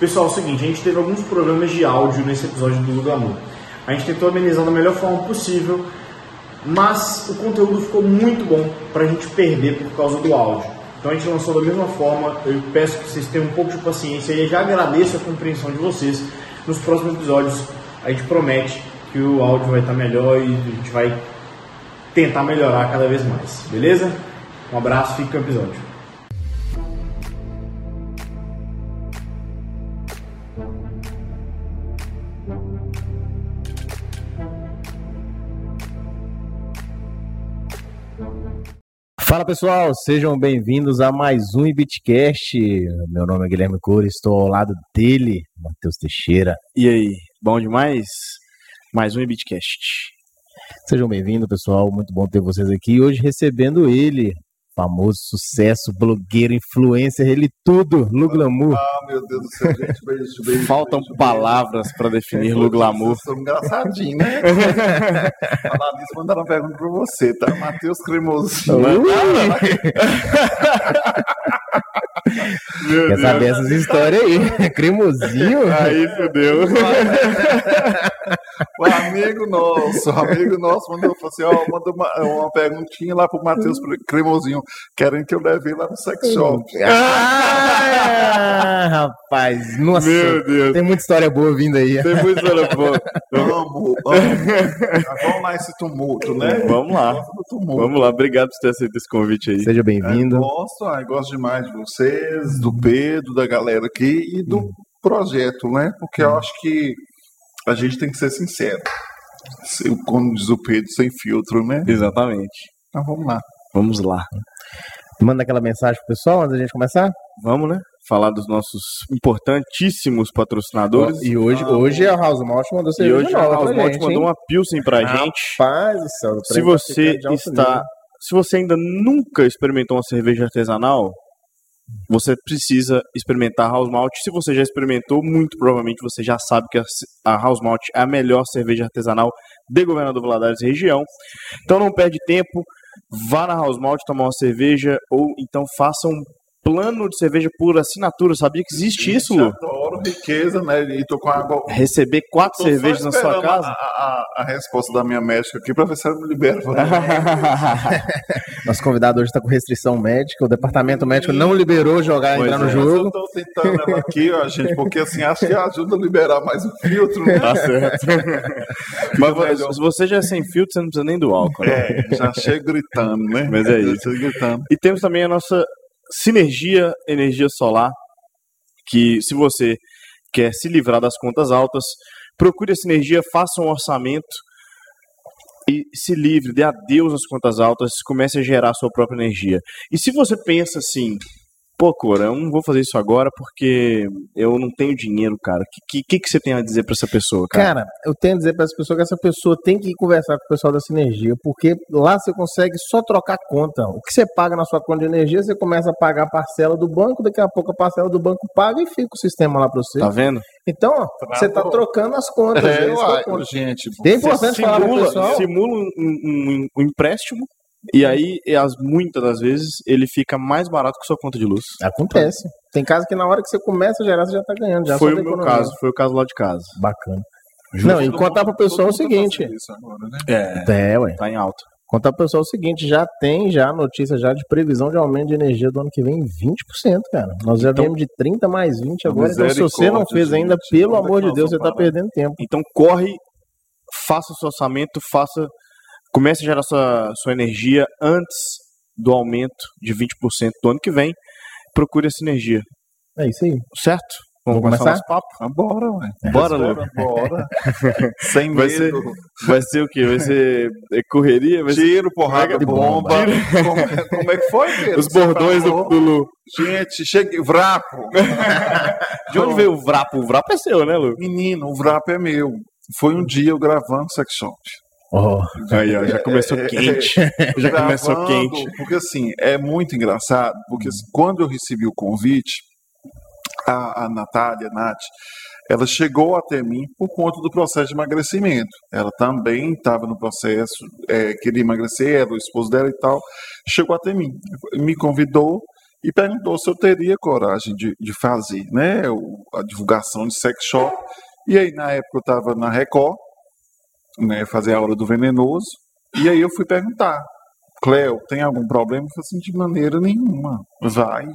Pessoal, é o seguinte, a gente teve alguns problemas de áudio nesse episódio do Glamour. A gente tentou amenizar da melhor forma possível, mas o conteúdo ficou muito bom para a gente perder por causa do áudio. Então a gente lançou da mesma forma. Eu peço que vocês tenham um pouco de paciência e já agradeço a compreensão de vocês. Nos próximos episódios a gente promete que o áudio vai estar melhor e a gente vai tentar melhorar cada vez mais, beleza? Um abraço, com o episódio. Fala pessoal, sejam bem-vindos a mais um Ibitcast. Meu nome é Guilherme Coura, estou ao lado dele, Matheus Teixeira. E aí, bom demais? Mais um Ibitcast. Sejam bem-vindos, pessoal. Muito bom ter vocês aqui. Hoje recebendo ele, famoso sucesso, blogueiro, influencer, ele tudo, Lu Glamour. Ah, meu Deus do céu, gente, beijo, beijo. Faltam beijo, palavras para definir Lu Glamour. Vocês são engraçadinhos, né? Falar nisso, mandaram uma pergunta pra você, tá? Matheus Cremosinho. Quer saber essas histórias aí? Cremosinho? Aí fudeu. O amigo nosso, o amigo nosso mandou assim: ó, manda uma, uma perguntinha lá pro Matheus Cremosinho. Querem que eu leve lá no sex shop. Ah, rapaz, nossa. Meu Deus. Tem muita história boa vindo aí. Tem muita história boa. Amo, amo. Vamos lá esse tumulto, né? Vamos lá. Tumulto. Vamos lá, obrigado por ter aceito esse convite aí. Seja bem-vindo. gosto, ai, gosto demais de vocês, do Pedro, da galera aqui e do projeto, né? Porque eu acho que a gente tem que ser sincero. Se- Como diz o Pedro, sem filtro, né? Exatamente. Então vamos lá. Vamos lá. Manda aquela mensagem pro pessoal antes da gente começar. Vamos, né? Falar dos nossos importantíssimos patrocinadores. E hoje, hoje a House Malt mandou E hoje a House Malt gente, mandou hein? uma Pilsen pra gente. Rapaz do céu, Se tá você está, nível. se você ainda nunca experimentou uma cerveja artesanal, você precisa experimentar House Malt. Se você já experimentou, muito provavelmente você já sabe que a, House Malt é a melhor cerveja artesanal de Governador Valadares região. Então não perde tempo, vá na House Malt tomar uma cerveja ou então faça um plano de cerveja por assinatura. Sabia que existe isso, Lu? Adoro riqueza, né? E tô com água. Receber quatro Tô cervejas na sua casa? A, a, a resposta da minha médica aqui pra ver se ela me libera. Nosso convidado hoje está com restrição médica. O departamento médico não liberou jogar Pois entrar no é. Jogo. eu tô tentando ela aqui, ó, gente, porque assim, acho que ajuda a liberar mais o filtro, né? Tá certo. Mas se você já é sem filtro, você não precisa nem do álcool. né? É, já chego gritando, né? Mas é isso. gritando. E temos também a nossa Sinergia Energia Solar, que se você quer se livrar das contas altas, procure a Sinergia, faça um orçamento e se livre, dê adeus às contas altas, comece a gerar a sua própria energia. E se você pensa assim, pô, Cora, eu não vou fazer isso agora porque eu não tenho dinheiro, cara. O que, que, que você tem a dizer pra essa pessoa, cara? Cara, eu tenho a dizer para essa pessoa que essa pessoa tem que ir conversar com o pessoal da Sinergia, porque lá você consegue só trocar conta. O que você paga na sua conta de energia, você começa a pagar a parcela do banco, daqui a pouco a parcela do banco paga e fica o sistema lá para você. Tá vendo? Então, ó, você tá trocando as contas. É, é uai, ponto. gente. É importante falar pro simula, pessoal. simula um, um- um empréstimo e aí, as, muitas das vezes, ele fica mais barato que sua conta de luz. Acontece. Tem caso que na hora que você começa a gerar, você já tá ganhando. Já foi o meu economia. caso, foi o caso lá de casa. Bacana. Não, e contar pro pessoal o Todo mundo tá seguinte. isso agora, né? É, É, ué. tá em alta. Contar pro pessoal o seguinte, já tem já notícia já de previsão de aumento de energia do ano que vem em 20%, cara. Nós já Então- viemos de 30 mais 20 agora. Então, se você não fez ainda, gente. pelo é amor de Deus, você tá parar? perdendo tempo. Então, corre, faça o seu orçamento, faça, comece a gerar sua, sua energia antes do aumento de 20% do ano que vem. Procure essa energia, É isso aí. certo? Vamos começar começar? nosso papo? Ah, bora, ué. Bora, Bora, Lu. bora. Sem Vai medo. Vai ser o quê? Vai ser é, correria? Vai ser Tiro, porrada, de bomba. bomba. Como, é- como é que foi, Pedro? os bordões do, do Lu. Gente, cheguei. Vrapo. De onde veio o Vrapo? O Vrapo é seu, né, Lu? Menino, o Vrapo é meu. Foi um dia eu gravando sex shop. Oh, Aí, ó, já começou quente. Já começou Gravando, quente. Porque assim, é muito engraçado, porque assim, quando eu recebi o convite, a, a Natália, a Nath, ela chegou até mim por conta do processo de emagrecimento. Ela também estava no processo, é, queria emagrecer, era o esposo dela e tal. Chegou até mim, me convidou e perguntou se eu teria coragem de, de fazer né, a divulgação de sex shop. E aí, na época, eu estava na Record, né, fazer a aula do venenoso, e aí eu fui perguntar, Cleo, tem algum problema? Eu falei assim, de maneira nenhuma, vai.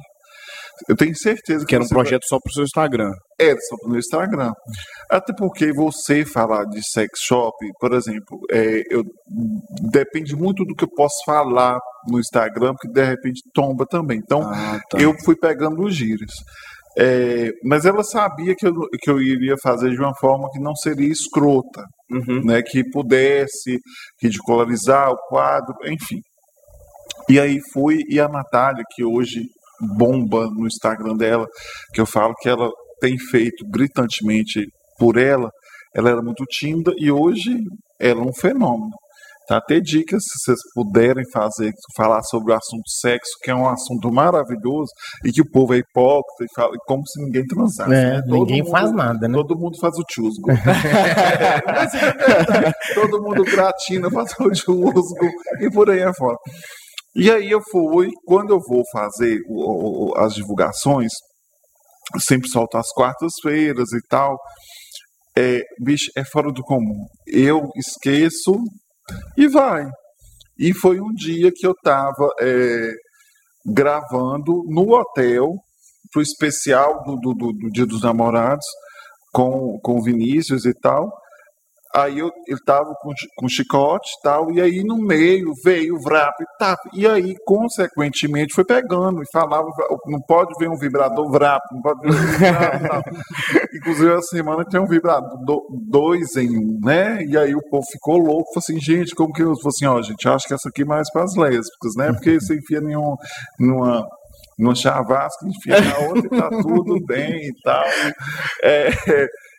Eu tenho certeza que, Que era um você vai- projeto só pro seu Instagram. é, só no Instagram. Até porque você falar de sex shop, por exemplo, é, eu, depende muito do que eu posso falar no Instagram, porque de repente tomba também. Então, Ah, tá. eu fui pegando os gírios. É, mas ela sabia que eu, que eu iria fazer de uma forma que não seria escrota, Uhum. né, que pudesse ridicularizar o quadro, enfim. E aí fui, e a Natália, que hoje bomba no Instagram dela, que eu falo que ela tem feito gritantemente por ela, ela era muito tímida e hoje ela é um fenômeno. Tá? Ter dicas, se vocês puderem fazer, falar sobre o assunto sexo, que é um assunto maravilhoso, e que o povo é hipócrita e fala como se ninguém transasse. É, né? Ninguém mundo- faz nada, né? Todo mundo faz o chusgo. Todo mundo gratina faz o chusgo e por aí afora. E aí eu fui, quando eu vou fazer o- o- as divulgações, sempre solto às quartas-feiras e tal. É, bicho, é fora do comum. Eu esqueço e vai. E foi um dia que eu estava gravando no hotel pro especial do, do, do- do Dia dos Namorados com, com o Vinícius e tal. Aí eu, eu tava com, com chicote e tal, e aí no meio veio o vrap e tá. E aí, consequentemente, foi pegando e falava, não pode ver um vibrador vrap, não pode ver um vibrador e. Inclusive, a semana tem um vibrador do- dois em um, né? E aí o povo ficou louco, falou assim, gente, como que eu falei assim, ó, gente, acho que essa aqui é mais para as lésbicas, né? Porque você enfia em um- numa numa chavasca, enfia na outra e tá tudo bem e tal. É,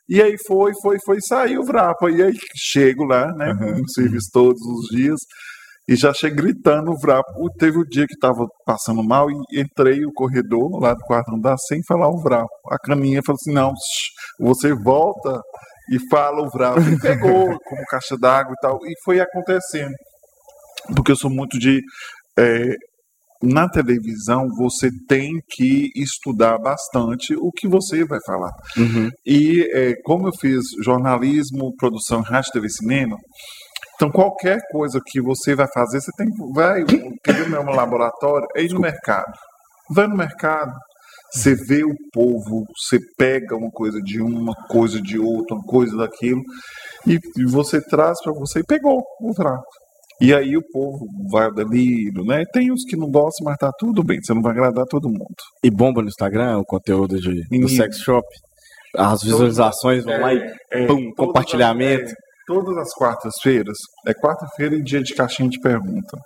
e aí foi, foi, foi, saiu o Vrapa. E aí chego lá, né? No serviço todos os dias. E já cheguei gritando o Vrapa. O- Teve o dia que tava passando mal e entrei o corredor lá do quarto andar sem falar o Vrapa. A caminha falou assim: não, você volta e fala o Vrapa. E pegou como caixa d'água e tal. E foi acontecendo. Porque eu sou muito de. é, na televisão, você tem que estudar bastante o que você vai falar. Uhum. E é, como eu fiz jornalismo, produção, rádio, TV, cinema, então qualquer coisa que você vai fazer, você tem vai, quer ver meu laboratório, é ir no mercado. Vai no mercado, você vê o povo, você pega uma coisa de uma coisa de outra, uma coisa daquilo, e, e você traz para você e pegou o prato. E aí o povo vai ao delírio, né? Tem uns que não gostam, mas tá tudo bem, você não vai agradar todo mundo. E bomba no Instagram o conteúdo de, do sex shop. As visualizações vão lá e É, pum, compartilhamento. as- é, todas as quartas-feiras, é quarta-feira e dia de caixinha de pergunta,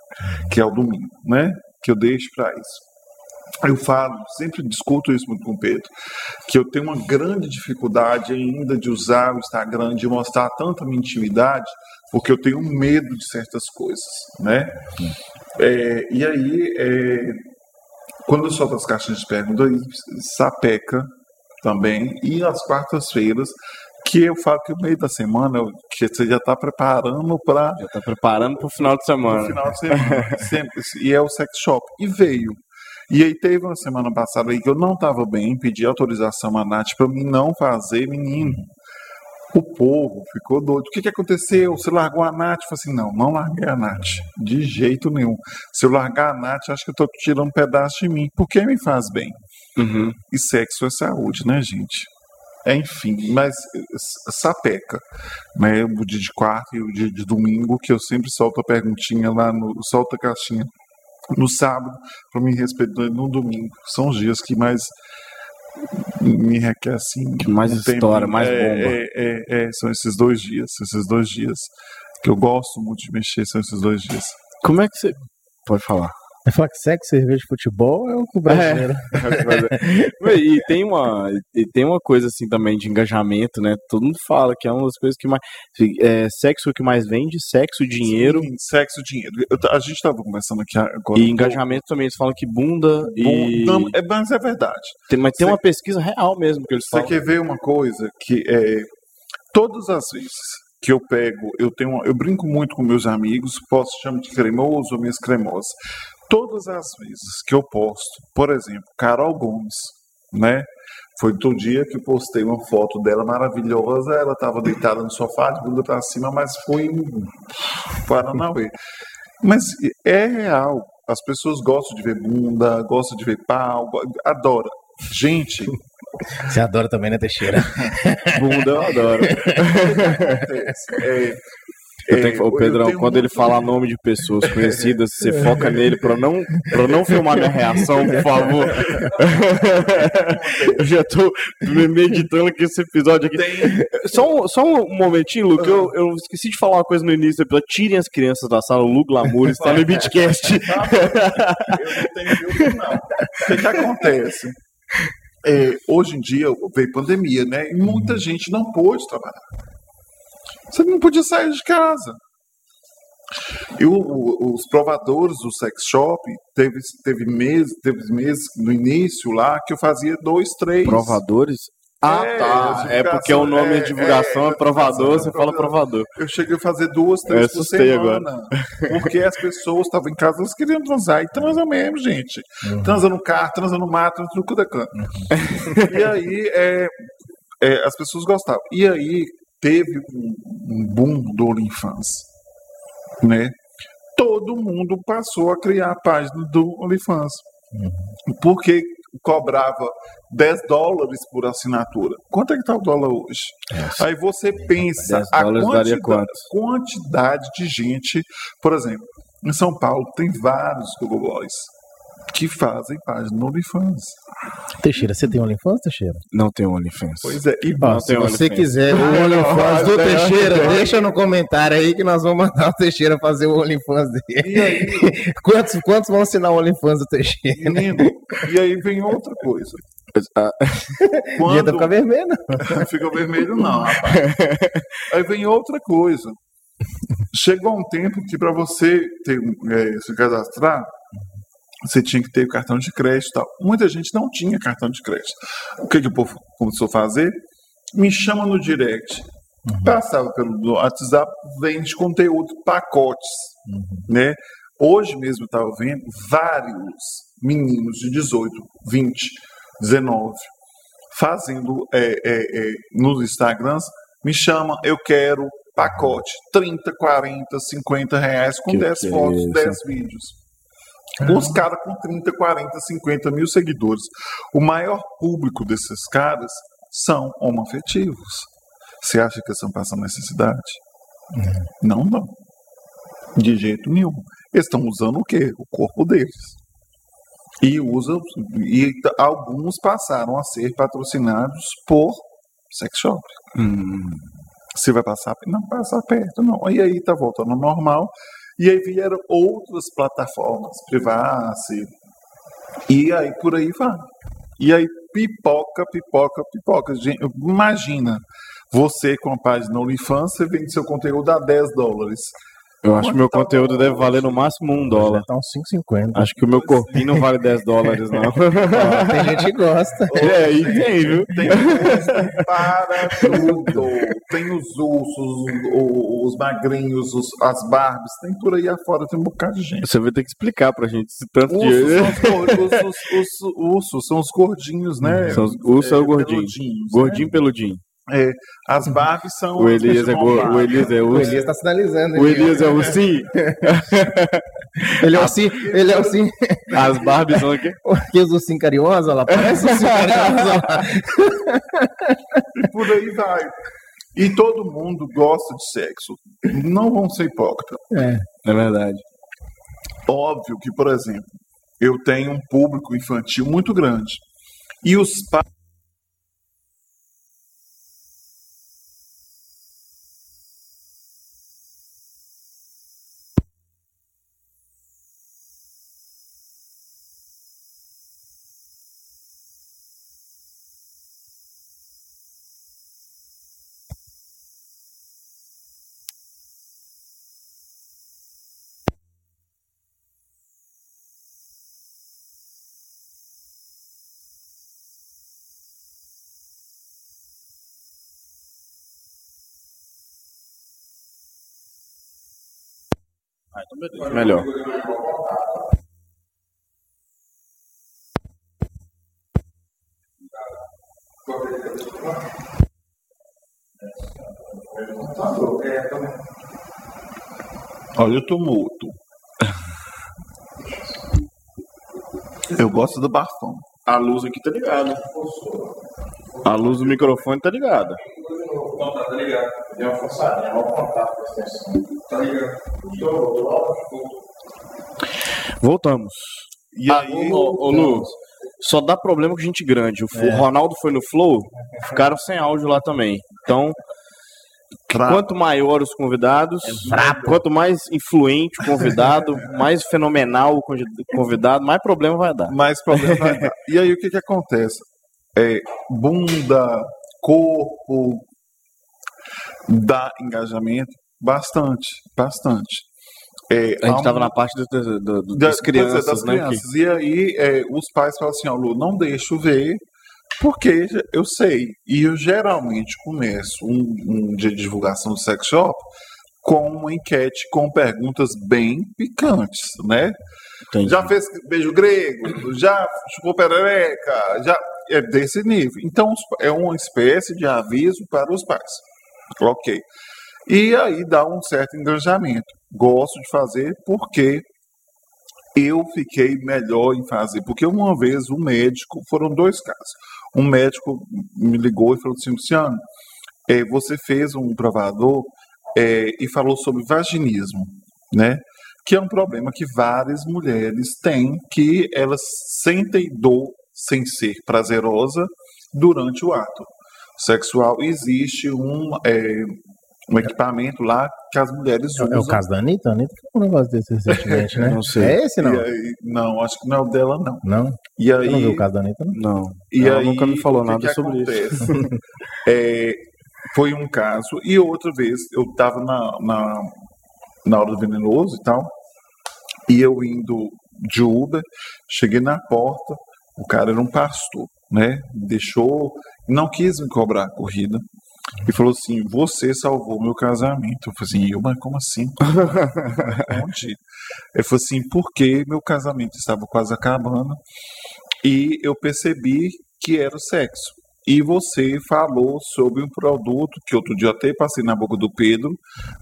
que é o domingo, né? Que eu deixo para isso. Eu falo, sempre discuto isso muito com o Pedro, que eu tenho uma grande dificuldade ainda de usar o Instagram, de mostrar tanta minha intimidade, porque eu tenho medo de certas coisas, né? É, e aí, é, quando eu solto as caixinhas de pergunta, aí sapeca também, e às quartas-feiras, que eu falo que o meio da semana, eu- que você já está preparando para Já tá preparando pro final de semana. final de semana. Sempre. E é o sex shop. E veio. E aí teve uma semana passada aí que eu não estava bem, pedi autorização à Nath para mim não fazer, menino. O povo ficou doido. O que, que aconteceu? Você largou a Nath? Eu falei assim, não, não larguei a Nath. De jeito nenhum. Se eu largar a Nath, acho que eu estou tirando um pedaço de mim. Porque me faz bem. Uhum. E sexo é saúde, né, gente? É, enfim, mas eh, sapeca. Né? O dia de quarta e o dia de domingo, que eu sempre solto a perguntinha lá no. solto a caixinha no sábado, para me respeitar no domingo. São os dias que mais me requer assim. Que mais um história, mais é, bomba. É, é, é, são esses dois dias, esses dois dias que eu gosto muito de mexer, são esses dois dias. Como é que você. Pode falar. É falar que sexo, cerveja, futebol é o que o brasileiro. e tem uma e tem uma coisa assim também de engajamento, né? Todo mundo fala que é uma das coisas que mais é, sexo que mais vende, sexo, dinheiro Sim, sexo, dinheiro. Eu- a gente estava conversando aqui agora. e engajamento também. Eles falam que bunda e não, é, mas é verdade. tem, mas tem Você- uma pesquisa real mesmo que eles Você falam. quer ver uma coisa que é todas as vezes que eu pego, eu tenho, eu brinco muito com meus amigos, posso chamar de cremoso ou minhas cremosas. Todas as vezes que eu posto, por exemplo, Carol Gomes, né? Foi todo dia que postei uma foto dela maravilhosa, ela estava deitada no sofá, de bunda para cima, mas foi Paranauê. Mas é real. As pessoas gostam de ver bunda, gostam de ver pau, adora. Gente, Você adora também, né, Teixeira? Bunda eu adoro. é, Eu tenho que- é, Ô, Pedrão, tenho quando ele fala nome de pessoas conhecidas, você foca nele pra não, pra não filmar minha reação, por favor. Eu já tô me meditando aqui esse episódio aqui. Só um, só um momentinho, Lu, que eu, eu esqueci de falar uma coisa no início do episódio. Tirem as crianças da sala, o Lu Glamour está no Beatcast. Eu não tenho filtro, não. O que, que acontece? É, hoje em dia veio pandemia, né? E muita gente não pôde trabalhar. Você não podia sair de casa. E o- o- os provadores do sex shop teve, teve meses, teve meses no início lá que eu fazia dois, três. Provadores? Ah, É, tá. É porque o nome é, é, divulgação, é, é, provador, você é fala provador. provador. Eu cheguei a fazer duas, Eu três por assustei semana. Porque as pessoas estavam em casa, elas queriam transar. E transa mesmo, gente. Transa no carro, transa no mato, transa no cu da cana. E aí, é, é, as pessoas gostavam. E aí, teve um, um boom do OnlyFans. Né? Todo mundo passou a criar a página do OnlyFans. Porque cobrava 10 dólares por assinatura. Quanto é que está o dólar hoje? Aí você pensa 10 a quantidade, quantidade de gente, por exemplo, em São Paulo tem vários Google Boys que fazem página no OnlyFans. Teixeira, você tem OnlyFans, Teixeira? Não tem OnlyFans. Pois é, e Não se você OnlyFans. quiser o OnlyFans do Teixeira, deixa no comentário aí que nós vamos mandar o Teixeira fazer o OnlyFans dele. E aí, Quantos, quantos vão assinar o OnlyFans do Teixeira? menino, e aí vem outra coisa. Ah, Podia Quando ficar vermelho. não fica vermelho, não, rapaz. Aí vem outra coisa. Chegou um tempo que para você ter, é, se cadastrar, você tinha que ter cartão de crédito e tal. Muita gente não tinha cartão de crédito. O que, que o povo começou a fazer? Me chama no direct. Passava pelo WhatsApp, vende conteúdo, pacotes. Né? Hoje mesmo eu estava vendo vários meninos de 18, 20, 19 fazendo é, é, é, nos Instagrams, me chama, eu quero pacote, 30, 40, 50 reais com Que 10 que é fotos, isso? 10 vídeos. Os caras com 30, 40, 50 mil seguidores. O maior público desses caras são homoafetivos. Você acha que eles estão passando necessidade? Não, não. De jeito nenhum. Eles estão usando o quê? O corpo deles. E usam. E alguns passaram a ser patrocinados por sex shop. hum, Você vai passar, não passar perto, não. E aí tá voltando ao normal. E aí vieram outras plataformas, Privacy. E aí por aí vai. E aí pipoca, pipoca, pipoca. Gente, imagina, você com a página OnlyFans, você vende seu conteúdo a 10 dólares. Eu acho que meu tá conteúdo deve valer no máximo um dólar. Tá uns 5,50. Acho que o meu corpinho não vale 10 dólares, não. Tem gente que gosta. É, aí tem, viu? Tem para tudo. Tem os ursos, o- os magrinhos, os- as Barbies, tem por aí afora, tem um bocado de gente. Você vai ter que explicar pra gente esse tanto Ursos de. são os, os- os- os- ursos são os gordinhos, né? São os- urso é o gordinho. peludinhos, Gordinho peludinho. É, as Barbies são. O as Elias é, go... o. Elias é O urso. Elias tá sinalizando. O Elias é o sim. Ele é o sim, ele é o sim. As Barbies são aqui. Aqueles ursinhos carinhosos, olha lá. Parece um ursinho carinhoso, olha lá. E por aí vai. E todo mundo gosta de sexo. Não vão ser hipócritas. É verdade. Óbvio que, por exemplo, eu tenho um público infantil muito grande. E os pais. Melhor. Olha o tumulto. Eu gosto do bafão. A luz aqui tá ligada. A luz do microfone tá ligada. Não, tá, tá ligado. Deu uma forçadinha, o contato com a extensão. Tá ligado. Voltamos. E Ah, aí, ô, ô, Lu, só dá problema com gente grande. O É. Ronaldo foi no Flow, ficaram sem áudio lá também. Então, quanto maior os convidados, quanto mais influente o convidado, mais fenomenal o convi- convidado, mais problema vai dar. mais problema vai dar. E aí o que que acontece? É, bunda, corpo, dá engajamento bastante, bastante. É, A gente tava um- na parte do- do- do- do- da- das crianças, das né? que- crianças. E aí é, os pais falam assim, ó, Lu, não deixo ver, porque eu sei. E eu geralmente começo um, um dia de divulgação do sex shop com uma enquete com perguntas bem picantes, né? Entendi. Já fez beijo grego? Já chupou perereca? Já é desse nível. Então é uma espécie de aviso para os pais. Ok. E aí dá um certo engajamento. Gosto de fazer porque eu fiquei melhor em fazer. Porque uma vez um médico, foram dois casos. Um médico me ligou e falou assim, Luciano, eh, você fez um provador eh, e falou sobre vaginismo, né? Que é um problema que várias mulheres têm, que elas sentem dor sem ser prazerosa durante o ato sexual. Existe um, eh, um equipamento lá que as mulheres É, usam. é o caso da Anitta? A Anitta ficou um negócio desse recentemente, né? Não sei. É esse, não? Aí- não, acho que não é o dela, não. Não? E Você não viu aí, o caso da Anitta, não? Não. e Ela aí nunca me falou nada que sobre isso. acontece? É, foi um caso, e outra vez, eu estava na, na, na hora do venenoso e tal, e eu indo de Uber, cheguei na porta, o cara era um pastor, né? Deixou, não quis me cobrar a corrida. E falou assim: Você salvou meu casamento. Eu falei assim: Eu, mas como assim? Onde? Ele falou assim: Porque meu casamento estava quase acabando e eu percebi que era o sexo. E você falou sobre um produto que outro dia até passei na boca do Pedro,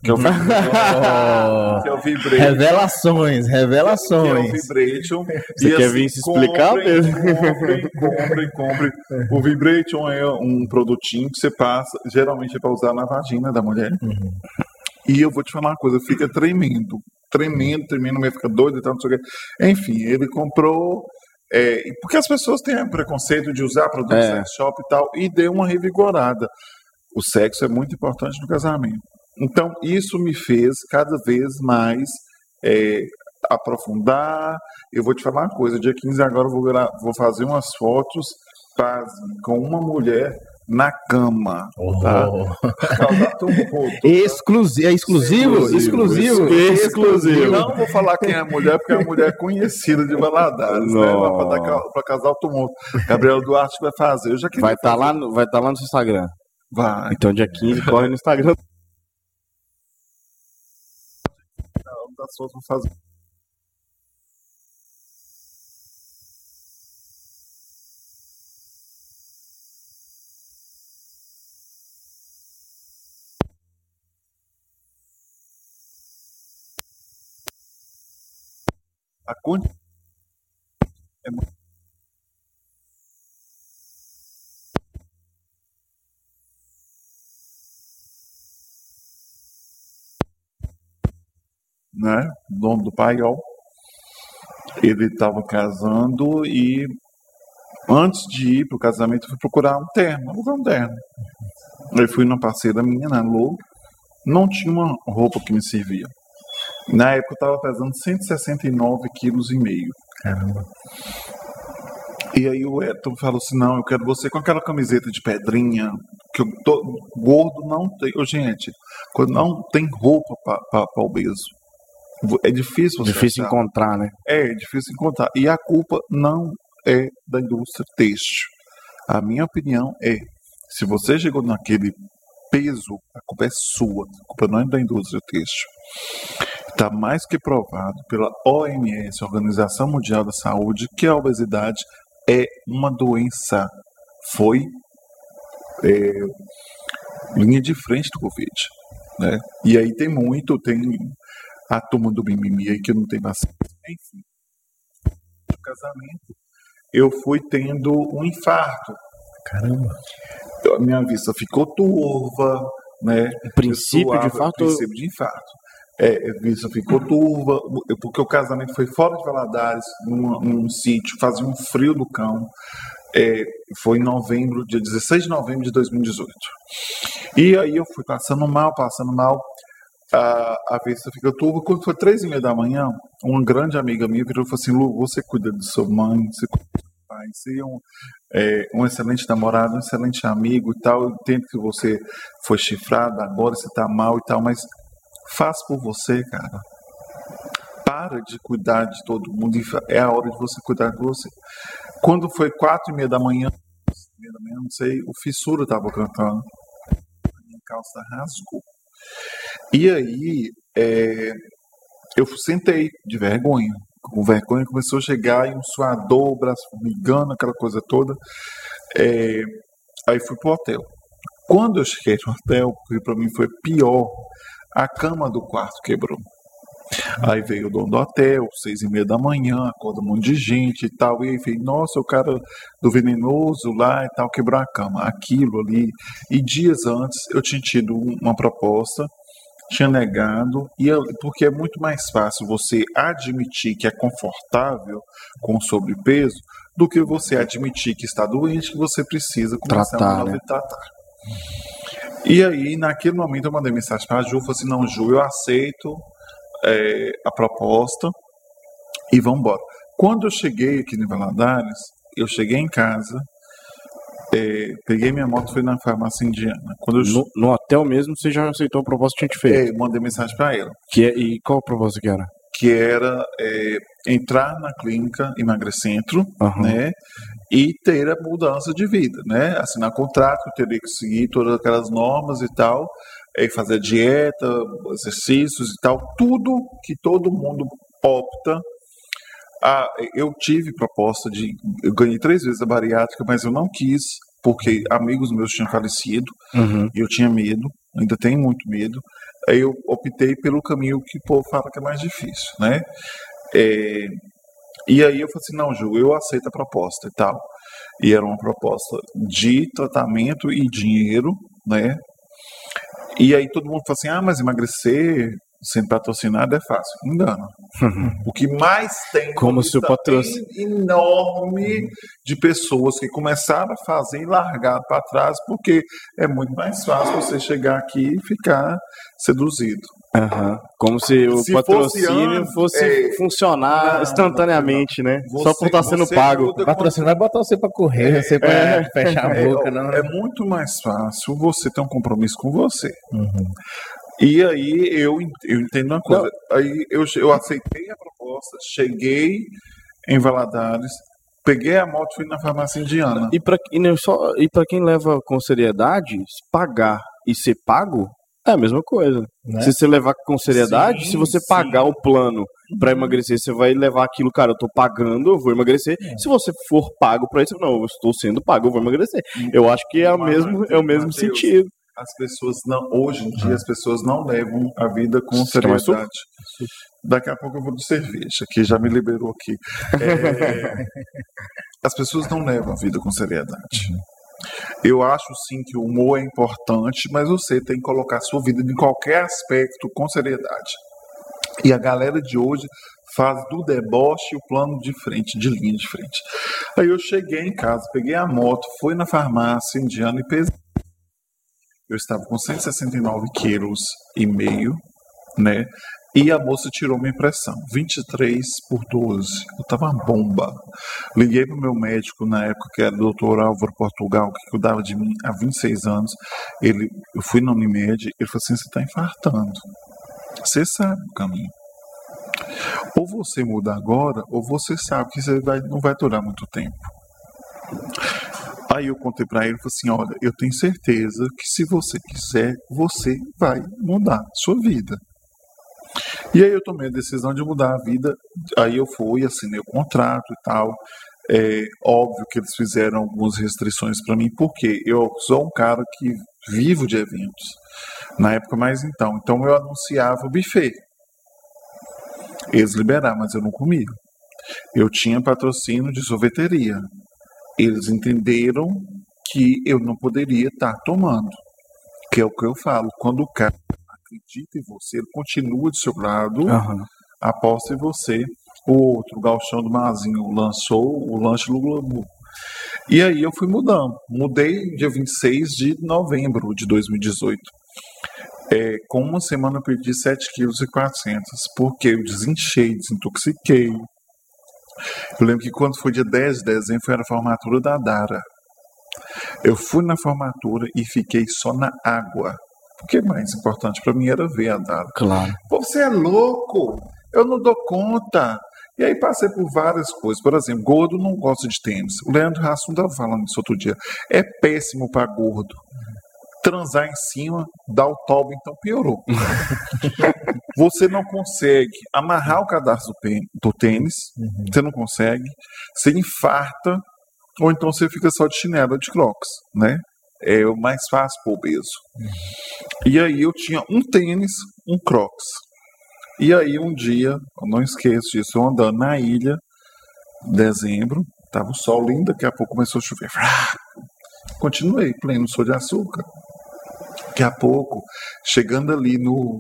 que é o que é o Vibration. Revelações, Que é o revelações. Vibration. Você quer vir se explicar, comprem? Comprem, comprem, comprem. O Vibration é um produtinho que você passa, geralmente é para usar na vagina da mulher. Uhum. E eu vou te falar uma coisa, fica tremendo. Tremendo, tremendo, mulher fica doida e tal, não sei o quê. Enfim, ele comprou. É, porque as pessoas têm preconceito de usar produto É. sex shop e tal, e deu uma revigorada. O sexo é muito importante no casamento. Então, isso me fez cada vez mais é, aprofundar. Eu vou te falar uma coisa: dia 15 agora eu vou, vou fazer umas fotos com uma mulher na cama. Tá? Oh. Causar tumulto. Exclusivo, é exclusivo? Exclusivo. Exclusivo. Não vou falar quem é a mulher, porque a mulher é conhecida de Valadares, né? Não. Pra, dar ca- pra casar o tumulto. Gabriel Duarte vai fazer. Eu já Vai estar fazer. lá, no- vai tá lá no seu Instagram. Vai. Então, dia 15, corre no Instagram. Das suas vou fazer. A conta é né? Dono do paiol. Ele estava casando e antes de ir para o casamento, eu fui procurar um terno, um terno. Eu fui na parceira minha, na Lu, não tinha uma roupa que me servia. Na época eu estava pesando 169 quilos e meio. Caramba. E aí o Edson falou assim, não, eu quero você com aquela camiseta de pedrinha, que eu tô, gordo não tem. Ô, gente, quando não tem roupa para obeso, é difícil você Difícil achar. encontrar, né? É difícil encontrar. E a culpa não é da indústria têxtil. A minha opinião é, se você chegou naquele peso, a culpa é sua. A culpa não é da indústria têxtil. Está mais que provado pela OMS, Organização Mundial da Saúde, que a obesidade é uma doença. Foi é, linha de frente do Covid. Né? E aí tem muito, tem a turma do mimimi aí que não tem vacina. Enfim, no casamento, eu fui tendo um infarto. Caramba. A minha vista ficou turva, né? O princípio Eu de suava, infarto. princípio de infarto. É, vista ficou turva, porque o casamento foi fora de Valadares, num, num sítio, fazia um frio do cão. É, foi em novembro, dia 16 de novembro de 2018. E aí eu fui passando mal, passando mal. A, a vista fica turva. Quando foi três e meia da manhã, uma grande amiga minha virou e falou assim: Lu, você cuida de sua mãe, você cuida do seu pai, você é um, é, um excelente namorado, um excelente amigo e tal. Eu entendo que você foi chifrado, agora você tá mal e tal, mas faz por você, cara. Para de cuidar de todo mundo. É a hora de você cuidar de você. Quando foi quatro e meia da manhã, não sei, o Fissura estava cantando. A minha calça rasgou. E aí, é, eu sentei de vergonha. Com vergonha começou a chegar e um suador, o braço formigando, aquela coisa toda. É, aí fui pro hotel. Quando eu cheguei no hotel, que para mim foi pior, a cama do quarto quebrou. Aí veio o dono do hotel, seis e meia da manhã, acorda um monte de gente e tal. E aí nossa, o cara do venenoso lá e tal quebrou a cama. Aquilo ali. E dias antes eu tinha tido um- uma proposta, tinha negado, e eu- porque é muito mais fácil você admitir que é confortável com sobrepeso do que você admitir que está doente, que você precisa começar Tratar, a né? tratar. E aí, naquele momento, eu mandei mensagem para a Ju, falei assim, não, Ju, eu aceito é, a proposta e vamos embora. Quando eu cheguei aqui em Valadares, eu cheguei em casa, é, peguei minha moto e fui na farmácia indiana. Quando eu No, no hotel mesmo, você já aceitou a proposta que a gente fez. é, mandei mensagem para ela, Que é, e qual a proposta que era? que era é, entrar na clínica Emagrecentro, Aham. né? E ter a mudança de vida, né? Assinar contrato, teria que seguir todas aquelas normas e tal, e fazer dieta, exercícios e tal, tudo que todo mundo opta. Ah, eu tive proposta de. Eu ganhei três vezes a bariátrica, mas eu não quis, porque amigos meus tinham falecido Uhum. e eu tinha medo, ainda tenho muito medo. Aí eu optei pelo caminho que o povo fala que é mais difícil, né? É, e aí eu falei assim, não, Ju, eu aceito a proposta e tal. E era uma proposta de tratamento e dinheiro, né? E aí todo mundo fala assim, ah, mas emagrecer sendo patrocinado é fácil. Engano. O que mais tem Como se o lista patrocínio- enorme de pessoas que começaram a fazer e largar para trás, porque é muito mais fácil você chegar aqui e ficar seduzido. Aham. Como se o Se patrocínio fosse fosse, é, funcionar não, instantaneamente, né? Só Você- por estar sendo você pago. O patrocínio vai botar você pra correr, você pra é. fechar a É, boca, não. é muito mais fácil você ter um compromisso com você. Uhum. E aí eu, eu entendo uma coisa. Aí eu, eu aceitei a proposta, cheguei em Valadares, peguei a moto e fui na farmácia indiana. E para e não só e para quem leva com seriedade, pagar e ser pago é a mesma coisa. Né? Se você levar com seriedade, Sim, se você sim. pagar o plano para emagrecer, você vai levar aquilo, cara, eu tô pagando, eu vou emagrecer. É. Se você for pago para isso, não, eu estou sendo pago, eu vou emagrecer. Eu acho que é o mesmo, é o mesmo Mateus, sentido. As pessoas não, hoje em dia, as pessoas não levam a vida com mais seriedade. Daqui a pouco eu vou de cerveja, que já me liberou aqui. É, as pessoas não levam a vida com seriedade. Eu acho sim que o humor é importante, mas você tem que colocar a sua vida em qualquer aspecto com seriedade. E a galera de hoje faz do deboche o plano de frente, de linha de frente. Aí eu cheguei em casa, peguei a moto, fui na farmácia indiana e pesei. Eu estava com 169 quilos e meio, né? E a moça tirou minha pressão, 23 por 12. Eu estava uma bomba. Liguei para o meu médico na época, que era o doutor Álvaro Portugal, que cuidava de mim há 26 anos. Ele, eu fui na Unimed, ele falou assim: você está infartando. Você sabe o caminho. Ou você muda agora, ou você sabe que você vai, não vai durar muito tempo. Aí eu contei para ele falei assim: olha, eu tenho certeza que se você quiser, você vai mudar sua vida. E aí eu tomei a decisão de mudar a vida. Aí eu fui, assinei o contrato e tal. É óbvio que eles fizeram algumas restrições para mim, porque eu sou um cara que vivo de eventos. Na época mais então. Então eu anunciava o buffet. Eles liberaram, mas eu não comia. Eu tinha patrocínio de sorveteria. Eles entenderam que eu não poderia estar tomando. Que é o que eu falo. Quando o cara acredita em você, ele continua do seu lado, Aham. aposta em você. O outro, o Galchão do Mazinho, lançou o lanche Globo. E aí eu fui mudando. Mudei dia 26 de novembro de 2018. É, com uma semana eu perdi 7 quilos e 400, porque eu desinchei, desintoxiquei. Eu lembro que quando foi dia 10 de dezembro, foi a formatura da Dara. Eu fui na formatura e fiquei só na água. Porque mais importante para mim era ver a Dara. Claro. Pô, você é louco! Eu não dou conta. E aí passei por várias coisas. Por exemplo, gordo não gosta de tênis. O Leandro Rassum estava falando isso outro dia. É péssimo para gordo. Transar em cima, dar o tobo, então piorou. você não consegue amarrar o cadastro do tênis, você não consegue, você infarta, ou então você fica só de chinelo de crocs, né? É o mais fácil pro obeso. E aí eu tinha um tênis, um crocs. E aí um dia, eu não esqueço disso, eu andando na ilha, dezembro, tava o sol lindo, daqui a pouco começou a chover. Continuei, pleno sou de açúcar. Daqui a pouco, chegando ali no.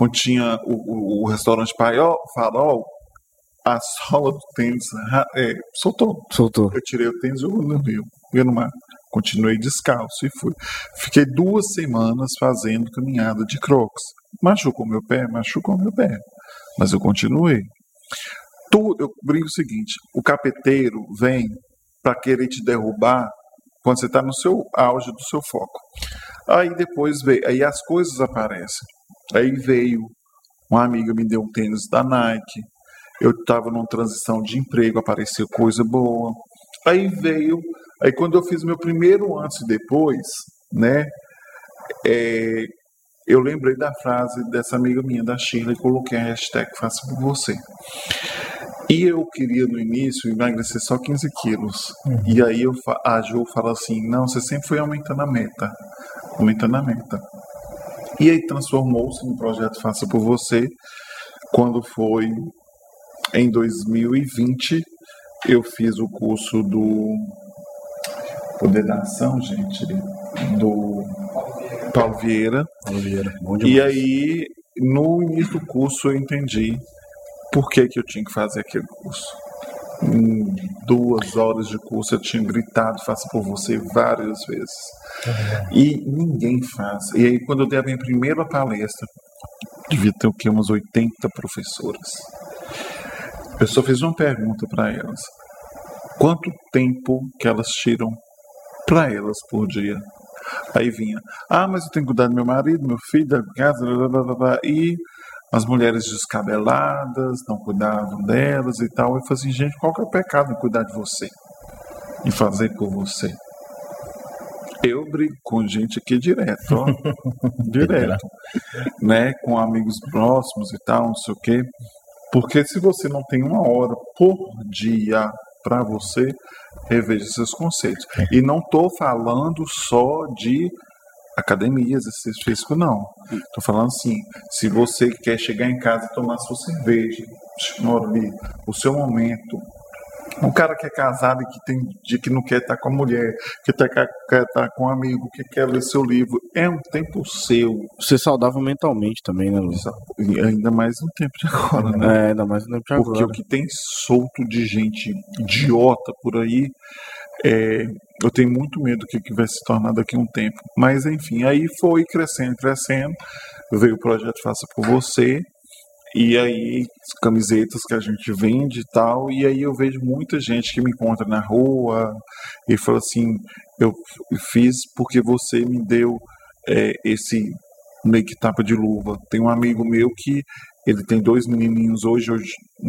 Onde tinha o, o, o restaurante Paiol, Farol, a sola do tênis é, soltou. Soltou. Eu tirei o tênis e joguei no rio, joguei no mar. Continuei descalço e fui. Fiquei duas semanas fazendo caminhada de crocs. Machucou meu pé? Machucou meu pé. Mas eu continuei. Tu, eu brinco o seguinte: o capeteiro vem para querer te derrubar quando você está no seu auge do seu foco. Aí depois veio, aí as coisas aparecem. Aí veio uma amiga me deu um tênis da Nike. Eu estava numa transição de emprego, apareceu coisa boa. Aí veio, aí quando eu fiz meu primeiro antes e depois, né? é, eu lembrei da frase dessa amiga minha, da Sheila, e coloquei a hashtag Faça por Você. E eu queria no início emagrecer só 15 quilos. E aí eu, a Jo fala assim: não, você sempre foi aumentando a meta. Aumentando a meta. E aí transformou-se no projeto Faça por Você, quando foi em 2020, eu fiz o curso do Poder da Ação, gente, do Paulo Vieira. Oliveira. Bom E aí, no início do curso, eu entendi por que, que eu tinha que fazer aquele curso. Em duas horas de curso, eu tinha gritado, faça por você várias vezes. E ninguém faz. E aí, quando eu dei a minha primeira palestra, devia ter o quê? Umas 80 professoras. Eu só fiz uma pergunta para elas: quanto tempo que elas tiram para elas por dia? Aí vinha, ah, mas eu tenho que cuidar do meu marido, meu filho, da casa, blá, blá, blá. e as mulheres descabeladas não cuidavam delas e tal. Eu falei assim, gente, qual que é o pecado em cuidar de você? E fazer por você? Eu brigo com gente aqui direto, ó. direto. né? Com amigos próximos e tal, não sei o quê. Porque se você não tem uma hora por dia para você, reveja seus conceitos. E não estou falando só de academias, exercício físico, não. Estou falando assim, se você quer chegar em casa e tomar sua cerveja, ali, o seu momento, um cara que é casado e que tem dia que não quer estar com a mulher, que tá- quer estar com um amigo, que quer ler seu livro, é um tempo seu. Ser saudável mentalmente também, né, Luiz? Ainda mais no tempo de agora, né? É, ainda mais no tempo de Porque agora. o que tem solto de gente idiota por aí, é, eu tenho muito medo do que, que vai se tornar daqui a um tempo. Mas enfim, aí foi crescendo, crescendo. Veio o projeto Faça por Você. E aí, as camisetas que a gente vende e tal. E aí eu vejo muita gente que me encontra na rua e fala assim: eu fiz porque você me deu é, esse meio que tapa de luva. Tem um amigo meu que ele tem dois menininhos hoje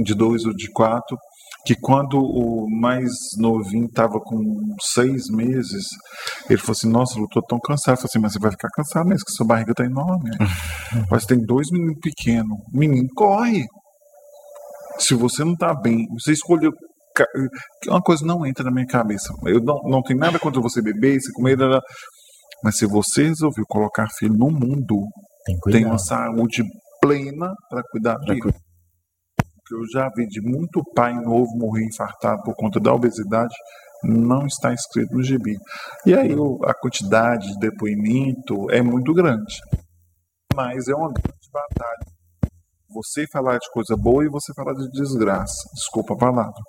de dois ou de quatro, que quando o mais novinho estava com seis meses, ele falou assim, nossa, eu tô tão cansado. Eu falei assim, mas você vai ficar cansado mesmo, que sua barriga tá enorme. mas tem dois meninos pequenos. Menino, corre! Se você não tá bem, você escolheu uma coisa não entra na minha cabeça. Eu não, não tenho nada contra você beber, você comer, mas se você resolveu colocar filho no mundo, Tem tem uma saúde plena para cuidar dele. O que eu já vi de muito pai novo morrer infartado por conta da obesidade não está escrito no gibi. E aí a quantidade de depoimento é muito grande. Mas é uma grande batalha. Você falar de coisa boa e você falar de desgraça. Desculpa a palavra.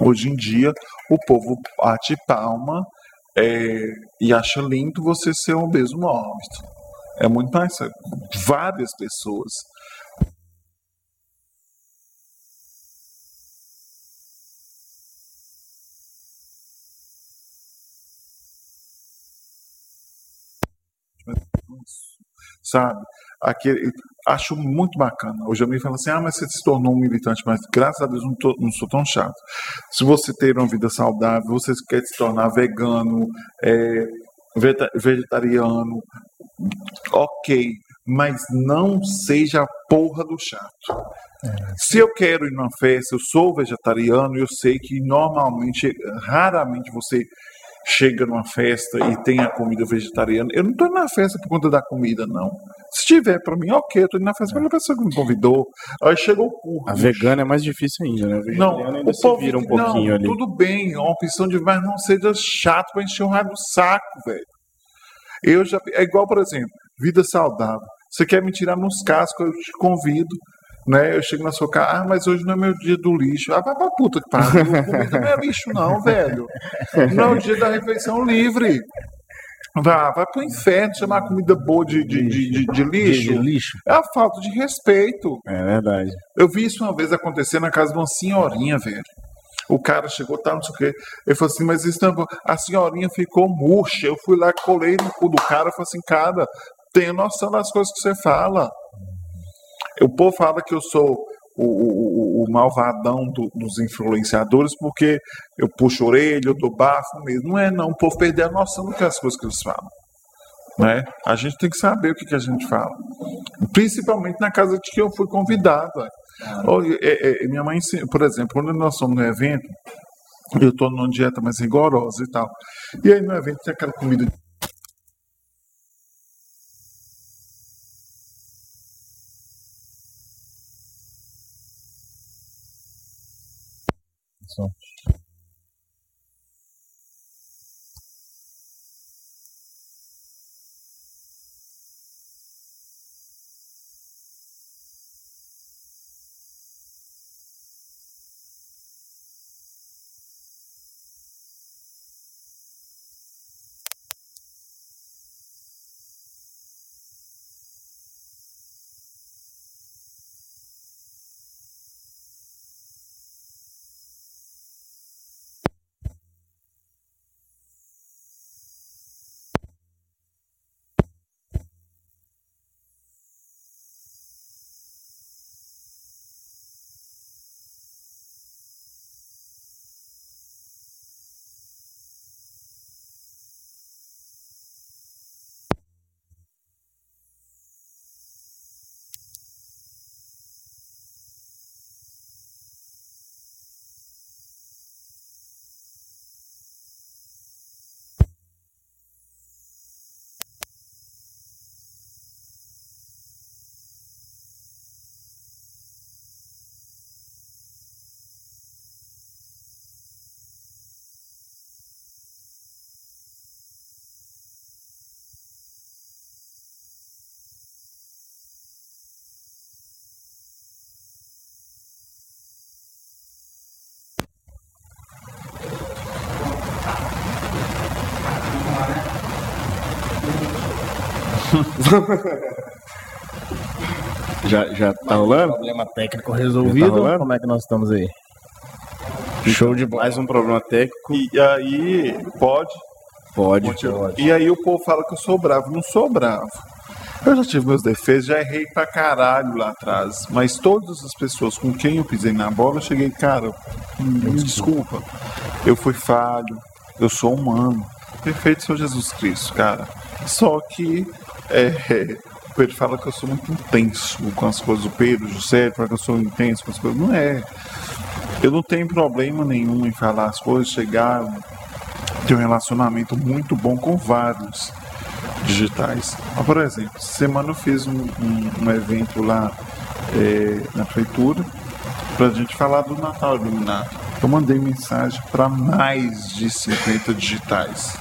Hoje em dia, o povo bate palma é, e acha lindo você ser um obeso mórbido. É muito mais. Várias pessoas. Sabe? Aquele, acho muito bacana. Hoje eu me falo assim: ah, mas você se tornou um militante, mas graças a Deus não, tô- não sou tão chato. Se você ter uma vida saudável, você quer se tornar vegano, é, vegetariano, ok, mas não seja a porra do chato. Se eu quero ir numa festa, eu sou vegetariano, eu sei que normalmente, raramente você chega numa festa e tem a comida vegetariana. Eu não estou na festa por conta da comida, não. Se tiver para mim, ok, eu indo na festa pela pessoa que me convidou. Aí chegou o curso. A vegana é mais difícil ainda, né? O Não, ainda o povo vira um não, pouquinho ali. tudo bem, é uma opção de mas não seja chato para encher o raio do saco, velho. Eu já é igual, por exemplo, vida saudável. Você quer me tirar nos cascos, eu te convido, né? Eu chego na sua casa, ah, mas hoje não é meu dia do lixo. Ah, vai pra puta que pariu, comida não é lixo não, velho. Não é o dia da refeição livre. Vá, vai pro inferno chamar comida boa de, de, de, de- de lixo. De lixo. É a falta de respeito. É verdade. Eu vi isso uma vez acontecer na casa de uma senhorinha, velho. O cara chegou, tá, não sei o quê. Ele falou assim, mas isso não é. A senhorinha ficou murcha. Eu fui lá, colei no cu do cara e falei assim, cara, tenha noção das coisas que você fala. O povo fala que eu sou o, o- o- malvadão do- dos influenciadores porque eu puxo orelha, eu dou bafo mesmo. Não é, não. O povo perdeu a noção do que as coisas que eles falam. Né? A gente tem que saber o que, que a gente fala. Principalmente na casa de que eu fui convidado. velho. Olha, é, é, minha mãe, por exemplo, quando nós somos no evento, eu estou numa dieta mais rigorosa e tal. E aí no evento tem aquela comida Som. Já, já tá rolando? Problema técnico resolvido. rolando? Como é que nós estamos aí? Show de bola. Mais um problema técnico. E aí, pode. Pode. E aí o povo fala que eu sou bravo. Não sou bravo. Eu já tive meus defeitos, já errei pra caralho lá atrás. Mas todas as pessoas com quem eu pisei na bola, eu cheguei, cara, me desculpa. Eu fui falho, eu sou humano. Perfeito Senhor Jesus Cristo, cara. Só que é, o Pedro fala que eu sou muito intenso com as coisas. O Pedro, o José, fala que eu sou intenso com as coisas. Não é. Eu não tenho problema nenhum em falar as coisas, chegar, ter um relacionamento muito bom com vários digitais. Mas, por exemplo, semana eu fiz um, um, um evento lá é, na prefeitura para a gente falar do Natal Iluminado. Eu mandei mensagem para mais de 50 digitais.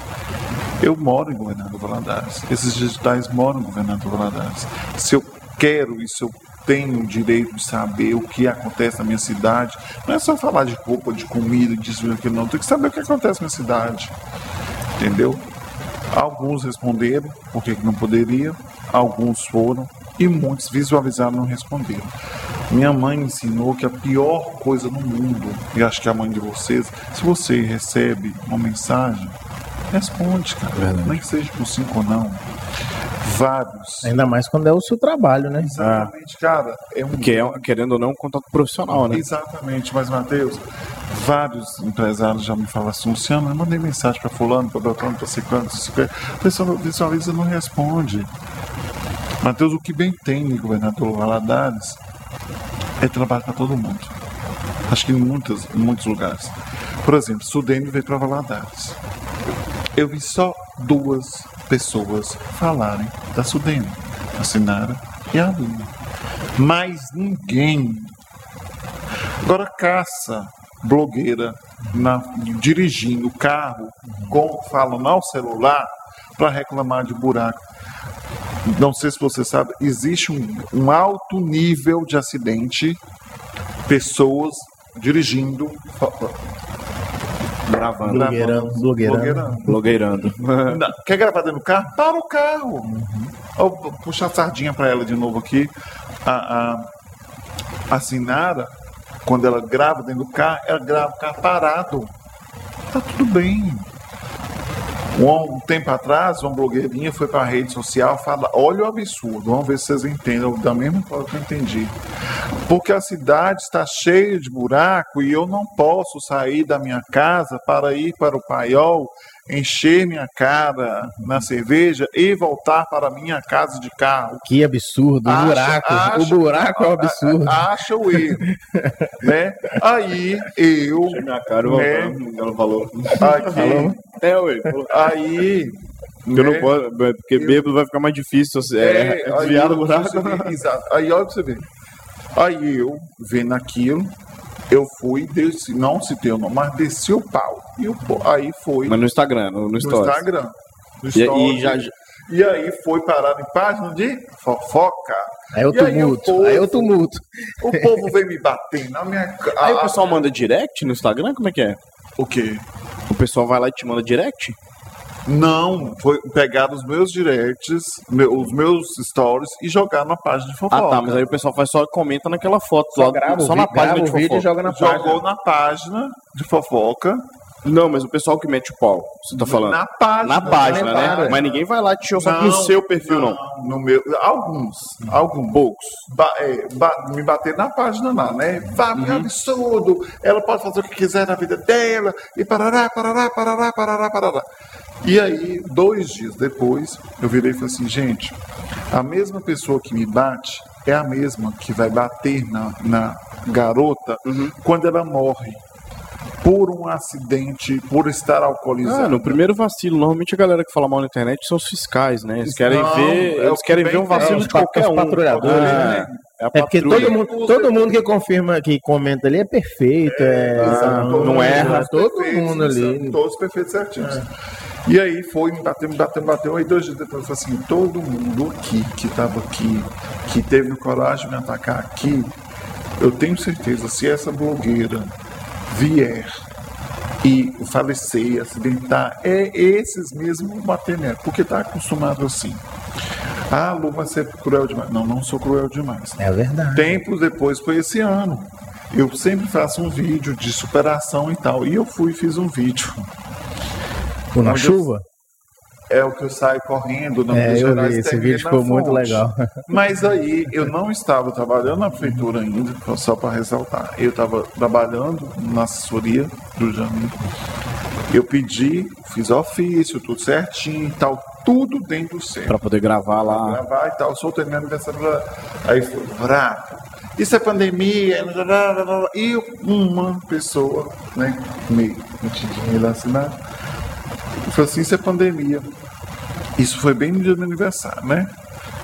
Eu moro em Governador Valadares. Esses digitais moram em Governador Valadares. Se eu quero isso, eu tenho o direito de saber o que acontece na minha cidade. Não é só falar de roupa, de comida, disso e aquilo, não. Tem que saber o que acontece na cidade. Entendeu? Alguns responderam porque não poderia, alguns foram e muitos visualizaram e não responderam. Minha mãe ensinou que a pior coisa no mundo, e acho que é a mãe de vocês, se você recebe uma mensagem, responde, cara. Verdade. Nem que seja por cinco ou não. Vários. Ainda mais quando é o seu trabalho, né? Exatamente, cara. É um Que é, querendo ou não, um contato profissional, né? Exatamente, mas Matheus, vários empresários já me falam assim, Luciano, eu mandei mensagem para fulano, para Beltrano, para Ciclano, para pessoa visualiza e não responde. Matheus, o que bem tem em governador Valadares é trabalho para todo mundo. Acho que em, muitas, em muitos lugares. Por exemplo, Sudene veio para Valadares. Eu vi só duas pessoas falarem da Sudene, a Sinara e a Aline. Mais ninguém Agora caça blogueira na- dirigindo o carro com falando ao celular para reclamar de buraco. Não sei se você sabe, existe um, um alto nível de acidente, pessoas dirigindo, Gravando. Blogueirando. Blogueirando. Não, Quer gravar dentro do carro? Para o carro. Ó, vou puxar a sardinha para ela de novo aqui. A, a, a Sinara, quando ela grava dentro do carro, ela grava o carro parado. Tá tudo bem. Um, tempo atrás, uma blogueirinha foi para a rede social falar: olha o absurdo, vamos ver se vocês entendem da mesma forma que eu entendi. Porque a cidade está cheia de buraco e eu não posso sair da minha casa para ir para o paiol, encher minha cara na cerveja e voltar para a minha casa de carro. Que absurdo. O Acha- buraco. acha- o buraco é um absurdo. Acha o erro. né? Aí eu. Minha cara, né? ela falou. Aqui, É, ué. aí. Eu não né? posso, porque bêbado vai ficar mais difícil. É, é aí desviar do eu- buraco. Exato. Aí olha pra você ver. Aí eu, vendo aquilo, eu fui, desci, não citei o nome, mas desci o pau. E o, aí foi Mas no Instagram, no, no no Stories. Instagram. No E, Stories. e já, já- E aí foi parar em página de fofoca. Aí é o E aí tumulto. povo- Aí é o tumulto. O povo veio me bater na minha cara. Aí o pessoal manda direct no Instagram? Como é que é? O quê? O pessoal vai lá e te manda direct? Não, foi pegar os meus directs, meu- os meus stories e jogar na página de fofoca. Ah, tá, mas aí o pessoal faz só comenta naquela foto Só lá, grava só na vídeo, página grava de o vídeo fofoca. e joga na Jogou página. na página de fofoca. Não, mas o pessoal que mete o pau, você tá falando? Na página. Na página, na né? página. Mas ninguém vai lá te saco no seu perfil, não. No meu, alguns, alguns. Poucos. Ba- é, ba- me bater na página lá, né? Vá, Uhum. que absurdo! Ela pode fazer o que quiser na vida dela, e parará, parará, parará, parará, parará. E aí, dois dias depois, eu virei e falei assim, gente, a mesma pessoa que me bate é a mesma que vai bater na, na garota Uhum. quando ela morre. Por um acidente, por estar alcoolizada. Ah, no primeiro vacilo, normalmente a galera que fala mal na internet são os fiscais, né? Eles querem Não, ver, é eles que querem ver um vacilo É, de qualquer os um. patrulhadores, É, né? é a É porque todo mundo, todo mundo que confirma, que comenta ali é perfeito, é, Exato. não, não erra. Todo mundo ali. são Todos perfeitos certinhos. E aí foi, me bateu, me bateu, me bateu. Aí dois dias depois eu falei assim, todo mundo aqui que estava aqui, que teve coragem de me atacar aqui, eu tenho certeza, se essa blogueira vier e falecer, acidentar, é esses mesmo bater nela, porque tá acostumado assim. Ah, Lu, vai ser cruel demais. Não, não sou cruel demais. É verdade. Tempos depois foi esse ano. Eu sempre faço um vídeo de superação e tal. E eu fui e fiz um vídeo. Pô, na Onde chuva? É o que eu saio correndo na É, Minas eu Gerais, vi, esse vídeo na ficou muito fonte. legal. Mas aí eu não estava trabalhando na prefeitura ainda, só para ressaltar. Eu estava trabalhando na assessoria do Janeiro. Eu pedi, fiz ofício, tudo certinho e tal, tudo dentro do certo Pra poder gravar lá. gravar e tal. Soltei meu aniversário lá. Aí foi bravo. isso é pandemia, blá, blá, blá, blá. e uma pessoa, né, meio metidinha lá assinado, falou assim, isso é pandemia. Isso foi bem no dia do meu aniversário, né?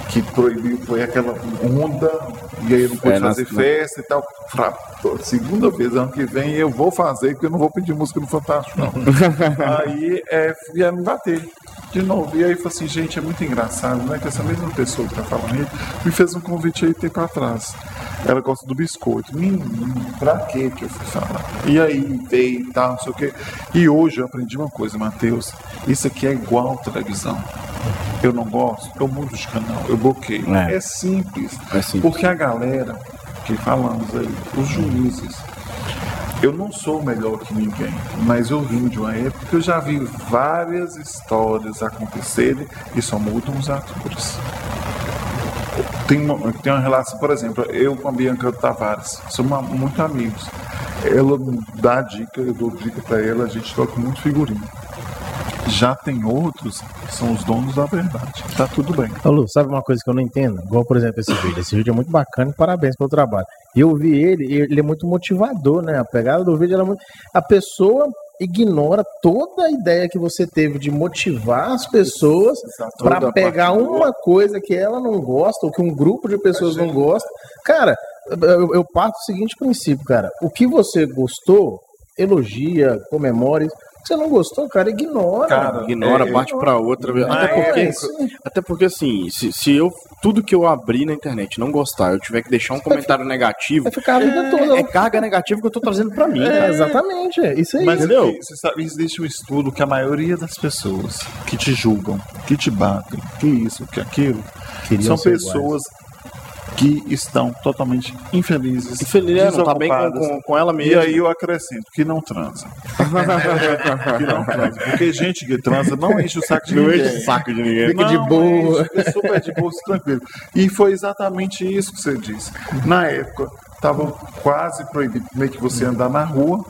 Que proibiu, foi aquela onda, e aí eu não pude É, fazer festa e tal. Fra- Segunda vez, ano que vem, eu vou fazer, porque eu não vou pedir música no Fantástico, não. aí é, vieram me bater de novo. E aí falou assim, gente, é muito engraçado, né? Que essa mesma pessoa que tá falando aí me fez um convite aí tempo atrás. Ela gosta do biscoito. Menino, pra que que eu fui falar? E aí veio e tal, não sei o quê. E hoje eu aprendi uma coisa, Matheus. Isso aqui é igual televisão. Eu não gosto, eu mudo de canal, eu bloqueio. É. É, simples. É simples. Porque a galera que falamos aí, os juízes, eu não sou melhor que ninguém, mas eu vim de uma época que eu já vi várias histórias acontecerem e só mudam os atores. Tem uma, tem uma relação, por exemplo, eu com a Bianca Tavares, somos muito amigos. Ela dá dica, eu dou dica pra ela, a gente troca muito figurinha. Já tem outros que são os donos da verdade. Tá tudo bem. Ô, Lu, sabe uma coisa que eu não entendo? Igual, por exemplo, esse vídeo. Esse vídeo é muito bacana e parabéns pelo trabalho. Eu vi ele, ele é muito motivador, né? A pegada do vídeo ela é muito. A pessoa ignora toda a ideia que você teve de motivar as pessoas para pegar parte boa. uma coisa que ela não gosta ou que um grupo de pessoas não gosta. Cara, eu, eu parto do seguinte princípio, cara. O que você gostou, elogia, comemore. Você não gostou, cara, ignora. Cara, Ignora, É, parte pra outra. Até porque, época- até porque assim, se, se eu tudo que eu abrir na internet não gostar, eu tiver que deixar um comentário negativo, Vai ficar a vida toda. é carga negativa que eu tô trazendo pra mim. É, cara. exatamente, é isso aí. Mas Entendeu? aqui, você sabe, existe um estudo que a maioria das pessoas que te julgam, que te batem, que isso, que aquilo, Queriam são pessoas que estão totalmente infelizes, Infeliz, não tá bem com, com, com ela E mesma. aí eu acrescento que não transa. que não transa. Porque gente que transa não enche o saco de não ninguém. enche o saco de ninguém. Fica de Não, boa. é isso, é super de boa, tranquilo. E foi exatamente isso que você disse. Na época, estava quase proibido meio que você andar na rua.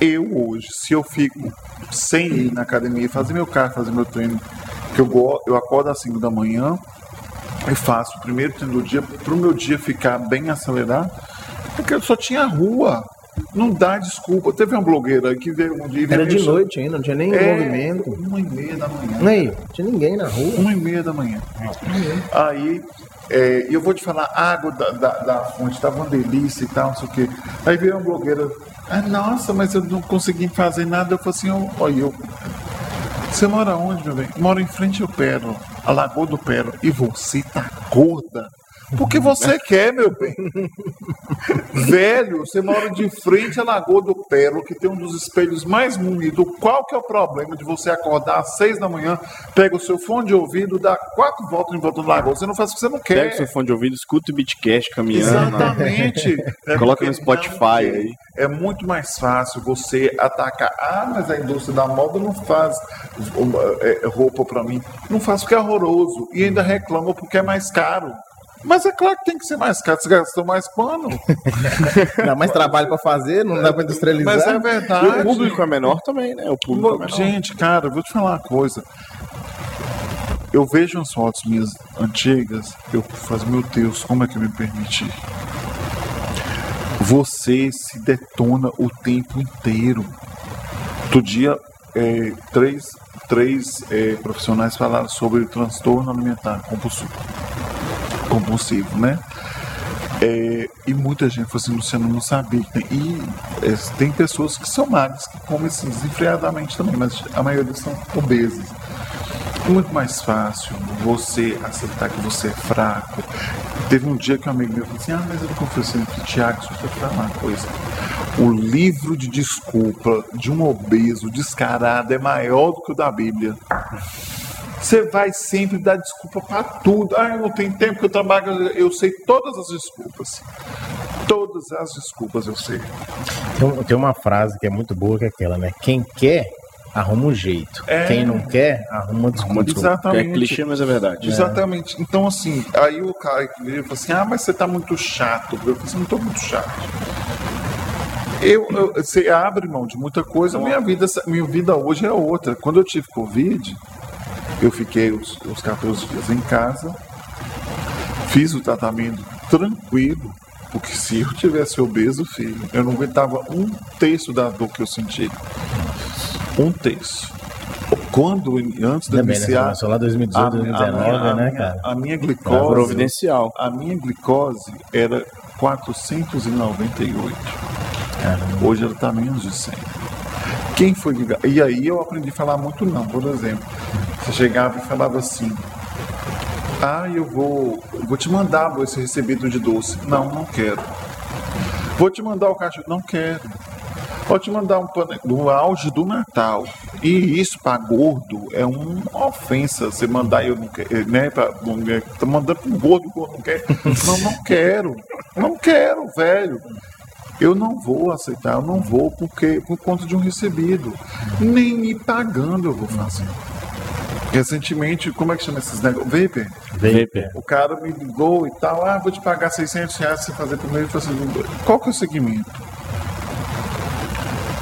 Eu hoje, se eu fico sem ir na academia, fazer meu carro, fazer meu treino, que eu, eu acordo às 5 da manhã e faço o primeiro treino do dia, para o meu dia ficar bem acelerado, porque eu só tinha rua. Não dá desculpa. Teve uma blogueira que veio um dia e Era de noite ainda, não tinha nem É, movimento. Uma e meia da manhã. Aí, não tinha ninguém na rua. Uma e meia da manhã. Aí, é, eu vou te falar, água da, da, da fonte estava uma delícia e tal, não sei o quê. Aí veio uma blogueira, ah, nossa, mas eu não consegui fazer nada. Eu falei assim, ó, olha, eu. Você mora onde, meu bem? Moro em frente ao Pérola, a Lagoa do Pérola. E você tá gorda. Porque você quer, meu bem. Velho, você mora de frente à Lagoa do Pérola, que tem um dos espelhos mais bonitos. Qual que é o problema de você acordar às seis da manhã, pega o seu fone de ouvido, dá quatro voltas em volta do lagoa? Você não faz o que você não quer. Pega o seu fone de ouvido, escuta o Beatcast caminhando. Exatamente. É Coloca no Spotify aí. É muito mais fácil você atacar. Ah, mas a indústria da moda não faz é, roupa para mim. Não faz porque é horroroso. E ainda reclama porque é mais caro. Mas é claro que tem que ser mais caro. Você gastou mais pano. Dá mais trabalho pra fazer, não dá pra industrializar. Mas é E verdade. o público é menor também, né? O público é menor. Gente, cara, eu vou te falar uma coisa. Eu vejo as fotos minhas antigas, eu faço, meu Deus, como é que eu me permiti? Você se detona o tempo inteiro. Outro dia, é, três, três é, profissionais falaram sobre o transtorno alimentar compulsivo, compulsivo né? É, e muita gente falou assim, Luciano, não sabia. que tem-" E é, tem pessoas que são magras, que comem assim, desenfreadamente também, mas a maioria são obesas. É muito mais fácil você aceitar que você é fraco. Teve um dia que um amigo meu falou assim, ah, mas eu não confessei que Tiago, deixa eu te falar uma coisa. O livro de desculpa de um obeso descarado é maior do que o da Bíblia. Você vai sempre dar desculpa para tudo. Ah, eu não tenho tempo que eu trabalho. Eu sei todas as desculpas. Todas as desculpas eu sei. Tem, tem uma frase que é muito boa, que é aquela, né? Quem quer, arruma um jeito. É. Quem não quer, arruma uma desculpa. Exatamente. É clichê, mas é verdade. Exatamente. Então, assim, aí o cara que veio falou assim: ah, mas você tá muito chato. Eu falei assim: não tô muito chato. Eu, eu- você abre mão de muita coisa, minha vida, minha vida hoje é outra. Quando eu tive Covid, eu fiquei os, os 14 dias em casa, fiz o tratamento tranquilo, Porque se eu tivesse obeso, filho, eu não aguentava um terço da dor que eu senti. Um terço. Quando, antes de Também, né? iniciar, Começou lá 2018, a, 2019, a minha, né, cara? a minha glicose, Providencial. a minha glicose era 498. Caramba. Hoje ela está menos de 100. Quem foi ligar? E aí eu aprendi a falar muito não, por exemplo. Você chegava e falava assim: Ah, eu vou, vou te mandar esse recebido de doce. Não, não quero. Vou te mandar o cachorro. Não quero. Vou te mandar um no auge do Natal. E isso para gordo é uma ofensa. Você mandar eu não quero, né? Pra, tá mandando pro gordo, gordo não quer. Não, não quero. Não quero, velho. Eu não vou aceitar, eu não vou porque por conta de um recebido. Nem me pagando eu vou fazer. Recentemente, como é que chama esses negócios? Vapor. Vapor. O cara me ligou e tal, ah, vou te pagar 600 reais se fazer primeiro. Eu falei assim, qual que é o segmento?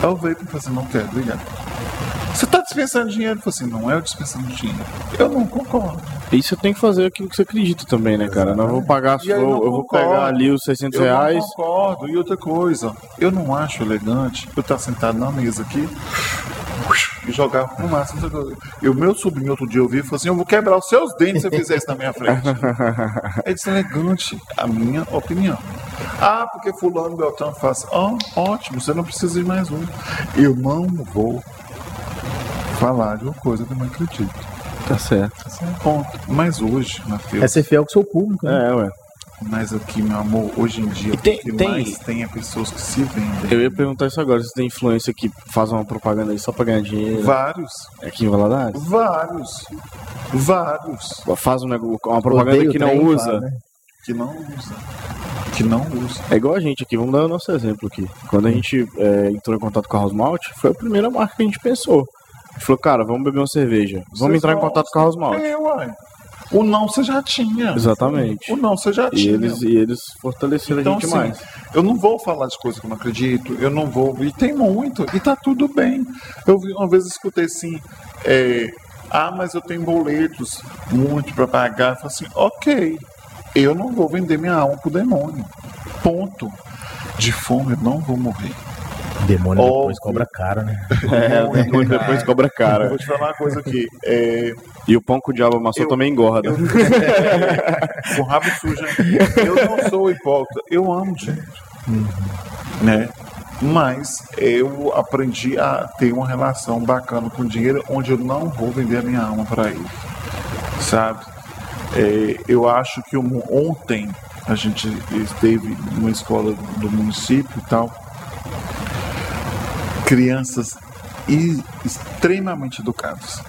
É o Vapor. Eu falei assim, não quero, obrigado. Dispensando dinheiro? Eu assim, não é eu dispensando dinheiro. Eu não concordo. Isso tem que fazer aquilo que você acredita também, né, cara? Não vou pagar, eu, eu vou pegar ali os 600 Eu reais. não concordo. E outra coisa, eu não acho elegante eu estar sentado na mesa aqui e jogar fumaça. E o meu sobrinho outro dia eu vi e falou assim: Eu vou quebrar os seus dentes se você fizer isso na minha frente. É deselegante, a minha opinião. Ah, porque Fulano Beltrão faz. Ah, ótimo, você não precisa de mais um. Eu não vou falar de uma coisa que eu não acredito. Tá certo. Esse é um ponto. Mas hoje, Matheus. É ser fiel com o seu público, né? É, ué. Mas aqui, meu amor, hoje em dia, tem- o que tem- mais tem é pessoas que se vendem. Eu ia perguntar isso agora, se tem influência que faz uma propaganda aí só pra ganhar dinheiro. Vários, Aqui em Valadares? vários, vários Faz um negócio, uma propaganda Odeio que não trem, usa. fala, né? que não usa. Que não usa. É igual a gente aqui, vamos dar o nosso exemplo aqui. Quando a gente é, entrou em contato com a House Malt, foi a primeira marca que a gente pensou. Gente falou, cara, vamos beber uma cerveja. Vamos Vocês entrar em contato com a House Malt. É, uai. O não você já tinha. Exatamente. O não você já E tinha. eles, e eles fortaleceram Então, a gente assim, mais. eu não vou falar de coisa que eu não acredito, eu não vou. E tem muito, e tá tudo bem. Eu uma vez escutei assim, é, ah, mas eu tenho boletos muito para pagar. Eu falei assim, ok, eu não vou vender minha alma pro demônio. Ponto. De fome eu não vou morrer. Demônio depois cobra caro, né? É, depois, depois cobra Eu cara. vou te falar uma coisa aqui. É, E o pão que o diabo amassou Eu- também engorda. eu, com rabo sujo. Eu não sou hipócrita, eu amo dinheiro. Né? Mas eu aprendi a ter uma relação bacana com o dinheiro onde eu não vou vender a minha alma para ele. Sabe? É, eu acho que ontem a gente esteve numa escola do município e tal. Crianças e- extremamente educadas.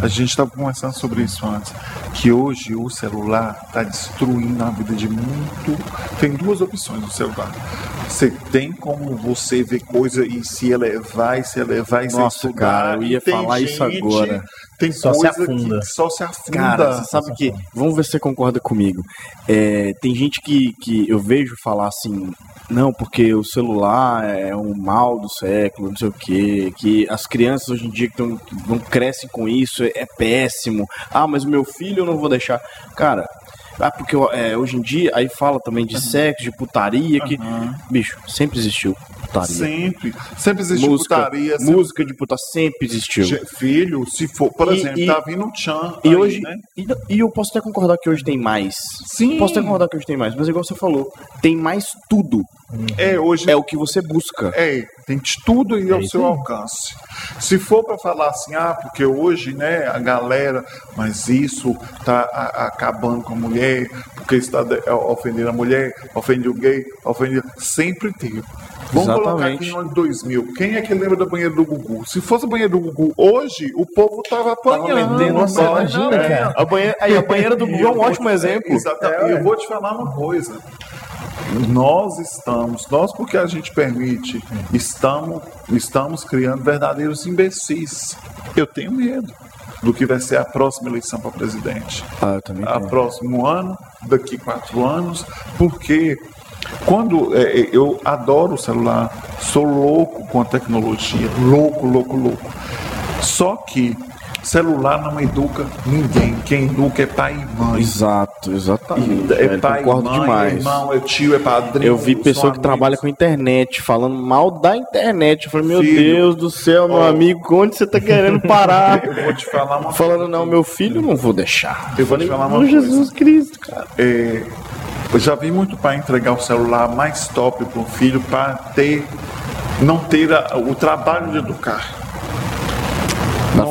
A gente estava conversando sobre isso antes, que hoje o celular está destruindo a vida de muito. Tem duas opções no celular. Você tem como você ver coisa e se elevar e se elevar e se Nossa, estudar. cara, eu ia E tem falar isso agora. Tem Só se coisa afunda. que só se afunda. Cara, você sabe que. Vamos ver se você concorda comigo. É, tem gente que, que eu vejo falar assim. Não, porque o celular é um mal do século, não sei o quê. Que as crianças hoje em dia que, não crescem com isso é, é péssimo. Ah, mas o meu filho eu não vou deixar. Cara, ah, porque é, hoje em dia aí fala também de sexo, de putaria, que. Bicho, sempre existiu putaria. Sempre. Sempre existe música, putaria. sempre- música de puta sempre existiu. Filho, se for, por E- exemplo, e- tá vindo o Chan. E aí, hoje. Né? E, e eu posso até concordar que hoje tem mais. Sim. Posso até concordar que hoje tem mais, mas igual você falou, tem mais tudo. É, hoje É o que você busca. É, tem de tudo aí ao seu alcance. Se for para falar assim, ah, porque hoje, né, a galera, mas isso tá a- acabando com a mulher, porque está é, ofendendo a mulher, ofende o gay, ofende. Sempre teve. Vamos colocar aqui Exatamente. no ano 2000. Quem é que lembra da banheira do Gugu? Se fosse a banheira do Gugu hoje, o povo tava apanhando. Nossa, imagina, cara. A banheira, aí, a banheira do Gugu é um ótimo exemplo. Exatamente. eu vou te falar uma coisa. Nós estamos, nós porque a gente permite, estamos, estamos criando verdadeiros imbecis. Eu tenho medo do que vai ser a próxima eleição para presidente. Ah, eu também A próximo ano, daqui quatro anos, porque quando é, é, eu adoro o celular, sou louco com a tecnologia, louco, louco, louco. Só que Celular não educa ninguém. Quem educa é pai e mãe. Exato, exatamente. É velho, pai, concordo mãe, demais. é irmão, é tio, é padrinho. Eu vi pessoa que amigos. trabalha com internet falando mal da internet. Eu falei, meu Filho, Deus do céu, meu ó, amigo, onde você tá querendo parar? Eu vou te falar uma Falando, não, meu filho, não vou deixar. Eu vou te falar uma coisa. Jesus Cristo, cara. É, eu já vi muito pai entregar o celular mais top para o filho para ter, não ter a- o trabalho de educar.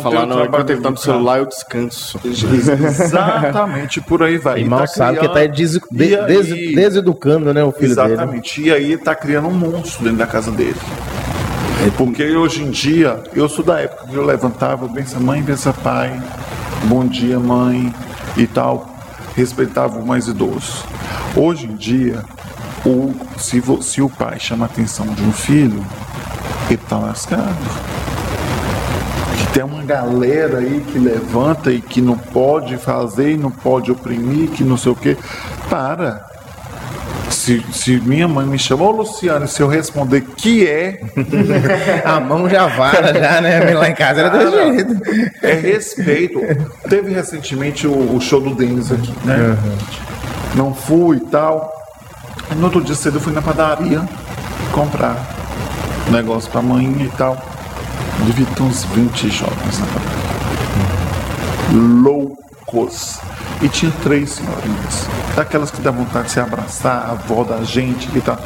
Tá Não falando, enquanto ele tá no celular, eu descanso. Exatamente, por aí vai. E Irmão tá sabe que tá criando- des- e de- aí- des- deseducando, né, o filho dele. Exatamente. E aí tá criando um monstro dentro da casa dele. Porque hoje em dia, eu sou da época que eu levantava, pensa mãe, pensa pai, bom dia mãe e tal, respeitava o mais idoso. Hoje em dia, o, se, se o pai chama a atenção de um filho, ele tá lascado. Tem uma galera aí que levanta e que não pode fazer, e não pode oprimir, que não sei o quê. Para. Se, se minha mãe me chamou, Luciano, e se eu responder que é, A mão já vara, já, né? Lá em casa era Cara, jeito. é respeito. Teve recentemente o, o show do Denis aqui, né? Não fui e tal. No outro dia cedo eu fui na padaria comprar um negócio pra mãe e tal. Devia ter uns 20 jovens na padaria. Loucos. E tinha três senhorinhas. Daquelas que dá vontade de se abraçar, a avó da gente e tal.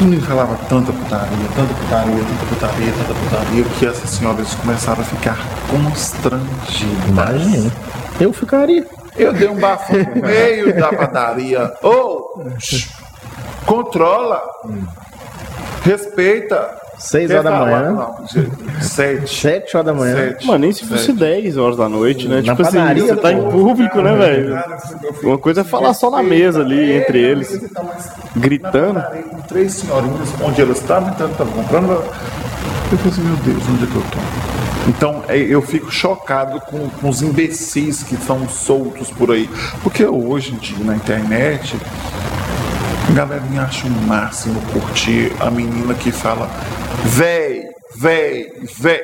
O menino falava tanta putaria, tanta putaria, tanta putaria, tanta putaria, que essas senhoras começaram a ficar constrangidas. Imagina. Eu ficaria. Eu dei um bafo no meio da padaria. Ô! controla! Respeita! Seis Quer horas da manhã. Não, Sete. Sete horas da manhã. Mano, nem se fosse Sete. 10 horas da noite, né? Na tipo assim, padaria, você tá em público, né, velho? Cara, eu fico- Uma coisa é falar só na mesa ali, entre eles, tá gritando. Com três senhorinhas, onde elas estavam entrando, estavam comprando. Eu falei assim, meu Deus, onde é que eu tô? Então, é, eu fico chocado com, com os imbecis que são soltos por aí. Porque hoje em dia, na internet, galerinha acha o máximo curtir a menina que fala véi, véi, véi.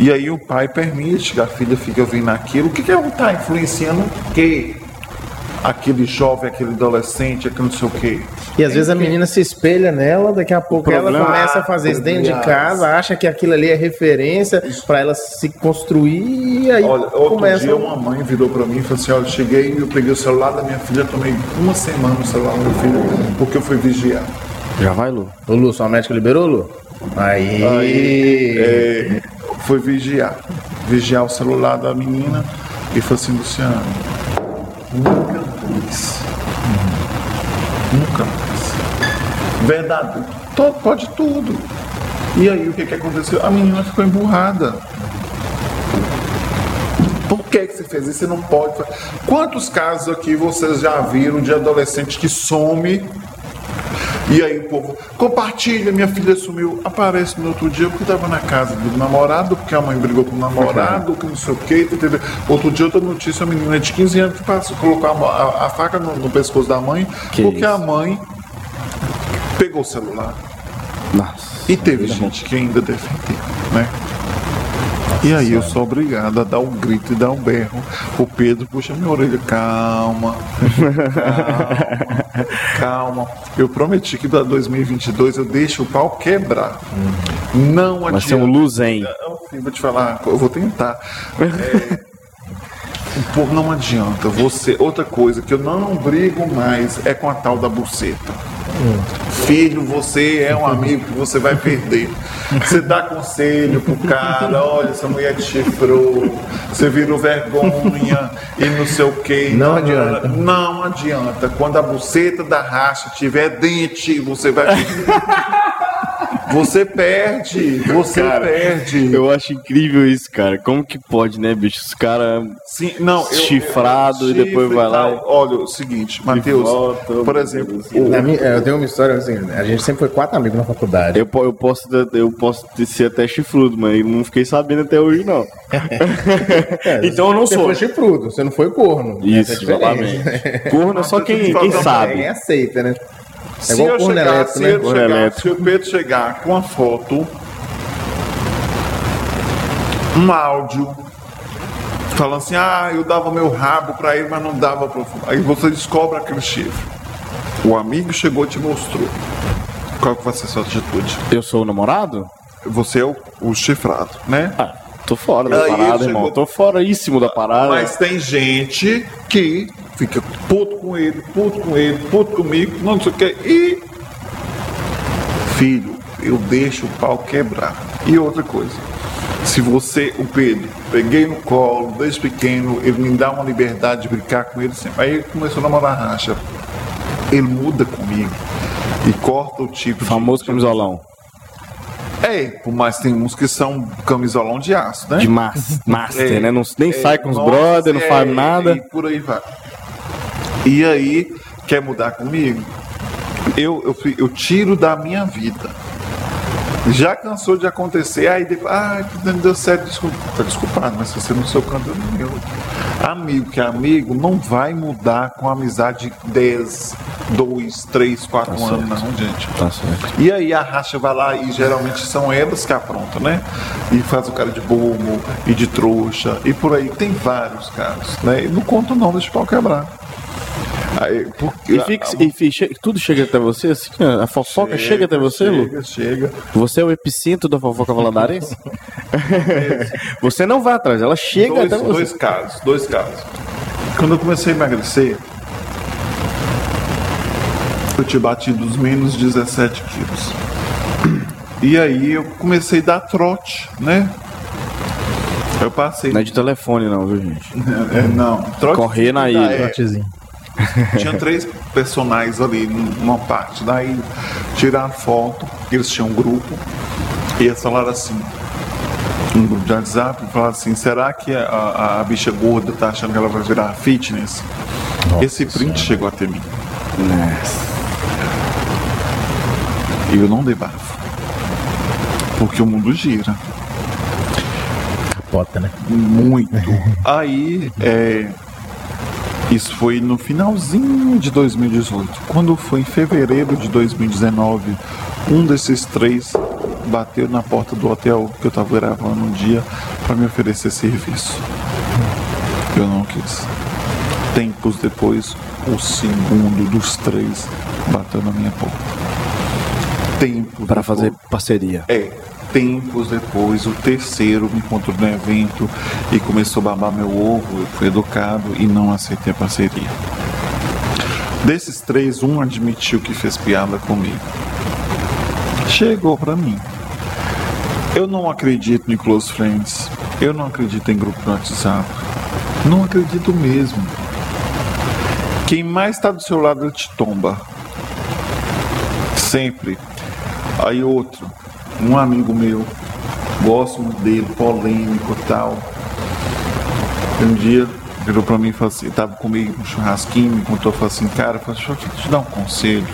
E aí o pai permite que a filha fique ouvindo aquilo. O que, que ela está influenciando o quê? Aquele jovem, aquele adolescente, aquele não sei o quê. E às vezes a menina se espelha nela, daqui a pouco ela começa a fazer isso dentro de Aliás. casa, acha que aquilo ali é referência pra ela se construir e aí Olha, outro começa. dia uma mãe virou pra mim e falou assim, olha, eu cheguei, eu peguei o celular da minha filha, tomei uma semana no celular do meu filho, porque eu fui vigiar. Já vai, Lu. Ô Lu, sua médica liberou, Lu? Aí. Aí é, foi vigiar. Vigiar o celular da menina e falou assim, Luciano, nunca mais. Nunca mais. Verdade. Pode tudo. E aí o que, que aconteceu? A menina ficou emburrada. Por que, que você fez isso? Você não pode. Quantos casos aqui vocês já viram de adolescente que some e aí o povo, compartilha, minha filha sumiu. Aparece no outro dia porque estava na casa do namorado, porque a mãe brigou com o namorado, que não sei o quê. entendeu? Outro dia outra notícia, uma menina de 15 anos que passou, colocou a, a- a faca no, no pescoço da mãe, Que porque isso? a mãe pegou o celular. Nossa. E teve gente que ainda defendeu, né? E aí eu sou obrigado a dar um grito e dar um berro. O Pedro puxa minha orelha, calma, calma, calma. Eu prometi que para 2022 eu deixo o pau quebrar. Não adianta. ser um Luzen. Eu vou te falar, eu vou tentar. É, povo não adianta. Você, outra coisa que eu não brigo mais é com a tal da buceta. Filho, você é um amigo que você vai perder. Você dá conselho pro cara, olha, essa mulher te chifrou, você virou vergonha e não sei o que. Não adianta. Não adianta. Quando a buceta da racha tiver dente, você vai Você perde, você Cara, perde. Eu acho incrível isso, cara. Como que pode, né, bicho? Os caras. Sim, não, eu- Chifrado eu- e depois chifre vai lá. Olha, o seguinte, Matheus, por exemplo, o- Na minha- eu tenho uma história assim, a gente sempre foi quatro amigos na faculdade. Eu, eu, posso, eu posso ser até chifrudo, mas eu não fiquei sabendo até hoje, não. então eu não Você sou. foi chifrudo, você não foi corno. É Isso, diferença. exatamente. Corno é só eu quem, quem sabe. Quem aceita, né? É se igual eu corno chegar, elétrico, se, né? Corno elétrico. se o Pedro chegar com a foto, um áudio falando assim, ah, eu dava meu rabo para ele, mas não dava para Aí você descobre aquele chifre. O amigo chegou e te mostrou. Qual que vai ser a sua atitude? Eu sou o namorado? Você é o, o chifrado, né? Ah, tô fora da Aí parada, irmão. chegou- Tô foraíssimo da parada. Mas tem gente que fica puto com ele, puto com ele, puto comigo, não sei o que. E. Filho, eu deixo o pau quebrar. E outra coisa. Se você, o Pedro, peguei no colo desde pequeno, ele me dá uma liberdade de brincar com ele sempre. Aí ele começou a namorar racha. Ele muda comigo e corta o tipo de- Famoso camisolão. É, por mais tem uns que são camisolão de aço, né? De mas, master, É, né? Não, nem é, sai com os nossa, brother, não é, faz nada. E por aí vai. E aí, quer mudar comigo? Eu, eu, eu tiro da minha vida. Já cansou de acontecer, aí depois, ah, não deu certo, desculpa. Tá desculpado, mas se você não seu canto é meu. Amigo que é amigo não vai mudar com amizade de 10, 2, 3, 4 anos, não, gente. Tá certo. E aí a racha vai lá e geralmente são elas que aprontam, né? E faz o cara de bobo e de trouxa e por aí. Tem vários casos, né? E não conto não, deixa o pau quebrar. Aí, porque, E, fica, e fi- che- tudo chega até você, assim, a fofoca chega, até você, Lu? Chega, chega. Você é o epicentro da fofoca valadarense? você não vai atrás, ela chega Dois, até você. dois casos, dois casos. Quando eu comecei a emagrecer, eu tinha batido os menos 17 quilos. E aí eu comecei a dar trote, né? Eu passei. Não é de telefone, não, viu, gente? É, não, trote Correr na ilha. época. Trotezinho. Tinha três personagens ali numa parte da ilha. Tiraram foto, eles tinham um grupo. E eles falaram assim, um grupo de WhatsApp, falaram assim, será que a, a- bicha gorda tá achando que ela vai virar fitness? Esse print chegou até mim. E eu não debafo. Porque o mundo gira. Capota, né? Muito. Aí, é, isso foi no finalzinho de 2018. Quando foi em fevereiro de 2019, um desses três bateu na porta do hotel que eu estava gravando um dia para me oferecer serviço. Eu não quis. Tempos depois, o segundo dos três bateu na minha porta. Tempos Para fazer parceria. é, tempos depois, o terceiro me encontrou no evento e começou a babar meu ovo. Eu fui educado e não aceitei a parceria. Desses três, um admitiu que fez piada comigo. Chegou pra mim. Eu não acredito em close friends. Eu não acredito em grupo no WhatsApp. Não acredito mesmo. Quem mais está do seu lado ele te tomba. Sempre. Aí outro, um amigo meu, gosto muito dele, polêmico e tal. Um dia virou pra mim e falou assim, tava comigo no churrasquinho, me contou, falou assim, cara, falou, deixa eu te- dar um conselho.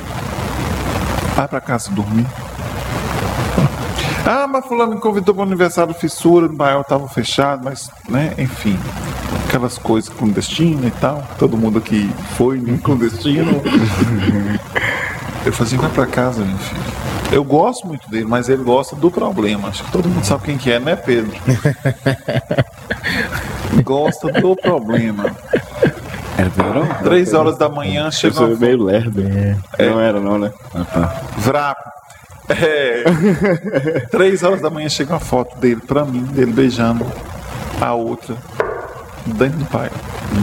Vai pra casa dormir. Ah, mas fulano me convidou para o aniversário do Fissura, no bairro tava fechado, mas, né, enfim, aquelas coisas clandestinas e tal. Todo mundo aqui foi né, clandestino. Eu falei assim, vai pra casa, meu filho. Eu gosto muito dele, mas ele gosta do problema. Acho que todo mundo sabe quem que é, né, Pedro? gosta do problema. Era verão? Três horas da manhã Eu chega sou uma meio lerdo. Não era, não, né? Ah, tá. Vraco. É. Três horas da manhã chega uma foto dele pra mim, dele beijando a outra dentro do pai.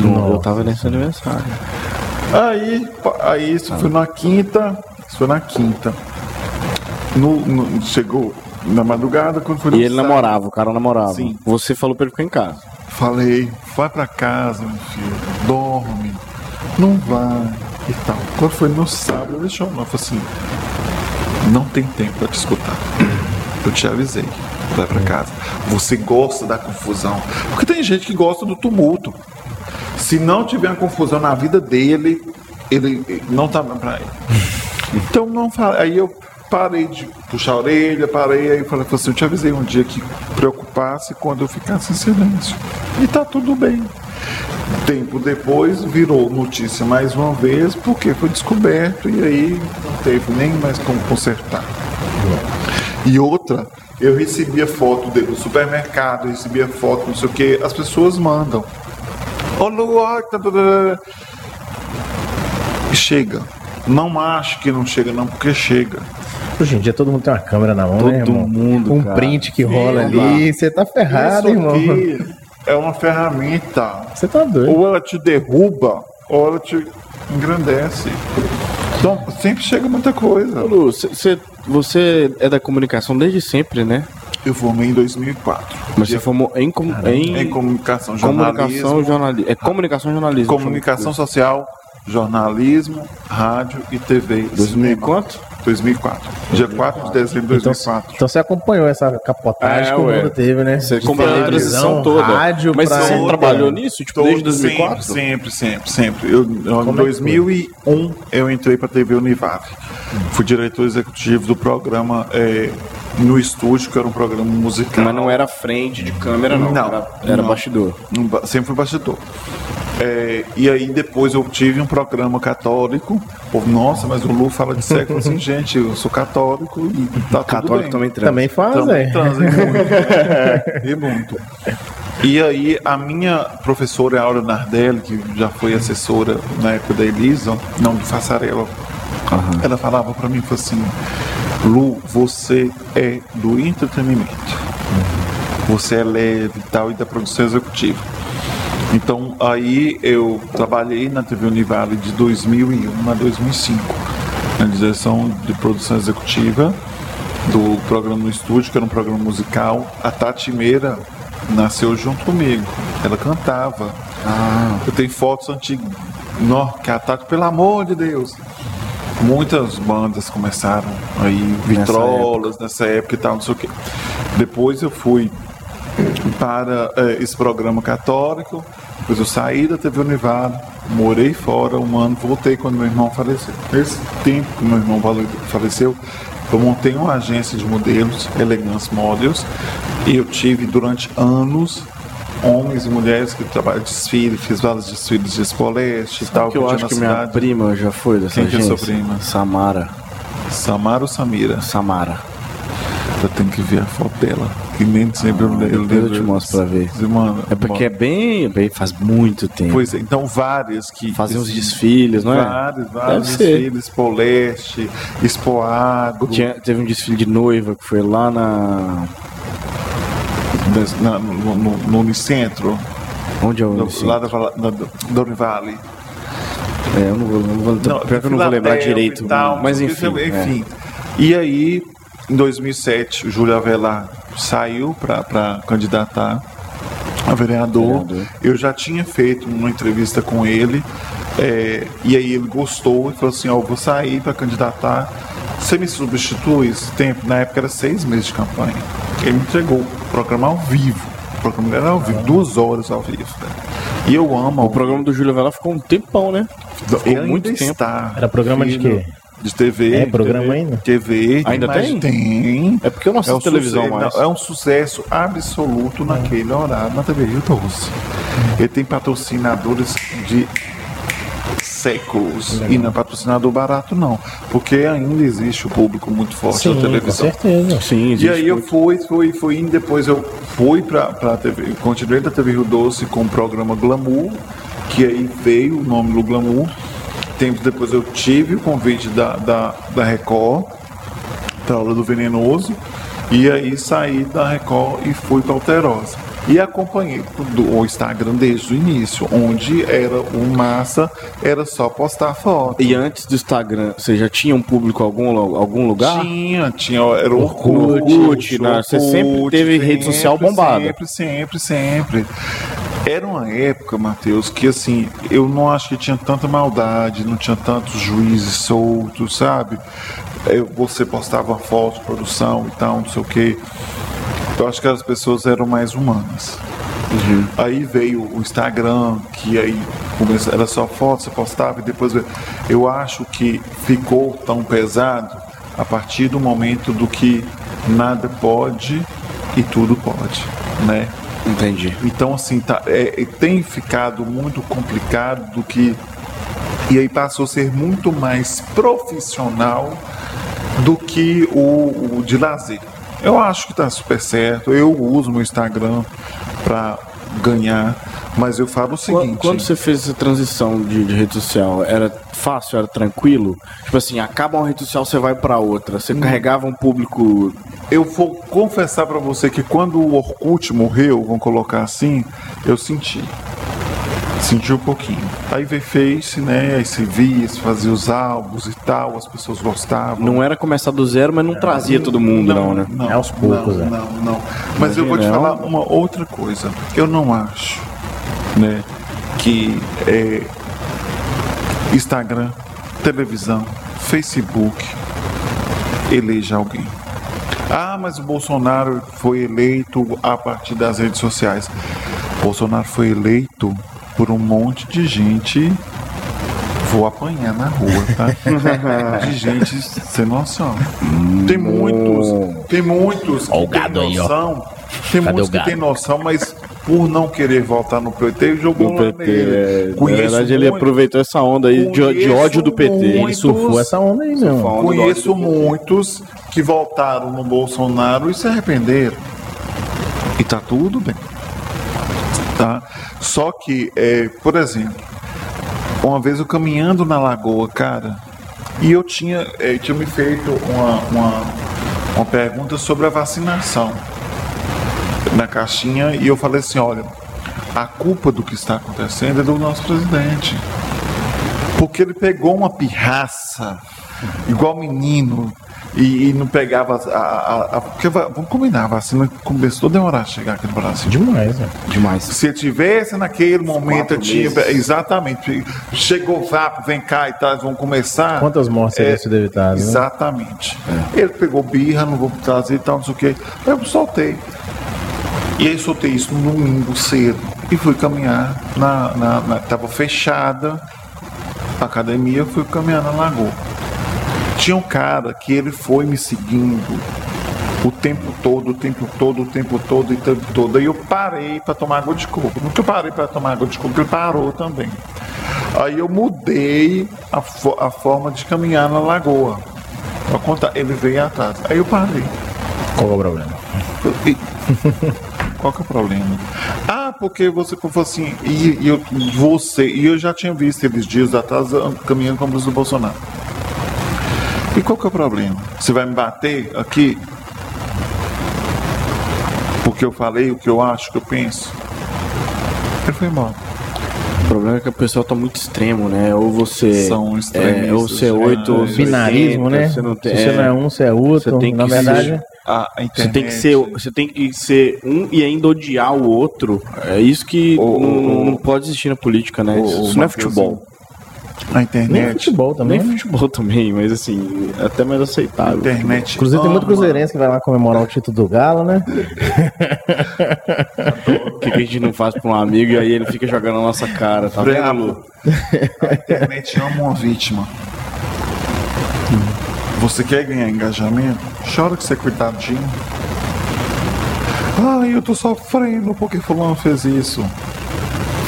Não, eu tava nesse aniversário. Aí, aí isso foi na quinta. Isso foi na quinta. No, no- chegou na madrugada quando foi E ele sábado. namorava, o cara namorava. Sim. Você falou pra ele ficar em casa. Falei, vai pra casa, meu filho, dorme, não vai e tal. Quando foi no sábado, ele chamou, falou assim, não tem tempo pra te escutar. Eu te avisei, vai pra casa. Você gosta da confusão. Porque tem gente que gosta do tumulto. Se não tiver uma confusão na vida dele, ele ele não tá pra ele. Então não fala. Aí eu parei de puxar a orelha, parei, aí falei assim, eu te avisei um dia que preocupasse quando eu ficasse em silêncio. E tá tudo bem. Tempo depois virou notícia mais uma vez, porque foi descoberto e aí não teve nem mais como consertar. E outra, eu recebia foto dele no supermercado, recebia foto, não sei o que, as pessoas mandam. Ô tá, tá, tá, chega. Não acho que não chega, não, porque chega. Hoje em dia todo mundo tem uma câmera na mão, Todo né, irmão? mundo, Um cara. print que rola Sim, ali, você tá ferrado, Isso irmão. aqui é uma ferramenta. Você tá doido. Ou ela te derruba, ou ela te engrandece. Então, sempre chega muita coisa. Lu, cê- cê- você é da comunicação desde sempre, né? Eu formei em 2004. Mas você formou em, com- em, Em comunicação, comunicação jornalismo, jornalismo. É comunicação e jornalismo. comunicação social, jornalismo, rádio e TV. e 2000 e cinema. quanto? 2004. Dia 4 de dezembro de Então, 2004. então você acompanhou essa capotagem É, que o mundo teve, né? Você acompanhou a televisão, transição toda. Rádio Mas você trabalhou nisso, tipo, desde Todo- 2004? Sempre, sempre, sempre. Eu, em é que 2001 eu entrei para a TV Univap. Fui diretor executivo do programa é, no estúdio, que era um programa musical. Mas não era frente de câmera, não. Não, Era, era não. bastidor. Ba- Sempre fui bastidor. É, e aí depois eu tive um programa católico. Povo, nossa, mas o Lu fala de sexo assim, gente, eu sou católico e tá tudo Católico bem. também transa. Também faz, Também é. transa, e muito. e muito. E aí a minha professora Aura Nardelli, que já foi assessora na época da Elisa, não de Fassarela, ela falava para mim, falou assim, Lu, você é do entretenimento. Você é leve e tal, e da produção executiva. Então aí eu trabalhei na TV Univale de 2001 a 2005, na direção de produção executiva do programa no estúdio, que era um programa musical. A Tati Meira nasceu junto comigo, ela cantava. Eu tenho fotos antigas, Nó, que a Tati, pelo amor de Deus. Muitas bandas começaram aí, vitrolas nessa época e tal, não sei o quê. Depois eu fui para eh, esse programa católico. Depois eu saí da TV Univado, morei fora um ano, voltei quando meu irmão faleceu. Nesse tempo que meu irmão fale- faleceu, eu montei uma agência de modelos, Elegance Models, e eu tive durante anos homens e mulheres que trabalham de desfile, fiz vários desfiles de Espoleste e tal. que eu acho que minha cidade. prima já foi dessa Quem que é agência. sua prima? Samara. Samara ou Samira? Samara. Eu tenho que ver a foto dela. Que nem sempre eu lembro. depois eu te mostro pra ver. Mano, É porque é bem, bem. Faz muito tempo. Pois é, então várias que. Fazem uns desfiles, não é? Vários, vários desfiles, Poleste, Expoagro, Tinha, teve um desfile de noiva que foi lá na. Na- no, no, no Unicentro, Onde é o. Unicentro? lá da, da Univale. É, eu não vou, não vou, pior que eu não vou lembrar direito. tal, mas não enfim. é. enfim. E aí, em 2007, o Júlio Avelar saiu para candidatar a vereador. Vereador. Eu já tinha feito uma entrevista com ele, é, e aí ele gostou e falou assim: Ó, eu vou sair para candidatar. Você me substitui esse tempo? Na época era seis meses de campanha. Ele me entregou programa ao vivo. O programa era ao vivo, duas horas ao vivo. né? E eu amo. O programa do Júlio Vela ficou um tempão, né? Ficou Ele muito tempo. está. Era programa de Filho, quê? De TV. É, programa TV, ainda? TV. Ainda tem? Tem. É porque eu não assisto um televisão sucesso- mais. não, É um sucesso absoluto naquele horário na TV Rio Doce. Ele tem patrocinadores de séculos. E não é patrocinador barato, não. Porque ainda existe o público muito forte Sim, na com televisão. certeza. Sim, E aí eu muito. fui, fui, fui indo, depois eu fui pra, pra TV, continuei da TV Rio Doce com o programa Glamour, que aí veio o nome do Glamour. Tempo depois eu tive o convite da, da, da Record, para aula do Venenoso, e aí saí da Record e fui para Alterosa. E acompanhei do, o Instagram desde o início, onde era o massa, era só postar foto. E antes do Instagram, você já tinha um público em algum, algum lugar? Tinha, tinha, era o Orkut, Orkut, né? Você sempre teve rede social bombada. Sempre, sempre, sempre. Era uma época, Matheus, que assim, eu não acho que tinha tanta maldade, não tinha tantos juízes soltos, sabe? Você postava uma foto, produção e tal, não sei o quê. Eu acho que as pessoas eram mais humanas. Aí veio o Instagram, que aí era só foto, você postava e depois veio. Eu acho que ficou tão pesado a partir do momento do que nada pode e tudo pode, né? Entendi. Então assim, tá, é, é, tem ficado muito complicado do que e aí passou a ser muito mais profissional do que o, o de lazer. Eu acho que está super certo. Eu uso meu Instagram para ganhar, mas eu falo o seguinte. Quando você fez essa transição de, de, rede social, era fácil, era tranquilo? Tipo assim, acaba uma rede social, você vai para outra. Você hum. carregava um público. Eu vou confessar para você que quando o Orkut morreu, vamos colocar assim, eu senti. Senti um pouquinho. Aí veio Face, né? Aí se via, se fazia os álbuns e tal, as pessoas gostavam. Não era começar do zero, mas não trazia todo mundo, não, não né? Não, é aos poucos, não, é. Não, não. Mas eu vou te falar uma outra coisa. Eu não acho, né? Que é, Instagram, televisão, Facebook eleja alguém. Ah, mas o Bolsonaro foi eleito a partir das redes sociais. Bolsonaro foi eleito por um monte de gente. Vou apanhar na rua, tá? de gente sem noção. Tem muitos, tem muitos que têm noção. Tem muitos que têm noção, mas por não querer voltar no PT, jogou no PT. É, na verdade, muito, ele aproveitou essa onda aí de, de, ódio do PT. Muitos, ele surfou essa onda aí mesmo. Conheço muitos que voltaram no Bolsonaro e se arrependeram. E tá tudo bem. Tá? Só que, é, por exemplo, uma vez eu caminhando na lagoa, cara, e eu tinha, é, tinha me feito uma, uma, uma pergunta sobre a vacinação na caixinha e eu falei assim, olha, a culpa do que está acontecendo é do nosso presidente. Porque ele pegou uma pirraça, igual menino, e, e não pegava a, a, a, Porque vamos combinar, a vacina começou a demorar a chegar aqui no Brasil. Demais, né? Demais. Se tivesse naquele momento, tinha. Exatamente. Chegou VAP, vem cá e tal, vão começar. Quantas mortes é, teria sido Né? Exatamente. É. Ele pegou birra, não vou trazer e tal, não sei o quê. Eu soltei. E aí soltei isso no domingo cedo. E fui caminhar na. na, na tava fechada a academia, fui caminhar na lagoa. Tinha um cara que ele foi me seguindo o tempo todo, o tempo todo, o tempo todo, o tempo todo. Aí eu parei para tomar água de coco. No que eu parei para tomar água de coco, ele parou também. Aí eu mudei a, fo a forma de caminhar na lagoa. Pra contar, ele veio atrás. Aí eu parei. Qual é o problema? Qual que é o problema? Ah, porque você falou assim, e, e eu, você, e eu já tinha visto eles dias atrás caminhando com a blusa do Bolsonaro. E qual que é o problema? Você vai me bater aqui? Porque eu falei o que eu acho, o que eu penso? Ele foi embora. O problema é que o pessoal tá muito extremo, né? Ou você. São é, ou você é 8 ou Binarismo, né? Você não tem, Se você não é um, você é outro. Você tem que Na verdade. Ser, a, a você tem que ser você tem que ser um e ainda odiar o outro é isso que não, não, pode existir na política né isso não é futebol a internet. Nem futebol também. Nem futebol também, mas assim, é até mais aceitável. internet. Inclusive tem muito cruzeirense que vai lá comemorar o título do Galo, né? o que, que, a gente não faz pra um amigo e aí ele fica jogando na nossa cara, tá vendo? A internet ama uma vítima. Você quer ganhar engajamento? Chora que você é coitadinho. Ai, eu tô sofrendo porque fulano fez isso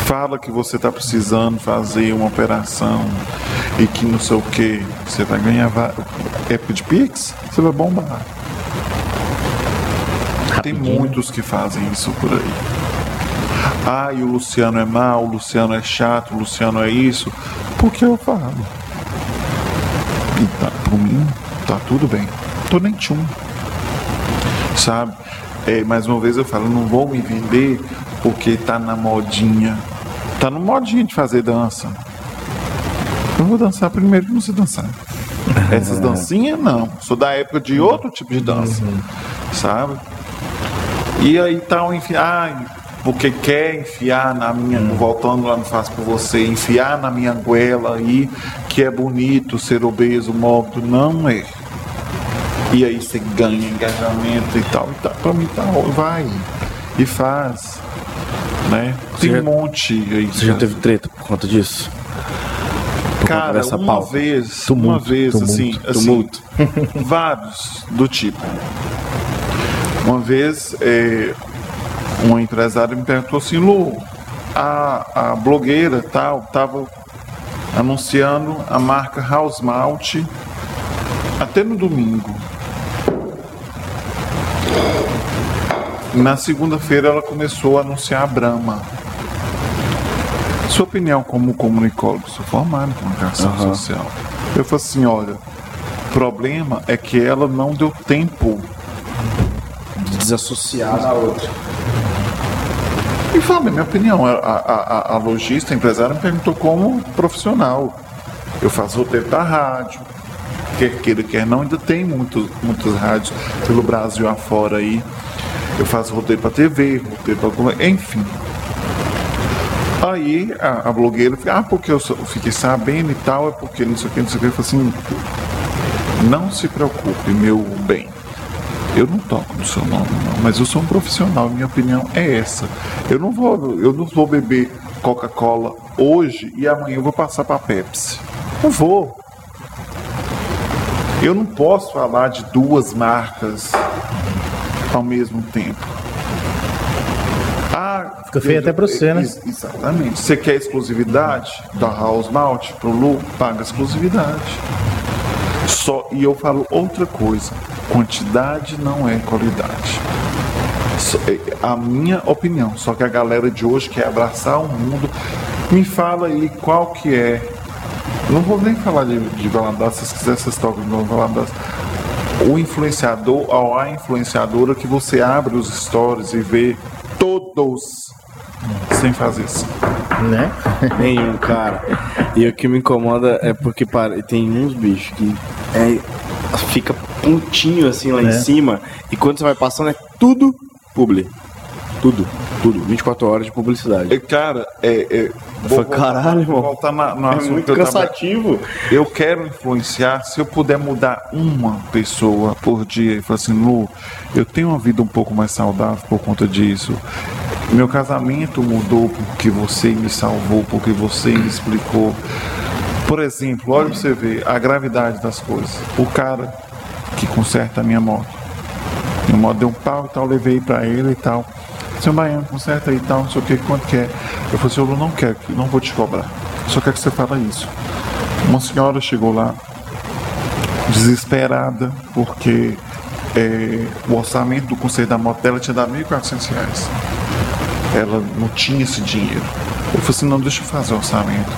fala que você está precisando fazer uma operação e que não sei o que, você vai ganhar época de Pix, você vai bombar. Tem muitos que fazem isso por aí. Ah, e o Luciano é mau, o Luciano é chato, o Luciano é isso. Porque eu falo. E tá, por mim, tá tudo bem. Tô nem tchum. Sabe? É, mais uma vez eu falo, não vou me vender porque tá na modinha tá no modinho de fazer dança. Eu vou dançar primeiro que não sei dançar. Essas dancinhas não. Sou da época de outro tipo de dança. Uhum. Sabe? E aí tá um enfiar. Porque quer enfiar na minha. Uhum. Voltando lá no Faço por você, enfiar na minha goela aí que é bonito ser obeso, mórbido. Não é. E aí você ganha engajamento e tal. E tá, pra mim tá. Vai. E faz né? Tem já, um monte aí. Você já teve treta por conta disso? Por cara, conta uma pauta? vez, tumulto, uma vez, tumulto, assim, tumulto. assim vários do tipo. Uma vez, é, uma empresária me perguntou assim, Lu, a, a blogueira tal, tava anunciando a marca House Malt Até no domingo. Na segunda-feira ela começou a anunciar a Brahma. Sua opinião como comunicólogo, sou formado em comunicação Aham. social. Eu falei assim, olha, o problema é que ela não deu tempo Desassociar da outra. E fala, minha opinião, a, a, a, a lojista, a empresária me perguntou como profissional. Eu faço roteiro da rádio, quer queira, quer não, ainda tem muitos, muitas rádios pelo Brasil afora aí. Eu faço roteiro para TV, roteiro para. Enfim. Aí a, a blogueira fica, ah, porque eu fiquei sabendo e tal, é porque não sei o que, não sei o que. Eu falei assim, não se preocupe, meu bem. Eu não toco no seu nome, não, mas eu sou um profissional, minha opinião é essa. Eu não vou, eu não vou beber Coca-Cola hoje e amanhã eu vou passar para Pepsi. Não vou. Eu não posso falar de duas marcas ao mesmo tempo. Ah, Fica feio até pra você, né? Ex- Exatamente. Você quer exclusividade da House Malt pro Lu? Paga exclusividade. Só, e eu falo outra coisa: quantidade não é qualidade. É a minha opinião. Só que a galera de hoje quer abraçar o mundo. Me fala aí qual que é. Não vou nem falar de, de Valadares, se vocês quiserem, vocês tocam de novo Valadares. O influenciador ou a influenciadora que você abre os stories e vê todos sem fazer isso. Né? Nenhum, cara. E o que me incomoda é porque para, tem uns bichos que é, fica pontinho assim lá em É. cima e quando você vai passando é tudo publi. Tudo, tudo. 24 horas de publicidade. É, Cara, é. é Foi caralho, irmão. Vou voltar na, no É assunto muito que eu cansativo. Eu quero influenciar, se eu puder mudar uma pessoa por dia e falar assim, Lu, eu tenho uma vida um pouco mais saudável por conta disso. Meu casamento mudou porque você me salvou, porque você me explicou. Por exemplo, olha pra você ver a gravidade das coisas. O cara que conserta a minha moto. Minha moto deu um pau e tal, levei pra ele e tal seu é Baiano, conserta aí e tal, não sei o que, quanto quer. Eu falei, assim, seu Lu não quero, não vou te cobrar. Só quero que você fale isso. Uma senhora chegou lá, desesperada, porque é, o orçamento do conselho da moto dela tinha dado R$ 1.400. Ela não tinha esse dinheiro. Eu falei assim, não, deixa eu fazer o orçamento.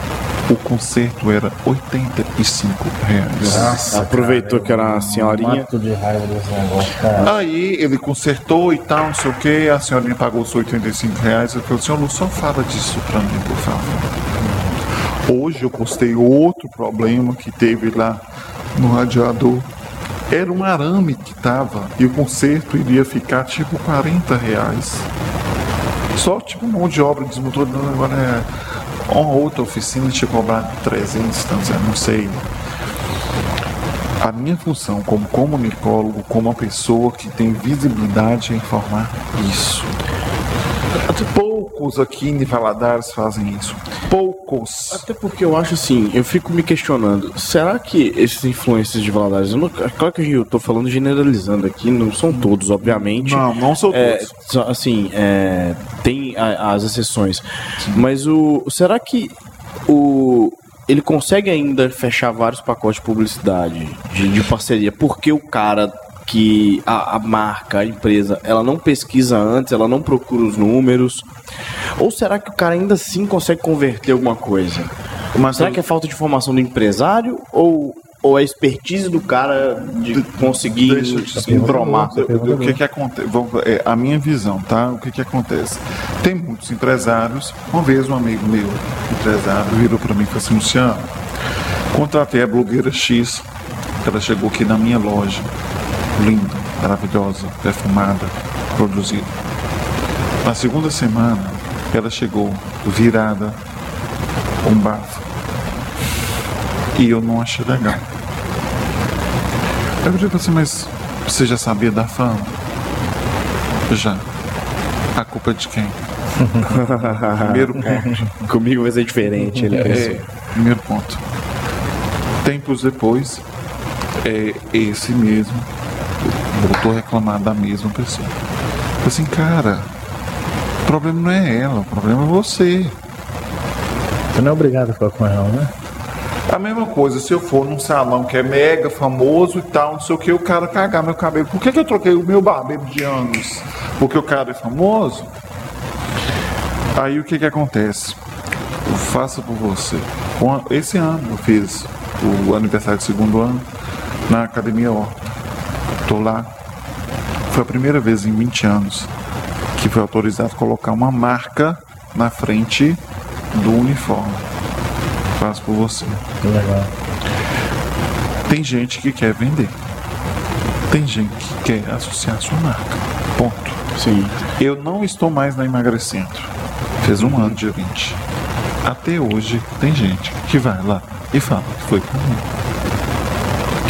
O conserto era 80 65 reais. Nossa, aproveitou cara, que era a senhorinha. De raiva desse negócio, cara. Aí ele consertou e tal, não sei o que, a senhorinha pagou os 85 reais. Eu falei, senhor não só fala disso pra mim, por favor. Hoje eu postei outro problema que teve lá no radiador. Era um arame que tava e o conserto iria ficar tipo 40 reais. Só tipo mão de obra desmontou. agora é uma outra oficina tinha cobrado 300, tantos, não sei. A minha função como comunicólogo, como uma pessoa que tem visibilidade é informar isso. Poucos aqui em Valadares fazem isso. Poucos. Até porque eu acho assim, eu fico me questionando, será que esses influencers de Valadares, não, é claro que eu tô falando generalizando aqui, não são todos, obviamente. Não, não sou É, todos. assim, é, tem a- as exceções. Mas o. Será que o. Ele consegue ainda fechar vários pacotes de publicidade, de, de parceria, porque o cara que a, a marca, a empresa, ela não pesquisa antes, ela não procura os números? Ou será que o cara ainda assim consegue converter alguma coisa? Mas será que é falta de informação do empresário ou, ou é expertise do cara de conseguir Deixa eu embromar? O que que acontece? Vou- é, a minha visão, tá? O que que acontece? Tem muitos empresários. Uma vez um amigo meu, empresário, virou para mim e falou assim, Luciano, contratei a blogueira X. Ela chegou aqui na minha loja, linda, maravilhosa, perfumada, produzida. Na segunda semana, ela chegou virada, um bafo. E eu não achei legal. Eu falei assim, mas você já sabia da fama? Já. A culpa é de quem? Primeiro ponto. Comigo vai ser diferente, ele. É, primeiro ponto. Tempos depois, é esse mesmo voltou a reclamar da mesma pessoa. Falei assim, cara, o problema não é ela, o problema é você. Você não é obrigado a ficar com ela, né? A mesma coisa, se eu for num salão que é mega famoso e tal, não sei o que, o cara cagar meu cabelo. Por que, que eu troquei o meu barbeiro de anos? Porque o cara é famoso? Aí o que que acontece? Eu faço por você. Esse ano eu fiz o aniversário do segundo ano na Academia Horta. Tô lá. Foi a primeira vez em 20 anos que foi autorizado colocar uma marca na frente do uniforme. Faço por você. Legal. Tem gente que quer vender. Tem gente que quer associar a sua marca. Ponto. Sim. Eu não estou mais na emagrecendo. Fez um ano, dia 20. Até hoje tem gente que vai lá e fala que foi comigo.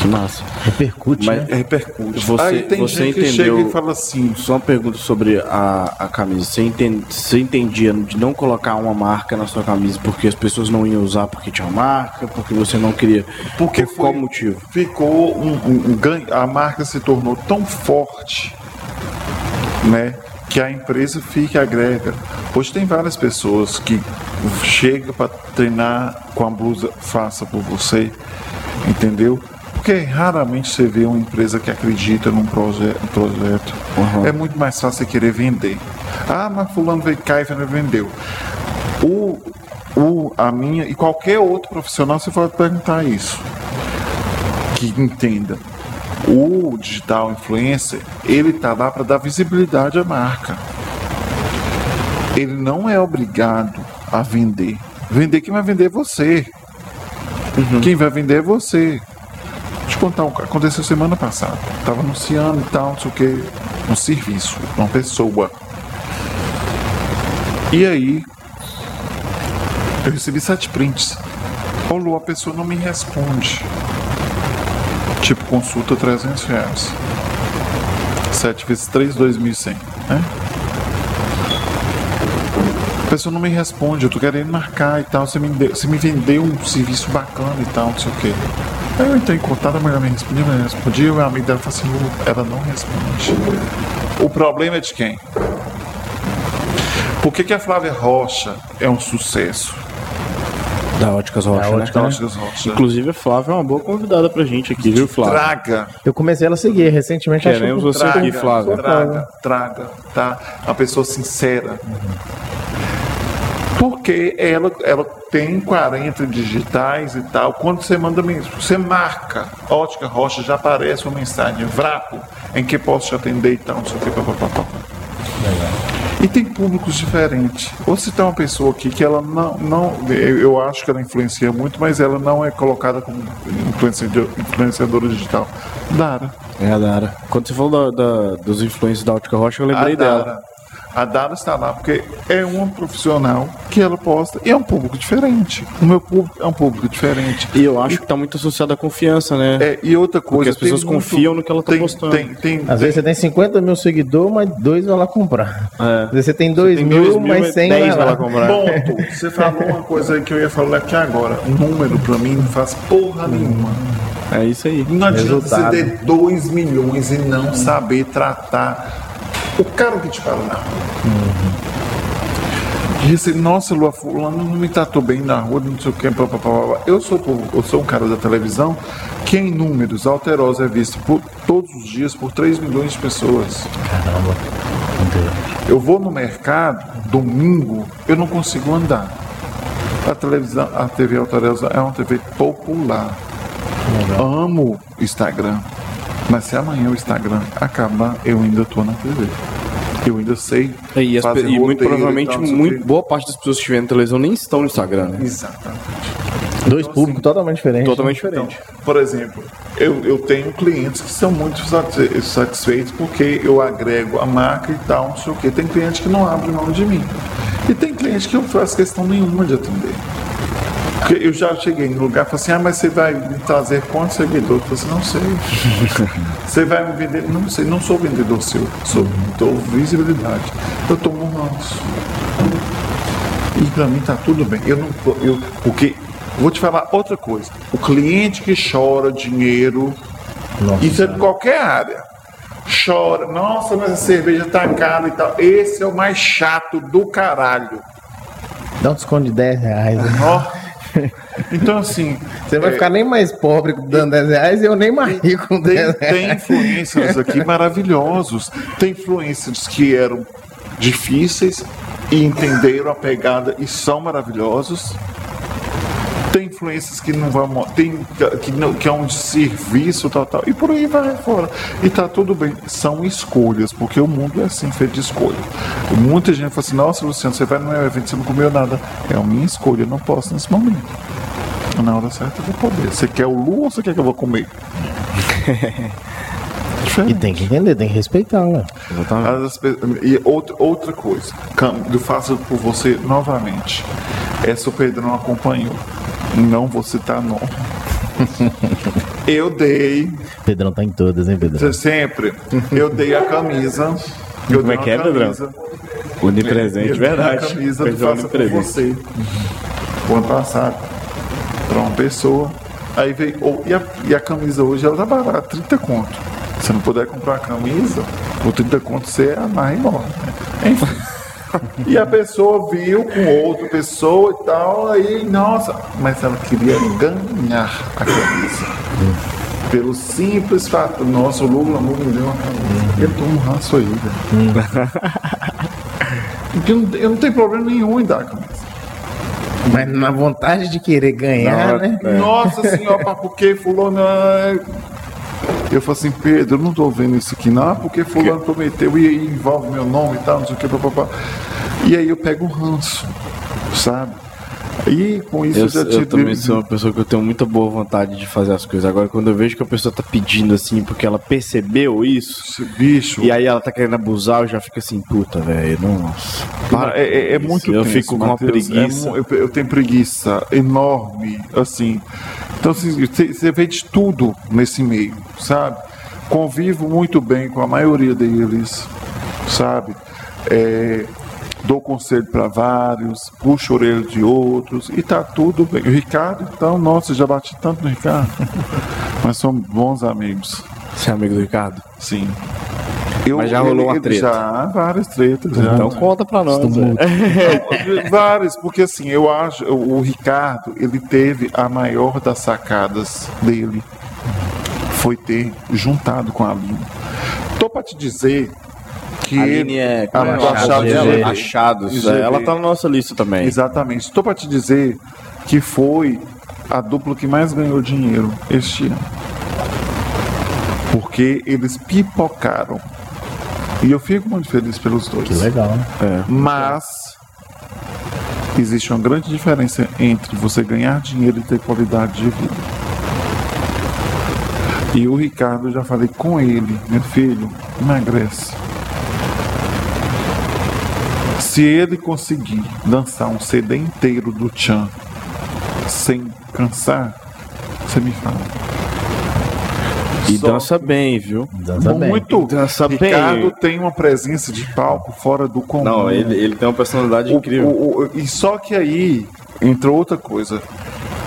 Que massa. Repercute, Mas né? Repercute. Você- Aí tem você gente que entendeu- chega e fala assim, Só uma pergunta sobre a, a camisa. Você, entende, você entendia de não colocar uma marca na sua camisa porque as pessoas não iam usar porque tinha marca, porque você não queria. Porque Por qual foi- motivo? ficou um, um- um ganho, a marca se tornou tão forte, né, que a empresa fica e agrega. Hoje tem várias pessoas que chegam para treinar com a blusa faça por você, entendeu? Porque raramente você vê uma empresa que acredita num proje projeto. É muito mais fácil você querer vender. Ah, mas fulano veio cá e vendeu. O, o, a minha e qualquer outro profissional você pode perguntar isso que entenda. O digital influencer, ele tá lá para dar visibilidade à marca. Ele não é obrigado a vender. Vender quem vai vender é você. Quem vai vender é você. Eu contar. Aconteceu semana passada. Tava anunciando e tal, não sei o que. Um serviço, uma pessoa. E aí, eu recebi sete prints. Lu, a pessoa não me responde. Tipo, consulta 300 reais. 7 vezes 3, 2.100, né? A pessoa não me responde, eu tô querendo marcar e tal. Você me, deu- você me vendeu um serviço bacana e tal, não sei o quê. Aí eu entrei em contato, a mulher me respondia, me respondia, o meu amigo dela falou assim, "Lu, ela não responde. O problema é de quem? Por que, que a Flávia Rocha é um sucesso? Da Óticas Rocha, Da né? Ótica, né? Óticas Rocha. Inclusive a Flávia é uma boa convidada pra gente aqui, viu, Flávia? Traga, Eu comecei ela a seguir recentemente. Queremos que- você aqui, traga, Flávia. traga, traga, tá? Uma pessoa sincera. Porque ela, ela tem 40 digitais e tal. Quando você manda mensagem, você marca Ótica Rocha, já aparece uma mensagem, Vrapo, em que posso te atender e tal, não sei o que, papapá. E tem públicos diferentes. Ou se tem uma pessoa aqui que ela não, não. Eu acho que ela influencia muito, mas ela não é colocada como influenciador- influenciadora digital. Dara. É a Dara. Quando você falou da, da- dos influencers da Ótica Rocha, eu lembrei dela. A Dara está lá porque é uma profissional que ela posta e é um público diferente. O meu público é um público diferente. E eu acho que tá muito associado à confiança, né? É, e outra coisa. as pessoas muito- confiam no que ela tá tem, postando. Tem, tem, Às tem- vezes você tem 50 mil seguidores, mas dois vai lá comprar. É. Às vezes você tem 2 tem mil, dois mil, mas mas 100 10 vai vai lá. comprar. Ponto. Você falou uma coisa que eu ia falar aqui agora. Um número pra mim não faz porra nenhuma. É isso aí. Não adianta Resultado. você ter 2 milhões e não saber tratar o cara que te fala na rua. E assim, nossa, Lua, fulano não me tratou bem na rua, não sei o que, blá, blá, blá. Eu sou, eu sou um cara da televisão que em números, Alterosa é visto por, todos os dias por 3 milhões de pessoas. Caramba. Eu vou no mercado, domingo, eu não consigo andar. A televisão, a TV Alterosa é uma TV popular. Amo Instagram. Mas se amanhã o Instagram acabar, eu ainda estou na TV. Eu ainda sei. E, as pe- fazer e muito provavelmente tal, o muito, boa parte das pessoas que estiverem na televisão nem estão no Instagram, né? Exatamente. Dois públicos totalmente diferentes. Totalmente Então, diferente. por exemplo, eu, eu tenho clientes que são muito satisfe- satisfeitos porque eu agrego a marca e tal, não sei o quê. Tem cliente que não abre mão de mim. E tem cliente que eu não faço questão nenhuma de atender. Porque eu já cheguei no lugar e falei assim, ah, mas você vai me trazer quantos seguidores? Eu falei assim, não sei. Você vai me vender? Não sei, não sou vendedor seu, sou dou visibilidade. Eu tomo ranço. E pra mim tá tudo bem. Eu não tô- eu porque vou te falar outra coisa. O cliente que chora dinheiro, Nossa isso é de qualquer área. Chora, nossa, mas a cerveja tá cara e tal. Esse é o mais chato do caralho. Dá um desconto de 10 reais. né? Então, assim, Você vai ficar nem mais pobre dando 10 reais e eu nem mais rico com 10 tem, reais. tem influencers aqui maravilhosos. Tem influencers que eram difíceis e entenderam a pegada e são maravilhosos. Tem influências que não vão, tem que não que é um serviço tal tal e por aí vai fora. E tá tudo bem, são escolhas, porque o mundo é assim feito de escolha. Muita gente fala assim: "Nossa, Luciano, você vai no meu evento, você não comeu nada". É a minha escolha, eu não posso nesse momento. Na hora certa eu vou poder. Você quer o Lu ou você quer que eu vou comer? E tem que entender, tem que respeitar, né? As pe- E outra, outra coisa, Cam- eu faço por você novamente. Essa o Pedrão acompanhou. Não vou citar nome. Eu dei, Pedrão tá em todas, hein, Pedrão? sempre, eu dei a camisa. Eu Como é dei que é, uma Pedrão? camisa. Onipresente, Eu dei verdade. A camisa do Perdão, Faça por onipresente. você. O ano passado. Pra uma pessoa. Aí veio. ou- e, a, e a camisa hoje ela tá barata, 30 conto. Se não puder comprar a camisa, por 30 conto você amarra e morre. Né? Enfim. E a pessoa viu com outra pessoa e tal, aí, nossa, mas ela queria ganhar a camisa. Pelo simples fato, nossa, o Lula Lula me deu uma camisa. Eu tomo um ranço aí, velho. Porque eu não, eu não tenho problema nenhum em dar a camisa. Mas na vontade de querer ganhar, né? Nossa senhora, porque fulano. Eu falo assim, Pedro, eu não tô vendo isso aqui, não, porque fulano prometeu e aí envolve meu nome e tal, não sei o que, papapá. E aí eu pego um ranço, sabe? E com isso Eu, eu, já eu tive. também sou uma pessoa que eu tenho muita boa vontade de fazer as coisas. Agora, quando eu vejo que a pessoa tá pedindo assim, porque ela percebeu isso, Esse bicho. e aí ela tá querendo abusar, eu já fico assim, puta, velho, nossa. Para, é, é- é muito Eu tenso, fico com uma Matheus. preguiça. É eu, eu tenho preguiça enorme, assim. Então, você você vê de tudo nesse meio, sabe? Convivo muito bem com a maioria deles, sabe? É, dou conselho para vários, puxo a orelha de outros e tá tudo bem. O Ricardo, então, nossa, já bati tanto no Ricardo. Mas somos bons amigos, Você é amigo do Ricardo? sim. Eu, Mas já rolou uma treta? Já, várias tretas. já. Então conta pra nós. velho. Vários, porque assim, eu acho, o o Ricardo, ele teve a maior das sacadas dele, foi ter juntado com a Aline. Tô pra te dizer que A Aline é, a é? Achado Achados, é, Ela tá na nossa lista também. Exatamente. Estou para te dizer que foi a dupla que mais ganhou dinheiro este ano. Porque eles pipocaram. E eu fico muito feliz pelos dois. Que legal, né? Mas existe uma grande diferença entre você ganhar dinheiro e ter qualidade de vida. E o Ricardo, eu já falei com ele, meu filho, emagrece. Se ele conseguir lançar um CD inteiro do Chan sem cansar, você me fala. E Só dança bem, viu? Dança bem. muito. Dança bem. Ricardo tem uma presença de palco fora do comum. Não, ele, ele tem uma personalidade O- incrível. o- o- e só que aí entrou outra coisa.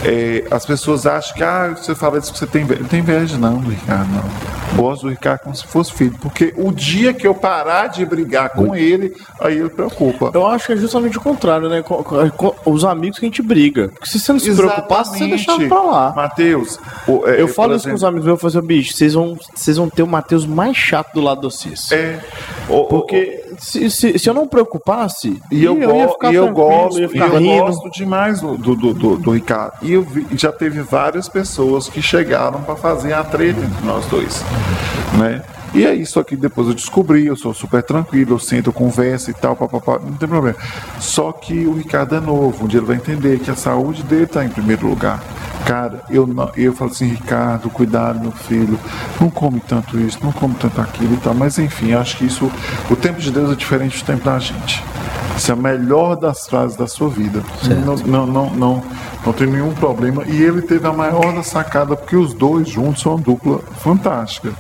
É, as pessoas acham que ah, você fala isso que você tem inveja. Não tem inveja, não, do Ricardo, não. Gosto do Ricardo como se fosse filho. Porque o dia que eu parar de brigar com ele, aí ele preocupa. Eu acho que é justamente o contrário, né? Com, com- com os amigos que a gente briga. Porque se você não se preocupar, você deixa pra lá. Matheus, o- é, Eu falo isso com os exemplo, amigos meus, eu falo assim, bicho, vocês vão, vocês vão ter o Matheus mais chato do lado de vocês. É, o- o- Porque se, se, se eu não preocupasse, E eu, ia go- ficar e eu gosto, ia e ficar eu rindo. gosto demais do, do, do, do- do Ricardo. E eu vi- já teve várias pessoas que chegaram para fazer a treta entre nós dois. Né? E é isso aqui depois eu descobri, eu sou super tranquilo, eu sento, eu converso e tal, papapá, não tem problema. Só que o Ricardo é novo, um dia ele vai entender que a saúde dele está em primeiro lugar. Cara, eu, não, eu falo assim, Ricardo, cuidado, meu filho, não come tanto isso, não come tanto aquilo e tal. Mas enfim, acho que isso, o tempo de Deus é diferente do tempo da gente. Isso é a melhor das frases da sua vida. Não, não, não, não, não tem nenhum problema. E ele teve a maior da sacada, porque os dois juntos são uma dupla fantástica.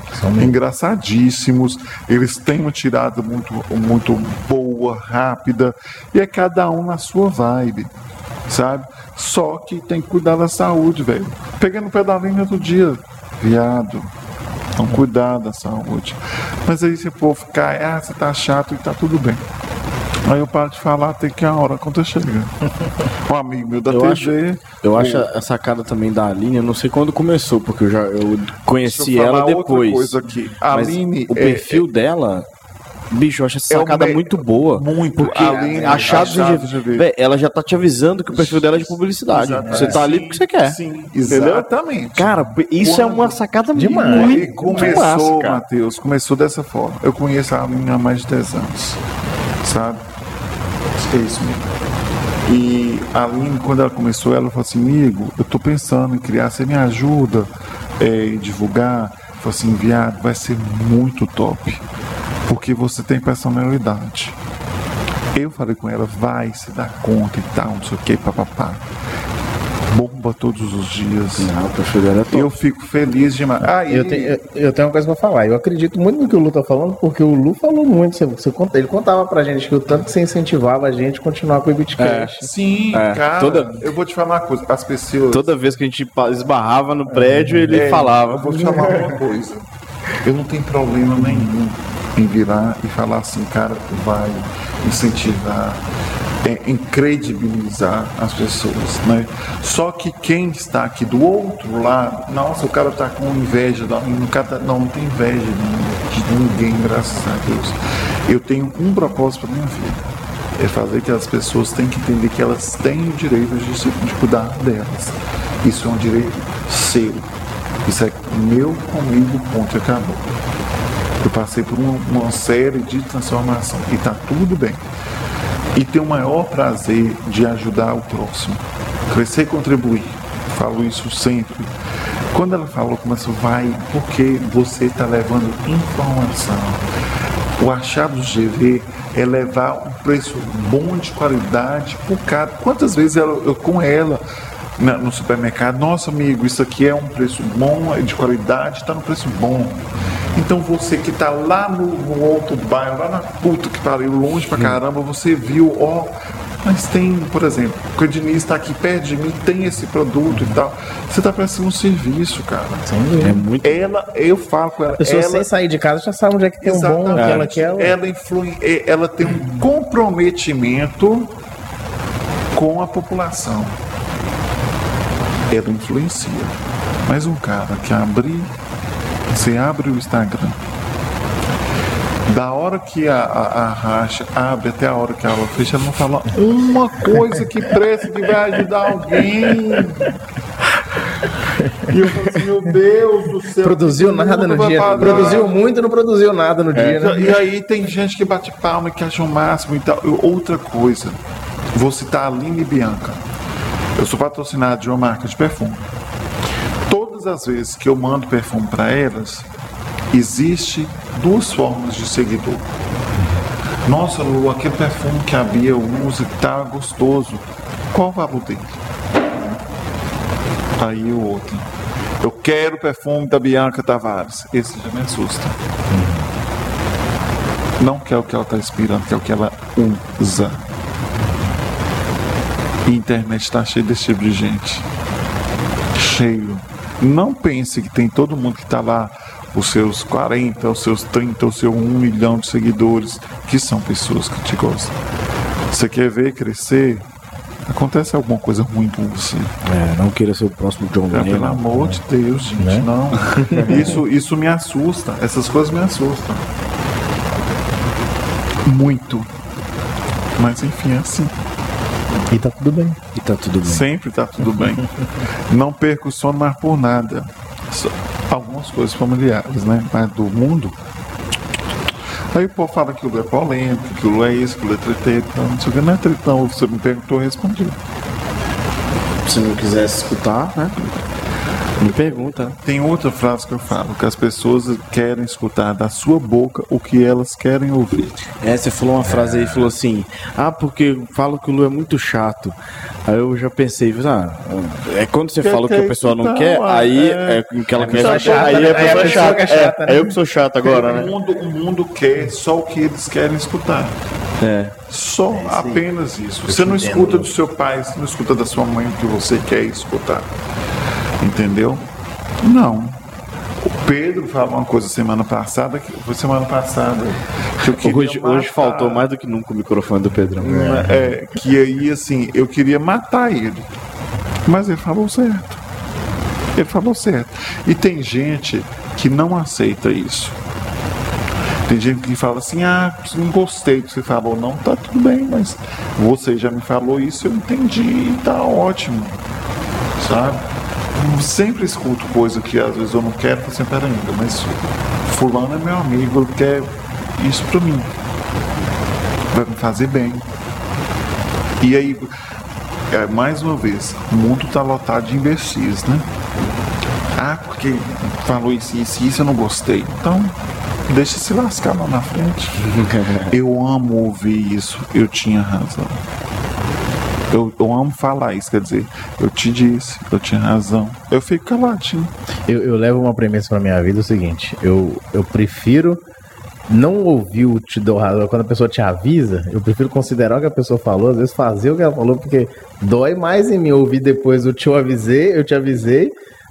Eles têm uma tirada muito, muito boa, rápida. E é cada um na sua vibe. Sabe? Só que tem que cuidar da saúde, velho. Peguei no pedalinho outro dia. Viado. Então, cuidar da saúde. Mas aí, se for ficar, ah, você tá chato e tá tudo bem. Aí eu paro de falar até que a hora quando chega. Um amigo meu da Eu TV. acho- Eu acho a sacada também da Aline, eu não sei quando começou, porque eu já eu conheci eu ela falar outra depois. coisa aqui. A Mas Aline o é- perfil dela, bicho, eu acho essa É o sacada me- muito boa. Muito. Porque Aline, achados achados ver. Véi, ela já tá te avisando que o perfil dela é de publicidade. Você tá ali porque você quer. Sim, Entendeu? exatamente. Cara, isso é Quando- uma sacada Demais. muito, E começou. Matheus, começou dessa forma. Eu conheço a Aline há mais de 10 anos, sabe? É isso mesmo. E a Aline, quando ela começou, ela falou assim, amigo, eu tô pensando em criar, você me ajuda é, em divulgar? Eu assim, viado, vai ser muito top, porque você tem personalidade. Eu falei com ela, vai, se dá conta e tal, não sei o que, papapá. Bomba todos os dias. Não, é top. Eu fico feliz demais. Ah, e- Eu tenho, eu, eu tenho uma coisa pra falar. Eu acredito muito no que o Lu tá falando, porque o Lu falou muito. Você, você conta- ele contava pra gente que o tanto que você incentivava a gente a continuar com o Bitcast. Sim, É, cara. toda- Eu vou te falar uma coisa. As pessoas. Toda vez que a gente esbarrava no prédio, ele É, falava. Eu vou te falar uma coisa. Eu não tenho problema nenhum em virar e falar assim, cara, vai incentivar, é, em credibilizar as pessoas, né? Só que quem está aqui do outro lado, nossa, o cara tá com inveja, da- o cara tá- não, não tem inveja de ninguém, graças a Deus. Eu tenho um propósito para minha vida. É fazer que as pessoas têm que entender que elas têm o direito de, de cuidar delas. Isso é um direito seu. Isso é meu comigo, ponto e acabou. Eu passei por uma, uma série de transformação e está tudo bem. E tenho o maior prazer de ajudar o próximo. Crescer e contribuir. Falo isso sempre. Quando ela falou, começou, vai, porque você está levando informação. O achado do GV é levar um preço bom de qualidade por cara. Quantas vezes eu, com ela no supermercado, nossa amigo, isso aqui é um preço bom, é de qualidade, está no preço bom. Então você que está lá no, no outro bairro, lá na puta que pariu, longe pra caramba, você viu, ó, mas tem, por exemplo, o Diniz está aqui perto de mim, tem esse produto e tal. Você está prestando um serviço, cara. É muito. Ela, eu falo com ela, A pessoa ela sem sair de casa já sabe onde é que tem um bom, que ela quer. ela, influi, eh, ela tem um comprometimento com a população. Ela influencia. Mas um cara que abrir, você abre o Instagram, da hora que a, a, a racha abre até a hora que ela fecha, ela não fala uma coisa que presta que vai ajudar alguém. E eu falo assim, meu Deus do céu. Produziu nada no dia. pagar. Produziu muito e não produziu nada no dia, né? E aí tem gente que bate palma e que acha o máximo e tal. Outra coisa, vou citar a Aline e Bianca. Eu sou patrocinado de uma marca de perfume. Todas as vezes que eu mando perfume para elas, existe duas formas de seguidor. Nossa, Lu, aquele perfume que a Bia usa tá gostoso. Qual o valor dele? Aí o outro. Eu quero o perfume da Bianca Tavares. Esse já me assusta. Não quer o que ela está inspirando, quer o que ela usa. E a internet está cheia desse tipo de gente. Cheio. Não pense que tem todo mundo que está lá, os seus 40, os seus 30, o seu 1 milhão de seguidores, que são pessoas que te gostam. Você quer ver crescer? Acontece alguma coisa ruim com você. É, não queira ser o próximo John É, pelo Lennon. amor de Deus, gente, não. Isso, isso me assusta. Essas coisas me assustam. Muito. Mas enfim, é assim. E tá tudo bem. E tá tudo bem. Sempre tá tudo bem. Não perco o sono mais por nada. Só algumas coisas familiares, né? Mas do mundo. Aí o povo fala que o Lu é polêmico, que o Lu é isso, que o Lu é tretão, não sei o que. Não é tretão, você me perguntou, eu respondi. Se não quisesse escutar, né? Me pergunta. Tem outra frase que eu falo, que as pessoas querem escutar da sua boca o que elas querem ouvir. É, você falou uma frase aí, falou assim, ah, porque falo que o Lu é muito chato. Aí eu já pensei, ah, é quando você Quer- fala o que quer a pessoa não escutar, quer, aí é. é o que ela quer. pessoa chata, aí né? a pessoa Aí a é chata. que é chata, É, né? é eu que sou chato agora, o, né? mundo, o mundo quer só o que eles querem escutar. É. Só apenas isso. Você não escuta do seu pai, você não escuta da sua mãe o que você quer escutar. Entendeu? Não. Pedro falou uma coisa semana passada, que foi semana passada. Que Hoje, hoje matar. faltou mais do que nunca o microfone do Pedrão. É, que aí, assim, eu queria matar ele. Mas ele falou certo. Ele falou certo. E tem gente que não aceita isso. Tem gente que fala assim, ah, não gostei do que você falou. Não, tá tudo bem, mas você já me falou isso, eu entendi tá ótimo. Sabe? Eu sempre escuto coisa que às vezes eu não quero, sempre ainda, mas fulano é meu amigo, ele quer isso pra mim. Vai me fazer bem. E aí, é, mais uma vez, o mundo está lotado de imbecis, né? Ah, porque falou isso, isso, isso, eu não gostei. Então, deixa se lascar lá na frente. Eu amo ouvir isso, eu tinha razão. Eu, eu amo falar isso, quer dizer, eu te disse, eu tinha razão. Eu fico caladinho. Eu, eu levo uma premissa pra minha vida é o seguinte: eu, eu prefiro não ouvir o te dou razão quando a pessoa te avisa. Eu prefiro considerar o que a pessoa falou, às vezes fazer o que ela falou, porque dói mais em mim ouvir depois o te avisei, eu te avisei,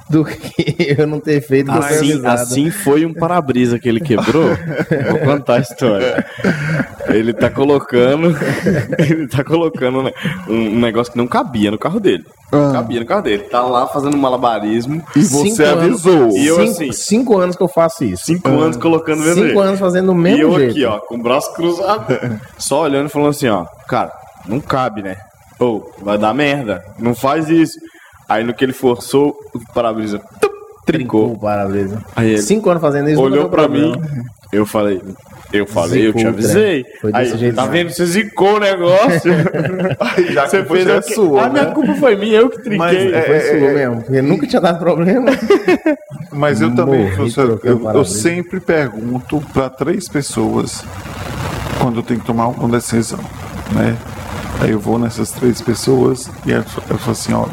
do que eu não ter feito Assim, assim foi um para-brisa que ele quebrou. Vou contar a história. Ele tá colocando. Ele tá colocando né, um negócio que não cabia no carro dele. Não cabia no carro dele. Tá lá fazendo malabarismo. E você Cinco anos- avisou. E eu cinco, assim- cinco anos que eu faço isso. Cinco anos colocando Cinco veneno. anos fazendo o E mesmo eu jeito. aqui, ó, com o braço cruzado. Só olhando e falando assim, ó. Cara, não cabe, né? Ou, vai dar merda. Não faz isso. Aí no que ele forçou, o para-brisa Trincou o para-brisa. Cinco anos fazendo isso. olhou pra mim, eu falei, eu falei, eu te Zicou, avisei. né? Foi desse Aí, jeito tá mesmo. vendo? Você zicou o negócio. Aí já Você fez é quê? sua, A minha né? culpa foi minha, eu que trinquei. Mas é- Foi sua mesmo, porque nunca tinha dado problema. Mas eu também, professor, eu, eu para-brisa. sempre pergunto para três pessoas quando eu tenho que tomar alguma decisão, né? Aí eu vou nessas três pessoas e eu, eu falo assim, olha,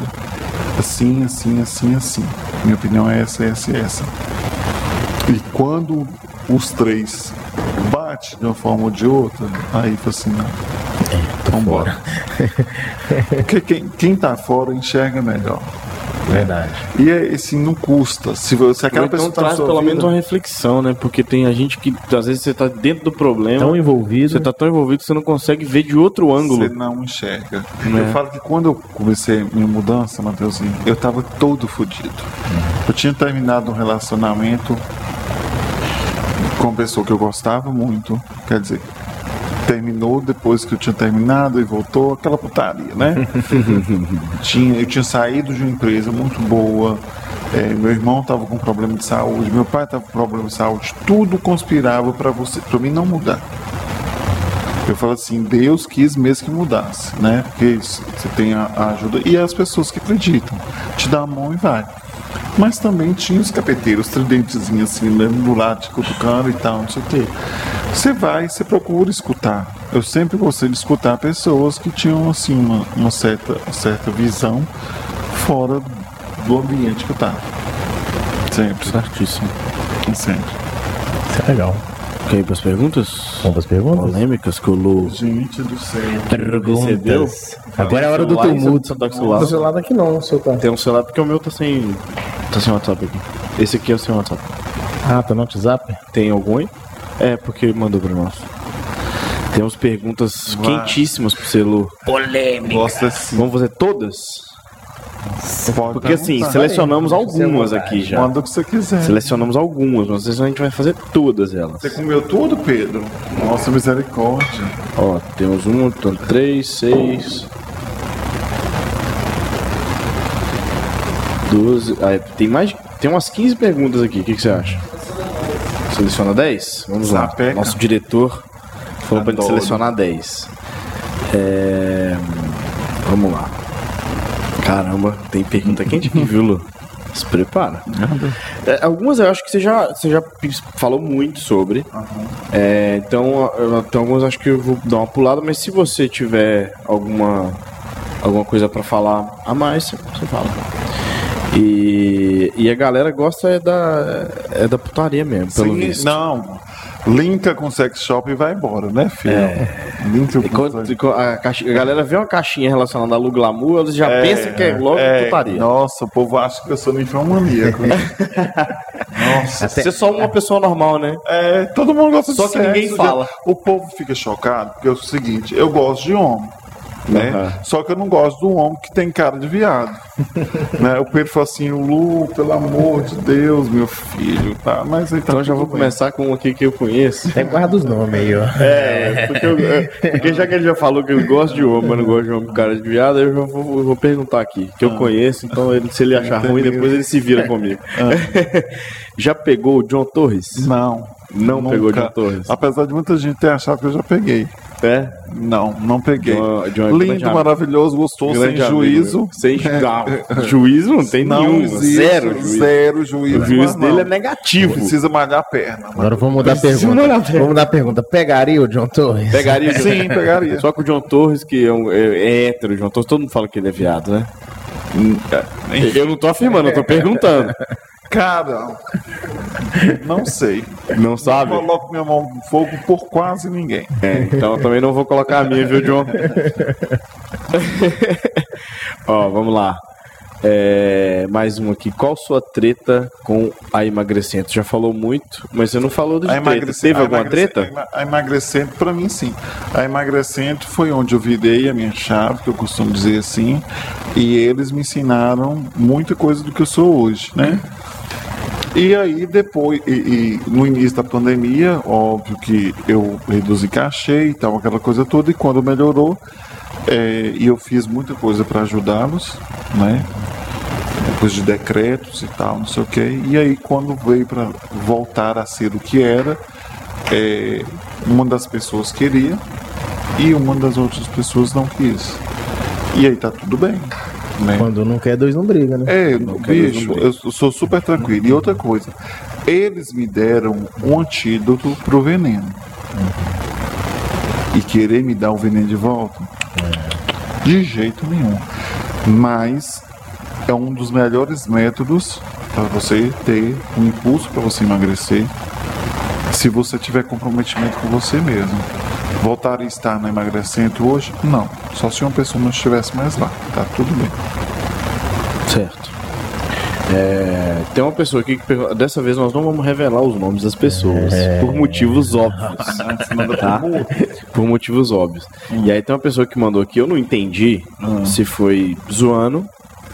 assim, assim, assim, assim. Minha opinião é essa, essa e essa. E quando os três batem de uma forma ou de outra, aí fala assim, não, vambora. Porque quem, quem tá fora enxerga melhor. Verdade. E é, assim, não custa. Se, você, se aquela então pessoa tá traz sua pelo vida- menos uma reflexão, né? Porque tem a gente que, às vezes, você tá dentro do problema, Tão envolvido. você tá tão envolvido que você não consegue ver de outro ângulo. Você não enxerga. Né? Eu falo que quando eu comecei minha mudança, Matheusinho, eu tava todo fodido. Eu tinha terminado um relacionamento com uma pessoa que eu gostava muito. Quer dizer, terminou depois que eu tinha terminado e voltou aquela putaria, né? tinha, eu tinha saído de uma empresa muito boa. é, meu irmão estava com problema de saúde, meu pai estava com problema de saúde, tudo conspirava para você, para mim não mudar. Eu falo assim, Deus quis mesmo que mudasse, né? Porque você tem a, a ajuda e as pessoas que acreditam, te dá a mão e vai. Mas também tinha os capeteiros, tridentezinhos assim, do lado de cutucando e tal, não sei o quê. Você vai, você procura escutar. Eu sempre gostei de escutar pessoas que tinham assim uma, uma certa, certa visão fora do ambiente que eu tava. Sempre, Certíssimo. sempre. Isso é legal. Quer ir pras perguntas? Vamos para as perguntas? Polêmicas que o Lu Gente do céu. recebeu. Agora é a hora do tumulto. tá Não, celular? do celular daqui não, seu tá. Tem um celular porque o meu tá sem. tá sem WhatsApp aqui. Esse aqui é o seu WhatsApp. Ah, tá no WhatsApp? Tem algum aí? É, porque mandou pra nós. Temos perguntas quentíssimas pro Celu. Gosta assim. Vamos fazer todas? Pode Porque assim, selecionamos Aí, algumas aqui já. Manda o que você quiser. Selecionamos algumas, mas a gente vai fazer todas elas. Você comeu tudo, Pedro? Nossa, misericórdia. Ó, temos um, então, três, seis. Doze. Ah, tem mais. Tem umas 15 perguntas aqui. O que, que você acha? Seleciona 10? Vamos lá. Sapeca. Nosso diretor falou pra gente Adoro. selecionar 10. É... Vamos lá. Caramba, tem pergunta quente aqui, viu, Lu? Se prepara. É, algumas eu acho que você já, você já falou muito sobre. É, então, eu- tem algumas acho que eu vou dar uma pulada, mas se você tiver alguma, alguma coisa pra falar a mais, você você fala. E, e a galera gosta é da, é da putaria mesmo, pelo Sim, visto. Não. Linka com sex shop e vai embora, né, filho? Linka E com quando- sex- a, caixa- a galera vê uma caixinha relacionada ao glamour, eles já pensam que é logo é, putaria. Nossa, o povo acha que eu sou ninfomaníaco. Nossa. Você é só uma pessoa normal, né? É, todo mundo gosta Só de que sexo, ninguém já- fala. O povo fica chocado porque é o seguinte, eu gosto de homem. Né? Aham. Só que eu não gosto do homem que tem cara de viado. né? O Pedro fala assim, Lu, pelo amor de Deus, meu filho, tá? Mas aí tá Então eu já vou bem. começar com um aqui que eu conheço. Até guarda os nomes aí, ó. É, porque, eu- é, porque já que ele já falou que eu gosto de homem, mas não gosto de homem com cara de viado, eu já vou, vou perguntar aqui. Que eu conheço, então ele- se ele achar ruim, depois ele se vira comigo. já pegou o John Torres? Não. Não nunca. pegou o John Torres? Apesar de muita gente ter achado que eu já peguei. É? Não, não peguei. John- John é grande Lindo, amigo. maravilhoso, gostoso, sem Grande amigo, juízo. meu. Sem não, juízo não tem Não nenhum. existe, zero juízo. Zero juízo. O juízo mas dele não. é negativo. Precisa malhar a perna. Agora vamos mudar a pergunta. olhar bem. Vamos mudar a pergunta. Pegaria o John Torres? Pegaria Sim, pegaria. Só que o John Torres, que é, um, é, é hétero, o John Torres, todo mundo fala que ele é viado, né? Eu não tô afirmando, eu tô perguntando. Cara, não sei. Não sabe? Coloco minha mão no fogo por quase ninguém. É, então eu também não vou colocar a minha, viu, John? Ó, vamos lá. É, mais um aqui. Qual sua treta com a emagrecente? Já falou muito, mas você não falou de A treta. Teve a alguma treta? A ema- a emagrecente, pra mim, sim. A emagrecente foi onde eu virei a minha chave, que eu costumo dizer assim, e eles me ensinaram muita coisa do que eu sou hoje, né? E aí, depois, e, e no início da pandemia, óbvio que eu reduzi cachê e tal, aquela coisa toda, e quando melhorou, é, e eu fiz muita coisa para ajudá-los, né? Depois de decretos e tal, não sei o quê. E aí, quando veio para voltar a ser o que era, é, uma das pessoas queria e uma das outras pessoas não quis. E aí tá tudo bem. Né? Quando não quer, dois não briga, né? É, quero bicho, eu sou super tranquilo. E outra coisa, eles me deram um antídoto pro veneno. E querer me dar o veneno de volta? De jeito nenhum. Mas é um dos melhores métodos para você ter um impulso para você emagrecer. Se você tiver comprometimento com você mesmo. Voltar a estar na emagrecendo hoje? Não. Só se uma pessoa não estivesse mais lá. Tá tudo bem. Certo. É, tem uma pessoa aqui que pergunta. Dessa vez nós não vamos revelar os nomes das pessoas. Por motivos óbvios. tá? Por motivos óbvios. E aí tem uma pessoa que mandou aqui, eu não entendi se foi zoando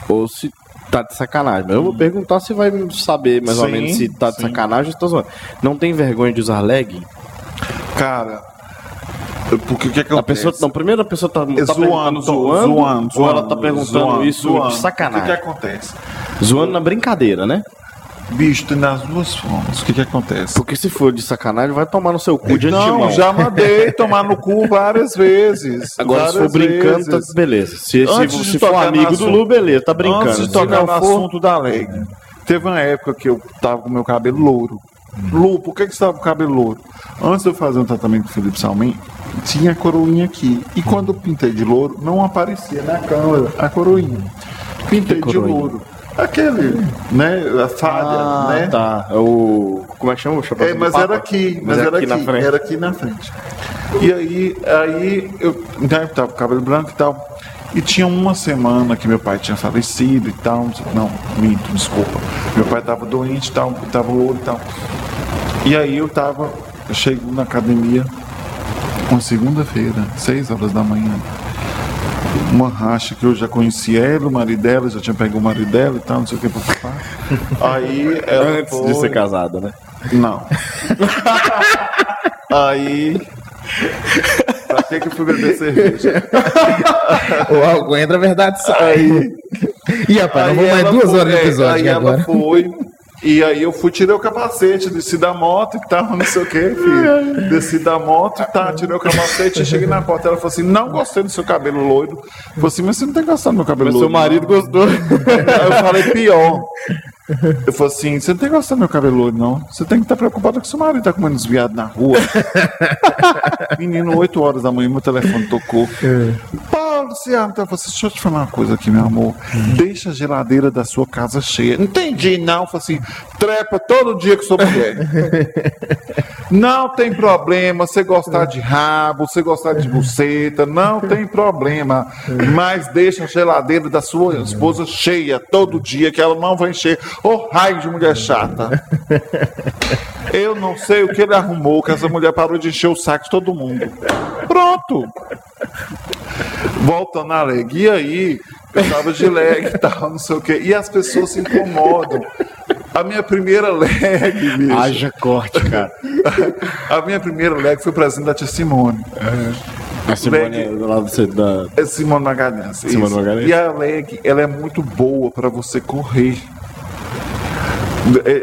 ou se tá de sacanagem. Mas eu vou perguntar se vai saber mais ou Sim, menos se tá de sim. sacanagem ou se tá zoando. Não tem vergonha de usar legging? Cara, porque o que é que A pessoa, não, primeiro a pessoa tá, tá É perguntando zoando, zoando, zoando, ou ela tá perguntando zoando, isso zoando. de sacanagem? O que, que acontece? Zoando na brincadeira, né? Bicho, tem das duas formas. O que, que acontece? Porque se for de sacanagem, vai tomar no seu cu de antemão. Não, já mandei tomar no cu várias vezes. Agora, se for várias brincando, tá beleza. Se, se, Antes de se for amigo do Lu, beleza, tá brincando. Antes de Se tocar no for, assunto da leg. Teve uma época que eu tava com meu cabelo louro. Lu, por que, que você tava com o cabelo louro? Antes de eu fazer um tratamento com o Felipe Salmin, tinha a coroinha aqui. E quando eu pintei de louro, não aparecia na câmera a coroinha. Pintei de coroinha? louro. Aquele, né? A falha, Ah, né? tá. É o. Como é que chama o chapéu? É, mas era aqui, mas, é era aqui, frente. era aqui na frente. E aí, aí eu né, tava com cabelo branco e tal. E tinha uma semana que meu pai tinha falecido e tal. Não, minto, desculpa. Meu pai tava doente e tal, tava louro e tal. E aí eu tava, eu chego na academia uma segunda-feira, seis horas da manhã. Uma racha que eu já conhecia ela, o marido dela, já tinha pego o marido dela e tal, não sei o que, papapá. Aí ela Antes de foi- ser casada, né? não. Aí. Pra que que eu fui beber cerveja? O álcool entra, a verdade sai. Aí. Ih, rapaz, não aí vou mais duas foi- horas de episódio Aí ela agora. foi. E aí eu fui, tirei o capacete, desci da moto e tal, não sei o que, filho. Desci da moto, tá, tirei o capacete, cheguei na porta, ela falou assim, não gostei do seu cabelo loiro. Falei assim, mas você não tem gostado do meu cabelo Mas seu loiro? marido gostou. Aí eu falei, pior. Eu falei assim: você não tem que gostar do meu cabelo não. Você tem que estar preocupado com seu marido tá comendo desviado na rua. Menino, 8 horas da manhã, meu telefone tocou. Paulo, você abre. Eu falei assim, deixa eu te falar uma coisa aqui, meu amor. Deixa a geladeira da sua casa cheia. Entendi, não. Eu falei assim: trepa todo dia que sou mulher. Não tem problema você gostar de rabo, você gostar de buceta, não tem problema. Mas deixa a geladeira da sua esposa cheia todo dia, que ela não vai encher. Ô raio de mulher chata. Eu não sei o que ele arrumou, que essa mulher parou de encher o saco de todo mundo. Pronto. Voltando à leg. E aí, eu tava de leg e tal, não sei o quê. E as pessoas se incomodam. A minha primeira leg, bicho. Haja corte, cara. A minha primeira leg foi presente da tia Simone. A Simone Leg- é do lado da. É Simone Magalhães. Simone. Magalhães. E a leg, ela é muito boa para você correr.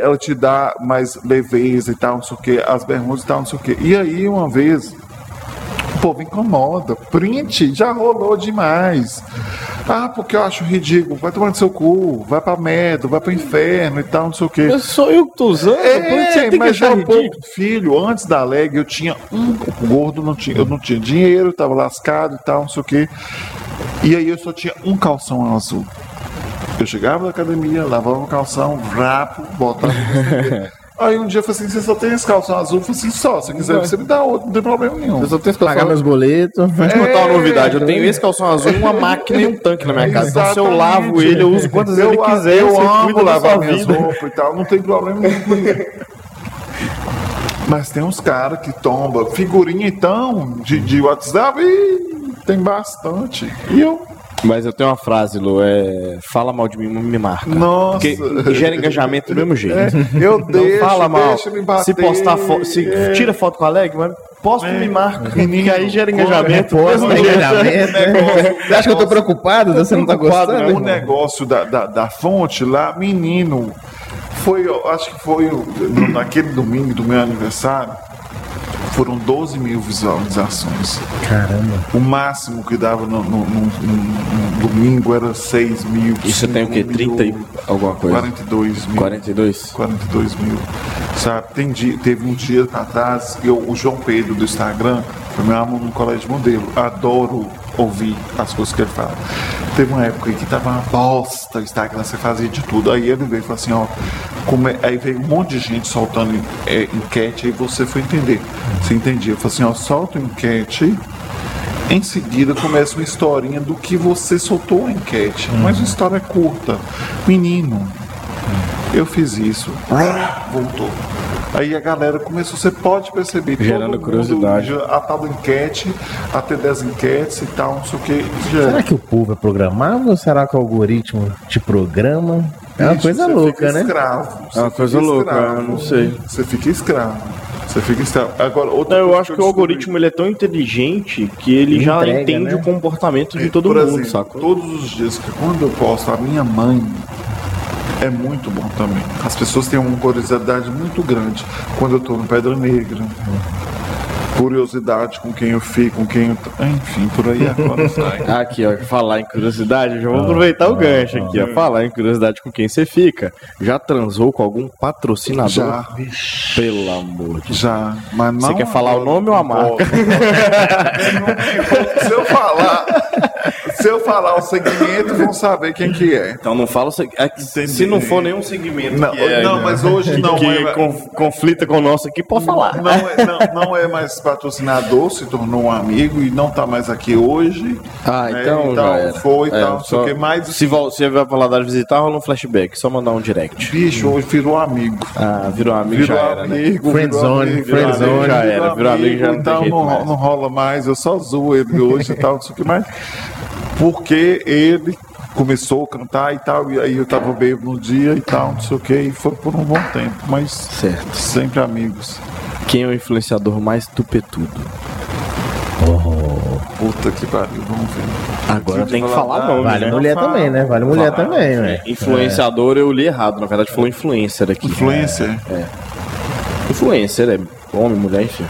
Ela te dá mais leveza e tal, não sei o que, as bermudas e tal, não sei o que. E aí, uma vez, o povo incomoda. Print já rolou demais. Ah, porque eu acho ridículo. Vai tomar no seu cu, vai pra merda, vai pro inferno e tal, não sei o que. Sou eu que tô usando? É, mas já um pouco, filho, antes da leg eu tinha um gordo, não tinha, eu não tinha dinheiro, tava lascado e tal, não sei o quê. E aí eu só tinha um calção azul. Eu chegava da academia, lavava o calção, rapo, botava. Aí um dia eu falei assim: você só tem esse calção azul? Eu falei assim: só, se quiser você me dá outro, não tem problema nenhum. Eu só tenho esse Pagar calção. meus boletos. Vou te contar uma É. novidade. Eu tenho esse calção azul, uma máquina e um tanque na minha casa. Então, se eu lavo ele, eu uso quantas vezes eu, ele quiser. Eu você amo lavar minhas roupas e tal, não tem problema nenhum com isso. Mas tem uns caras que tombam figurinha então de, de WhatsApp e tem bastante. E eu, Mas eu tenho uma frase, Lu, é... Fala mal de mim, não me marca. nossa. Porque gera engajamento do mesmo jeito. É, eu Não deixo, fala mal. bater. Se postar foto, se é. tira foto com a leg, mas posta e me marca. Menino, que aí gera quando engajamento. Posta engajamento, né? Você acha que eu tô preocupado? Você não tá gostando? O negócio da, da, da fonte lá, menino, foi, eu acho que foi o- naquele domingo do meu aniversário, foram 12 mil visualizações. Caramba. O máximo que dava no, no- no- no- no domingo era 6 mil. E você tem o quê? 5 30 e mil, alguma coisa? 42 mil. 42? 42 mil. Sabe, tem dia, teve um dia atrás, eu, o João Pedro do Instagram, foi meu aluno no colégio modelo. Adoro ouvir as coisas que ele fala. Teve uma época aí que tava uma bosta o Instagram, você fazia de tudo. Aí ele veio e falou assim, ó, é- aí veio um monte de gente soltando é, enquete, aí você foi entender. Você entendia. Eu falei assim, ó, solta o enquete. Em seguida começa uma historinha do que você soltou a enquete. Mas uma história curta. Menino, eu fiz isso. Voltou. Aí a galera começou, você pode perceber. Gerando mundo curiosidade. A tal enquete, até 10 enquetes e tal, não sei o que. Será que o povo é programável ou será que o algoritmo te programa? É uma coisa louca, né? Escravo. É uma Você coisa fica louca, escravo. eu não sei. Você fica escravo. Você fica escravo. Agora, outra Não, eu acho que o algoritmo ele é tão inteligente que ele já Entrega, entende né? o comportamento de todo Por mundo, exemplo, sacou? Todos os dias que quando eu posto a minha mãe, é muito bom também. As pessoas têm uma curiosidade muito grande quando eu estou no Pedra Negra. Curiosidade com quem eu fico, com quem eu. tô- Enfim, por aí agora sai. Aqui, ó, falar em curiosidade, eu já vou aproveitar o gancho aqui, ó. Falar em curiosidade com quem você fica. Já transou com algum patrocinador? Já, Pelo amor de Deus. já. Mas não Você quer falar o nome ou a marca? se eu falar. Se eu falar o segmento, vão saber quem que é. Então não fala o seg- é que se Entendi. não for nenhum segmento Não, que é, não, né, mas hoje não que é. conf- conflita com o nosso aqui, pode falar. Não é, não, não é mais patrocinador, se tornou um amigo e não tá mais aqui hoje. Ah, É, então, já era. foi e É, tal, não sei só- o que mais. Se se vai pra lá visitar, rola um flashback, só mandar um direct. Bicho, hoje virou amigo. Ah, virou amigo, Virou já era, né? amigo, Friendzone, amigo, friendzone. amigo, Já era, virou amigo, já não então não, mais. não rola mais, eu só zoo ele hoje e tal, não sei o que mais. Porque ele começou a cantar e tal, e aí eu tava bêbado no dia e tal, não sei o que, e foi por um bom tempo, mas Certo. sempre amigos. Quem é o influenciador mais tupetudo? Puta que pariu, vamos ver. Agora tem que falar nome, Vale né? mulher fala. também, né? Vale mulher Fala. também, velho. Influenciador eu li errado, na verdade falou influencer aqui. Influencer. Influencer é homem, mulher, enfim.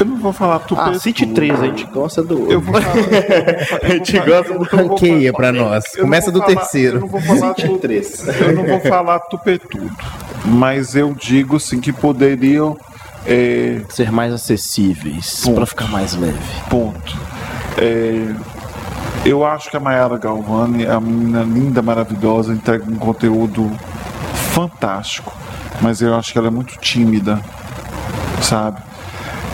Eu não vou falar Ah, tupetudo. cite três, a gente gosta do. Eu vou falar. A gente gosta do. Ranqueia pra nós. Eu não Começa vou do falar- terceiro. Eu não vou falar tu- três. Eu não vou falar tupetudo. Mas eu digo assim que poderiam. É, Ser mais acessíveis, pra ficar mais leve. Ponto. É, eu acho que a Mayara Galvani é uma menina linda, maravilhosa, entrega um conteúdo fantástico, mas eu acho que ela é muito tímida, sabe?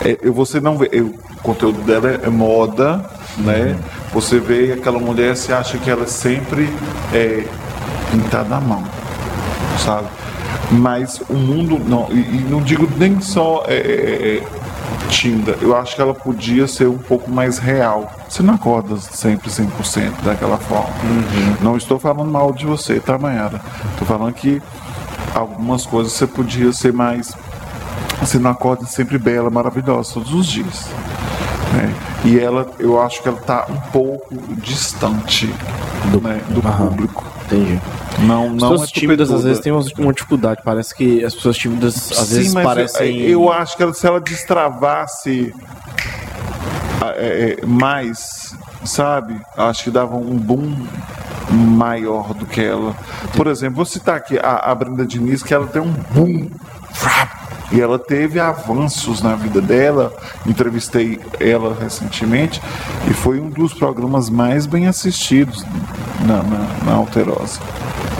É, eu- você não vê, eu- o conteúdo dela é moda, né? Você vê aquela mulher, você acha que ela é sempre é, pintada à mão, sabe? Mas o mundo, não, e, e não digo nem só é, é, é, tímida, eu acho que ela podia ser um pouco mais real. Você não acorda sempre 100% daquela forma. Não estou falando mal de você, tá, Mayara? Estou falando que algumas coisas você podia ser mais. Você não acorda sempre bela, maravilhosa todos os dias. né? E ela, eu acho que ela está um pouco distante do, do Aham. público. Entendi. Não, As não pessoas é tímidas às vezes têm uma dificuldade. Parece que as pessoas tímidas às Sim, vezes parecem. eu, eu acho que ela- se ela destravasse é, é, mais, sabe? Acho que dava um boom maior do que ela. Por exemplo, vou citar aqui a, a Brenda Diniz, que ela tem um boom. frap, E ela teve avanços na vida dela. Entrevistei ela recentemente e foi um dos programas mais bem assistidos na, na, na Alterosa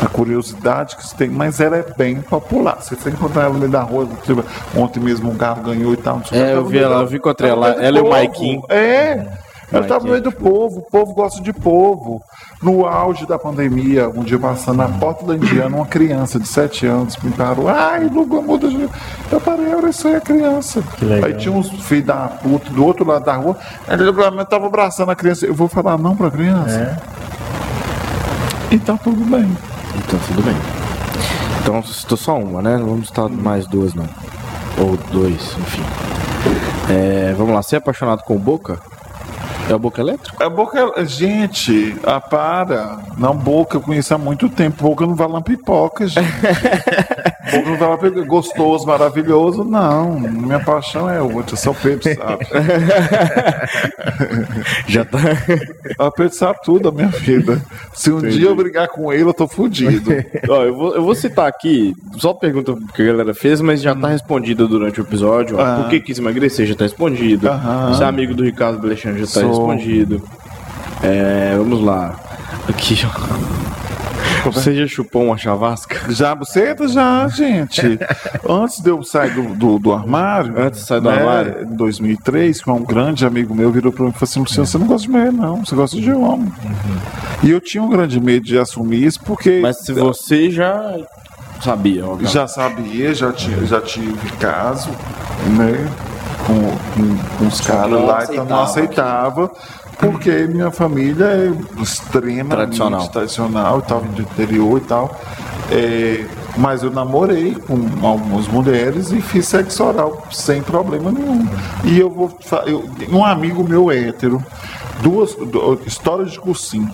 a curiosidade que você tem, mas ela é bem popular. Se você encontrar ela no meio da rua, tipo, ontem mesmo um carro ganhou e tal. que, É, eu vi ela, eu vi no ela, do ela e o povo. Maiquinho. É. Ela estava no meio do povo, o povo gosta de povo. No auge da pandemia, um dia passando na porta da Indiana, uma criança de 7 anos me parou. Ai, Lugo, muda de. Eu parei, isso aí, a criança. legal. Aí tinha uns filhos da puta do outro lado da rua, ele estava abraçando a criança. Eu vou falar não pra criança? E tá tudo bem. Então, tudo bem. Então, estou só uma, né? Não vamos estar mais duas, não. Ou dois, enfim. É, vamos lá, você é apaixonado com Boca? É o Boca Elétrico? A boca, gente, ah, para. Não, boca, eu conheço há muito tempo. Boca não vai lá pipoca, gente. boca não vai lá pipoca. Gostoso, maravilhoso, não. Minha paixão é outra, só Pedro sabe. Já tá. A Pedro sabe tudo da minha vida. Se um dia eu brigar com ele, eu tô fudido. Ó, eu, vou, eu vou citar aqui, só pergunta que a galera fez, mas já tá respondida durante o episódio. ó. Ah. Por que quis emagrecer? Já tá respondido. Aham. Você é amigo do Ricardo Alexandre? Já tá Sou. Respondido. É, vamos lá. Aqui, ó. Você já chupou uma chavasca? Já, buceta já, gente. Antes de eu sair do, do, do armário. Antes de sair do né, armário? Em 2003, com um grande amigo meu virou pra mim e falou assim: Luciano, você não gosta de mulher, não. Você gosta de homem. E eu tinha um grande medo de assumir isso, porque. Mas se você já sabia, ó. Já sabia, já, tinha, já tive caso, né? Com, os caras lá, então não aceitava aceitava, porque minha família é extremamente Tradicional. tradicional e tal, do interior e tal. É, mas eu namorei com algumas mulheres e fiz sexo oral sem problema nenhum. E eu vou. Eu, um amigo meu hétero, duas du- histórias de cursinho.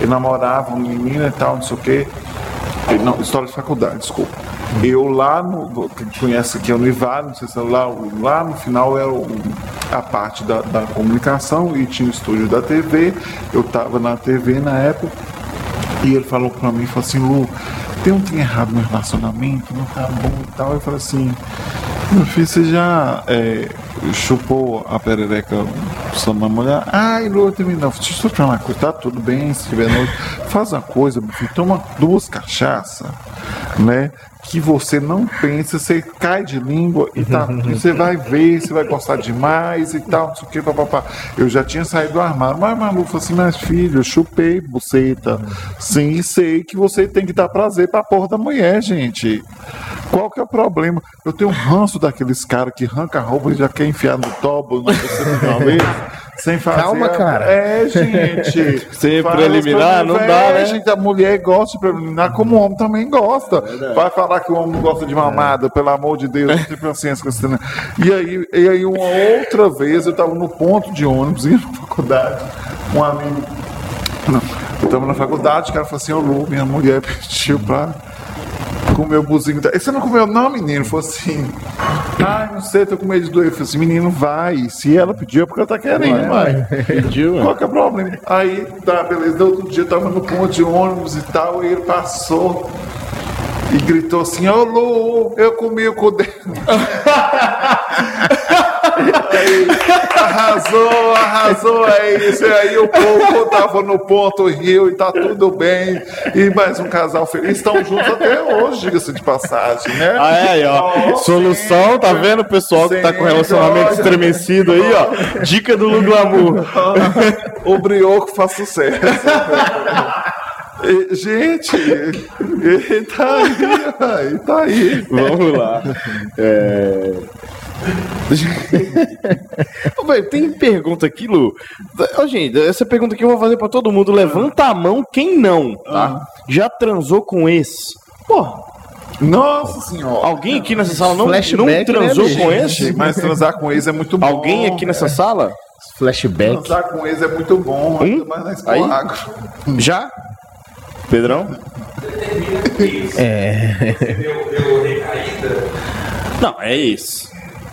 Ele namorava uma menina e tal, não sei o quê. Não, história de faculdade, desculpa. Eu lá no. Quem conhece aqui é o Nivar, não sei se é lá, lá no final era o- a parte da, da comunicação e tinha o estúdio da TV. Eu estava na TV na época e ele falou pra mim, falou assim, Lu, tem um trem errado no relacionamento, não tá bom e tal. Eu falei assim, meu filho, você já é, chupou a perereca só na mulher? Ai, Lu, eu também não. Deixa eu falar uma coisa, tá tudo bem, se tiver noite. Faz uma coisa, meu filho, toma duas cachaças, né? Que você não pensa, você cai de língua e tá, e você vai ver, você vai gostar demais e tal, não sei o que, papapá. Eu já tinha saído do armário, mas Malu falou assim, mas filho, eu chupei buceta. Sim, sei que você tem que dar prazer pra porra da mulher, gente. Qual que é o problema? Eu tenho um ranço daqueles caras que arranca a roupa e já quer enfiar no tobo, não sei se uma vez, sem fazer. Calma, cara. É, gente. Sem Faz preliminar, não pra- dá, É, né? gente, a mulher gosta de preliminar, como o homem também gosta. Vai falar que o homem não gosta de mamada, pelo amor de Deus, não tem paciência com isso. né? E aí, e aí, uma outra vez, eu estava no ponto de ônibus, indo na faculdade, um amigo. Não, eu estava na faculdade, o cara falou assim: Ô Lu, minha mulher pediu pra Comeu o buzinho. da- Você não comeu, não, menino? Falou assim. Ai, não sei, tô com medo de doer. Eu falei assim, menino, vai. Se ela pediu, é porque ela tá querendo, vai. Pediu, Qual que é o problema? Aí, tá, beleza. Outro dia eu tava no ponto de ônibus e tal, e ele passou e gritou assim: Ô Lu, eu comi o cu. Aí, arrasou, arrasou, é isso. E aí o povo tava no ponto rio e tá tudo bem. E mais um casal feliz. Estão juntos até hoje, diga-se de passagem, né? Ah, é, aí, ó. Ó, Solução, tá vendo, pessoal que tá com relacionamento Sim, estremecido aí, ó. Dica do Lu Glamour. o brioco faz sucesso. Gente, ele tá aí, ele tá aí. Vamos lá. É... Ô, velho, tem pergunta aqui, Lu. Ô, gente, essa pergunta aqui eu vou fazer pra todo mundo. Levanta a mão quem não, tá? Já transou com esse? Pô, Nossa senhora. alguém aqui nessa sala não, não né, transou bicho? com esse? Mas transar com ex é muito bom. Alguém aqui nessa sala? Flashback. Transar com ex é muito bom, ainda mais na? Agro. Já? Pedrão? É. Não, é isso.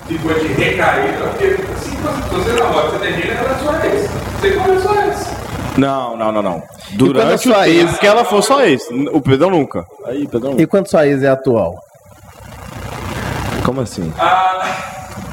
Ficou de recaída, porque assim, quando você namora, você termina, ela é sua ex. Você começou a ex. Não, não, não, não. quando Durante o a sua tempo ex- que ela for só isso. O Pedrão nunca. Aí, Pedrão. E quanto sua ex é atual? Como assim? Ah,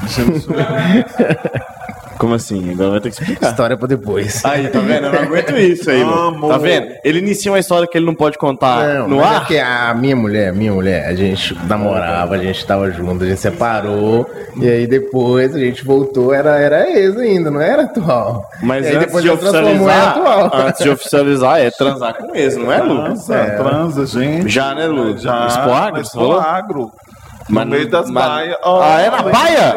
Como assim? Agora vai ter que explicar. História pra depois. Aí, tá vendo? Eu não aguento isso aí, mano. Tá vendo? Ele inicia uma história que ele não pode contar Não, no é ar. que a minha mulher, minha mulher, a gente namorava, a gente tava junto, a gente separou, e aí depois a gente voltou, era, era ex ainda, não era atual. Mas aí antes depois de oficializar, atual. antes de oficializar, é transar com ex, não é, Lucas? Transa, transa, gente. Já, né, Lu? Já. Expo Agro, Expo? Agro. Mas no meio das mas- baias. Ah, é na baia?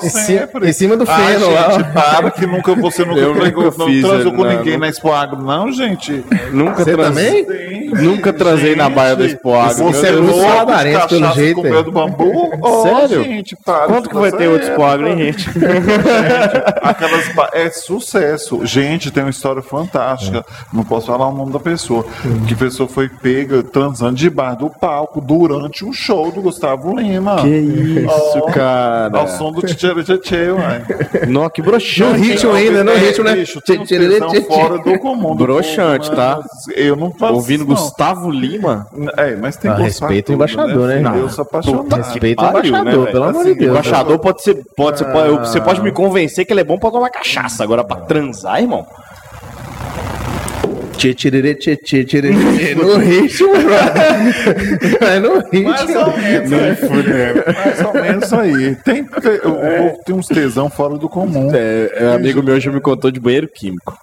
Cima, sempre. em cima do Ah, feno lá. gente, para que nunca, você nunca, Eu pegou- nunca não fiz, transou com não, ninguém não. na Expo Agro, não, gente. Nunca Você transei. também? Nunca transei na baia da Expo Agro. Você meu é céu. saladarento, pelo jeito, com hein? pé do bambu. Ó, Sério? gente, para. Quanto que vai ter outro Expo Agro, hein, gente? Aquelas ba- é sucesso. Gente, tem uma história fantástica. Não posso falar o nome da pessoa. Que a pessoa foi pega transando debaixo do palco durante um show do Gustavo Lima. Que isso, Ó, cara. Ao som do tchê tchê uai. Não, que No broxante. ritmo ainda, no É, ritmo, né? bicho, tem um tesão fora do comum. Broxante, tá? Eu não faço Ouvindo não. Gustavo Lima. É, mas tem Ah, respeita o tudo, embaixador, né? Eu sou apaixonado. Respeita o né, embaixador, velho? pelo amor Assim, de Deus. Embaixador pode ser. Pode ser pode- eu- você pode me convencer que ele é bom pra tomar cachaça. Agora, pra transar, irmão. Tchê, tchê, tchê, tchê, tchê, tchê, No ritmo, brother. É no Mais ritmo. ou menos, né? mais ou menos aí. Tem, tem, povo tem uns tesão fora do comum. É, é, amigo meu já me contou de banheiro químico.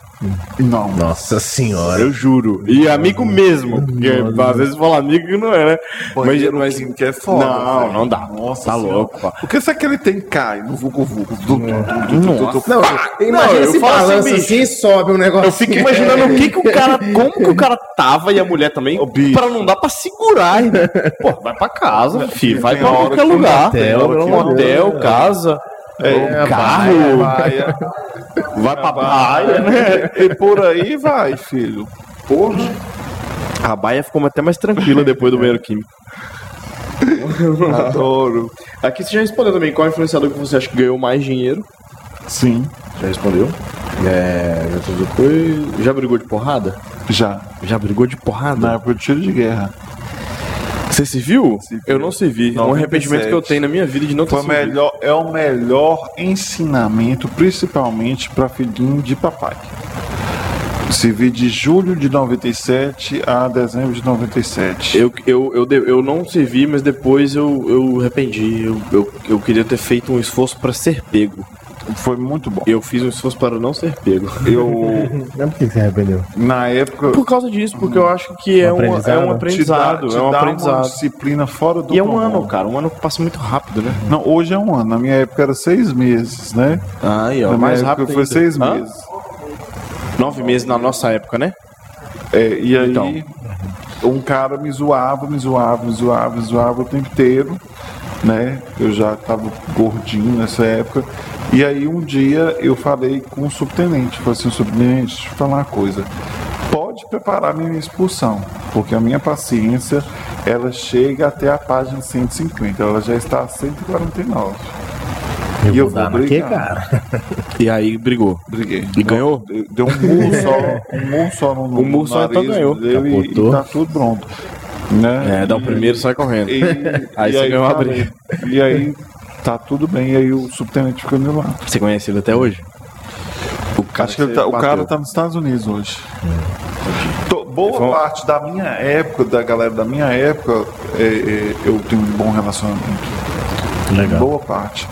Não, Nossa senhora. Eu juro. E amigo mesmo. Porque às vezes fala amigo que não é, né? Banheiro mas, químico é foda. Não, velho. não dá. Nossa Tá louco, pá. Porque se aquele tem cai no vulgo vulgo. Não, imagina se assim, balança assim e sobe um negócio. Eu fico imaginando o que, que o cara. Como que o cara tava e a mulher também. Ô, bicho. pra não dar pra segurar, irmão. Pô, vai pra casa, filho. Vai pra qualquer que lugar. hotel, hotel, casa. É, carro. Vai, Vai pra baia, né? né? E por aí vai, filho. Porra. A baia ficou até mais tranquila depois do banheiro químico. Adoro. Aqui você já respondeu também. Qual influenciador que você acha que ganhou mais dinheiro? Sim, Já respondeu? É. Já, tudo foi... já brigou de porrada? já. Já brigou de porrada? Na época de tiro de guerra. Você se viu? Se viu. Eu não se vi. É um 97. arrependimento que eu tenho na minha vida de não ter Foi se melhor, é o melhor ensinamento, principalmente para filhinho de papai. Se vi de julho de 97 a dezembro de 97. Eu, eu, eu, eu não servi, mas depois eu, eu arrependi. Eu, eu, eu queria ter feito um esforço para ser pego. Foi muito bom. Eu fiz um esforço para não ser pego. Eu, Não, por que você arrependeu? na época, Por causa disso, porque eu acho que é um, é um aprendizado. te dá, é um te dá uma aprendizado. disciplina fora do E é um comum. ano, cara. Um ano que passa muito rápido, né? Não, hoje é um ano. Na minha época era seis meses, né? Aí, ó. Na mais rápido. foi ainda. seis Hã? meses. Nove meses na nossa época, né? É, e aí, Então. um cara me zoava, me zoava, me zoava, me zoava o tempo inteiro, né? Eu já tava gordinho nessa época. E aí, um dia, eu falei com o subtenente. Falei assim, subtenente, deixa eu falar uma coisa. Pode preparar minha expulsão, porque a minha paciência ela chega até a página 150, ela já está a 149. Eu E eu vou dar vou na que, brigar. cara? E aí brigou. Briguei. E ganhou? Deu- Deu um murro só, um murro só no, no Um murro só, então nariz ganhou. e, e tá tudo pronto. Né? É, dá o primeiro e sai correndo. E, Aí e você ganhou uma tá briga. E aí tá tudo bem, e aí o subtenente fica do lado. Você conhece ele até hoje? O cara Acho que ele tá- o cara tá nos Estados Unidos hoje. Tô- boa parte da minha época, da galera da minha época, é, é, eu tenho um bom relacionamento. Legal. Boa parte.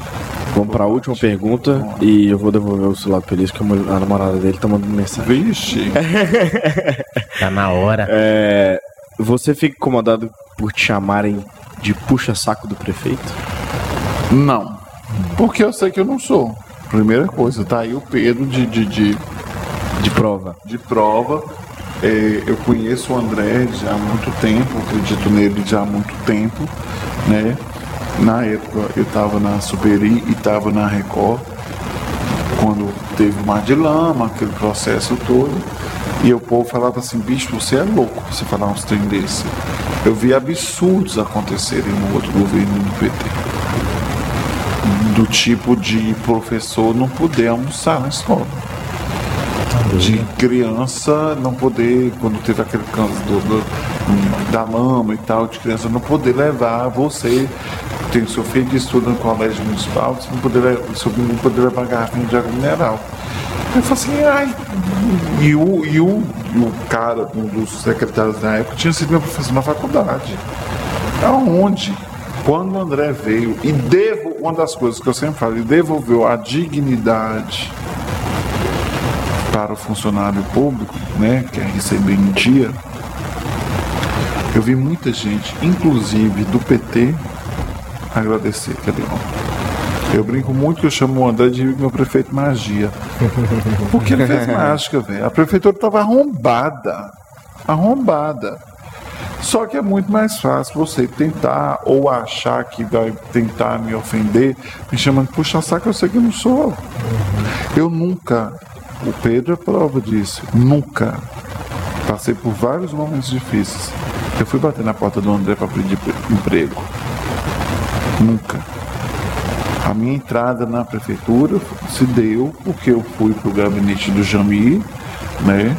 Vamos pra última pergunta e eu vou devolver o celular pra ele, que a mulher- a namorada dele tá mandando mensagem. Vixe, Tá na hora. É, você fica incomodado por te chamarem de puxa-saco do prefeito? não. Porque eu sei que eu não sou. Primeira coisa, tá aí o Pedro de, de, de, De prova. de prova. É, eu conheço o André já há muito tempo, acredito nele já há muito tempo, né? Na época eu estava na Superi e estava na Record, quando teve o Mar de Lama, aquele processo todo, e o povo falava assim, bicho, você é louco você falar uns trem desse. Eu vi absurdos acontecerem no outro governo do PT. Do tipo de professor não poder almoçar na escola de criança não poder, quando teve aquele câncer do, do- da mama e tal, de criança não poder levar você, tem seu filho de estudo no colégio municipal, você não poder, le- seu filho não poder levar garrafinha de água mineral. Eu falei assim, ai. E o, e, o, e o cara, um dos secretários da época, tinha sido meu professor na faculdade. Aonde? Quando o André veio e devo, uma das coisas que eu sempre falo, ele devolveu a dignidade para o funcionário público, né, que é receber em dia, eu vi muita gente, inclusive do PT, agradecer homem. Eu brinco muito que eu chamo o André de meu prefeito magia. Porque ele fez mágica, velho. A prefeitura estava arrombada. Arrombada. Só que é muito mais fácil você tentar ou achar que vai tentar me ofender, me chamando de puxa saco, eu sei que eu não sou. Eu nunca, o Pedro é prova disso, nunca passei por vários momentos difíceis. Eu fui bater na porta do André para pedir emprego. Nunca. A minha entrada na prefeitura se deu porque eu fui para o gabinete do Jamir, né?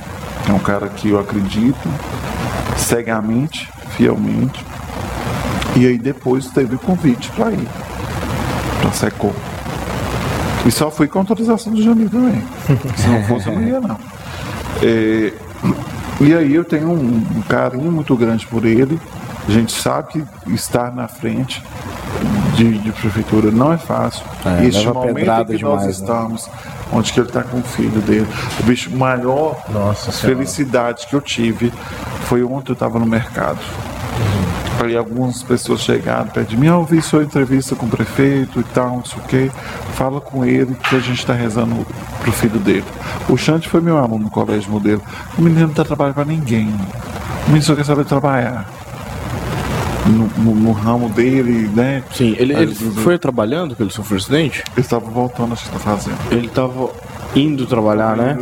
É um cara que eu acredito cegamente, fielmente. E aí depois teve o convite para ir para Secom. E só fui com autorização do Jamil também. Se não fosse, eu não ia não. É, e aí eu tenho um, um carinho muito grande por ele. A gente sabe que estar na frente de, de prefeitura não é fácil. É, este momento que nós demais, né? estamos, onde que ele está com o filho dele. O bicho maior Nossa Senhora. felicidade que eu tive foi ontem eu estava no mercado. Aí algumas pessoas chegaram perto de mim, ah, eu vi sua entrevista com o prefeito e tal, não sei o quê. Fala com ele que a gente está rezando pro filho dele. O Chante foi meu aluno no colégio modelo. O menino não está trabalhando para ninguém. O menino só quer saber trabalhar. No, no- no ramo dele, né? Sim, ele, ele foi trabalhando que ele sofreu acidente? Ele estava voltando, acho que está fazendo. Ele tava indo trabalhar, né?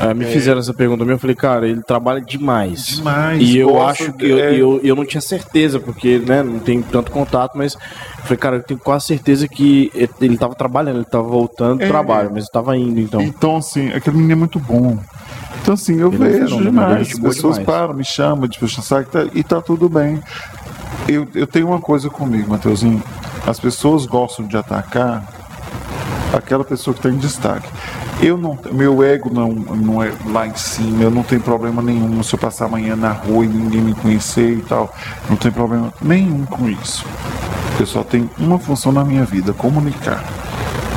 É, me fizeram essa pergunta mesmo, eu falei, cara, ele trabalha demais. Demais, E eu acho que de- eu, é. eu, eu não tinha certeza, porque né, não tem tanto contato, mas eu falei, cara, eu tenho quase certeza que ele tava trabalhando, ele tava voltando do É. trabalho, mas estava indo então. Então, assim, aquele menino é muito bom. Então, assim, eu Ele é um vejo demais. As pessoas demais. param, me chamam de puxa saco tá- e tá tudo bem. Eu, eu tenho uma coisa comigo, Mateuzinho. As pessoas gostam de atacar aquela pessoa que está em destaque. Eu não, meu ego não, não é lá em cima, eu não tenho problema nenhum se eu passar amanhã na rua e ninguém me conhecer e tal. Não tem problema nenhum com isso. Eu só tenho uma função na minha vida, comunicar.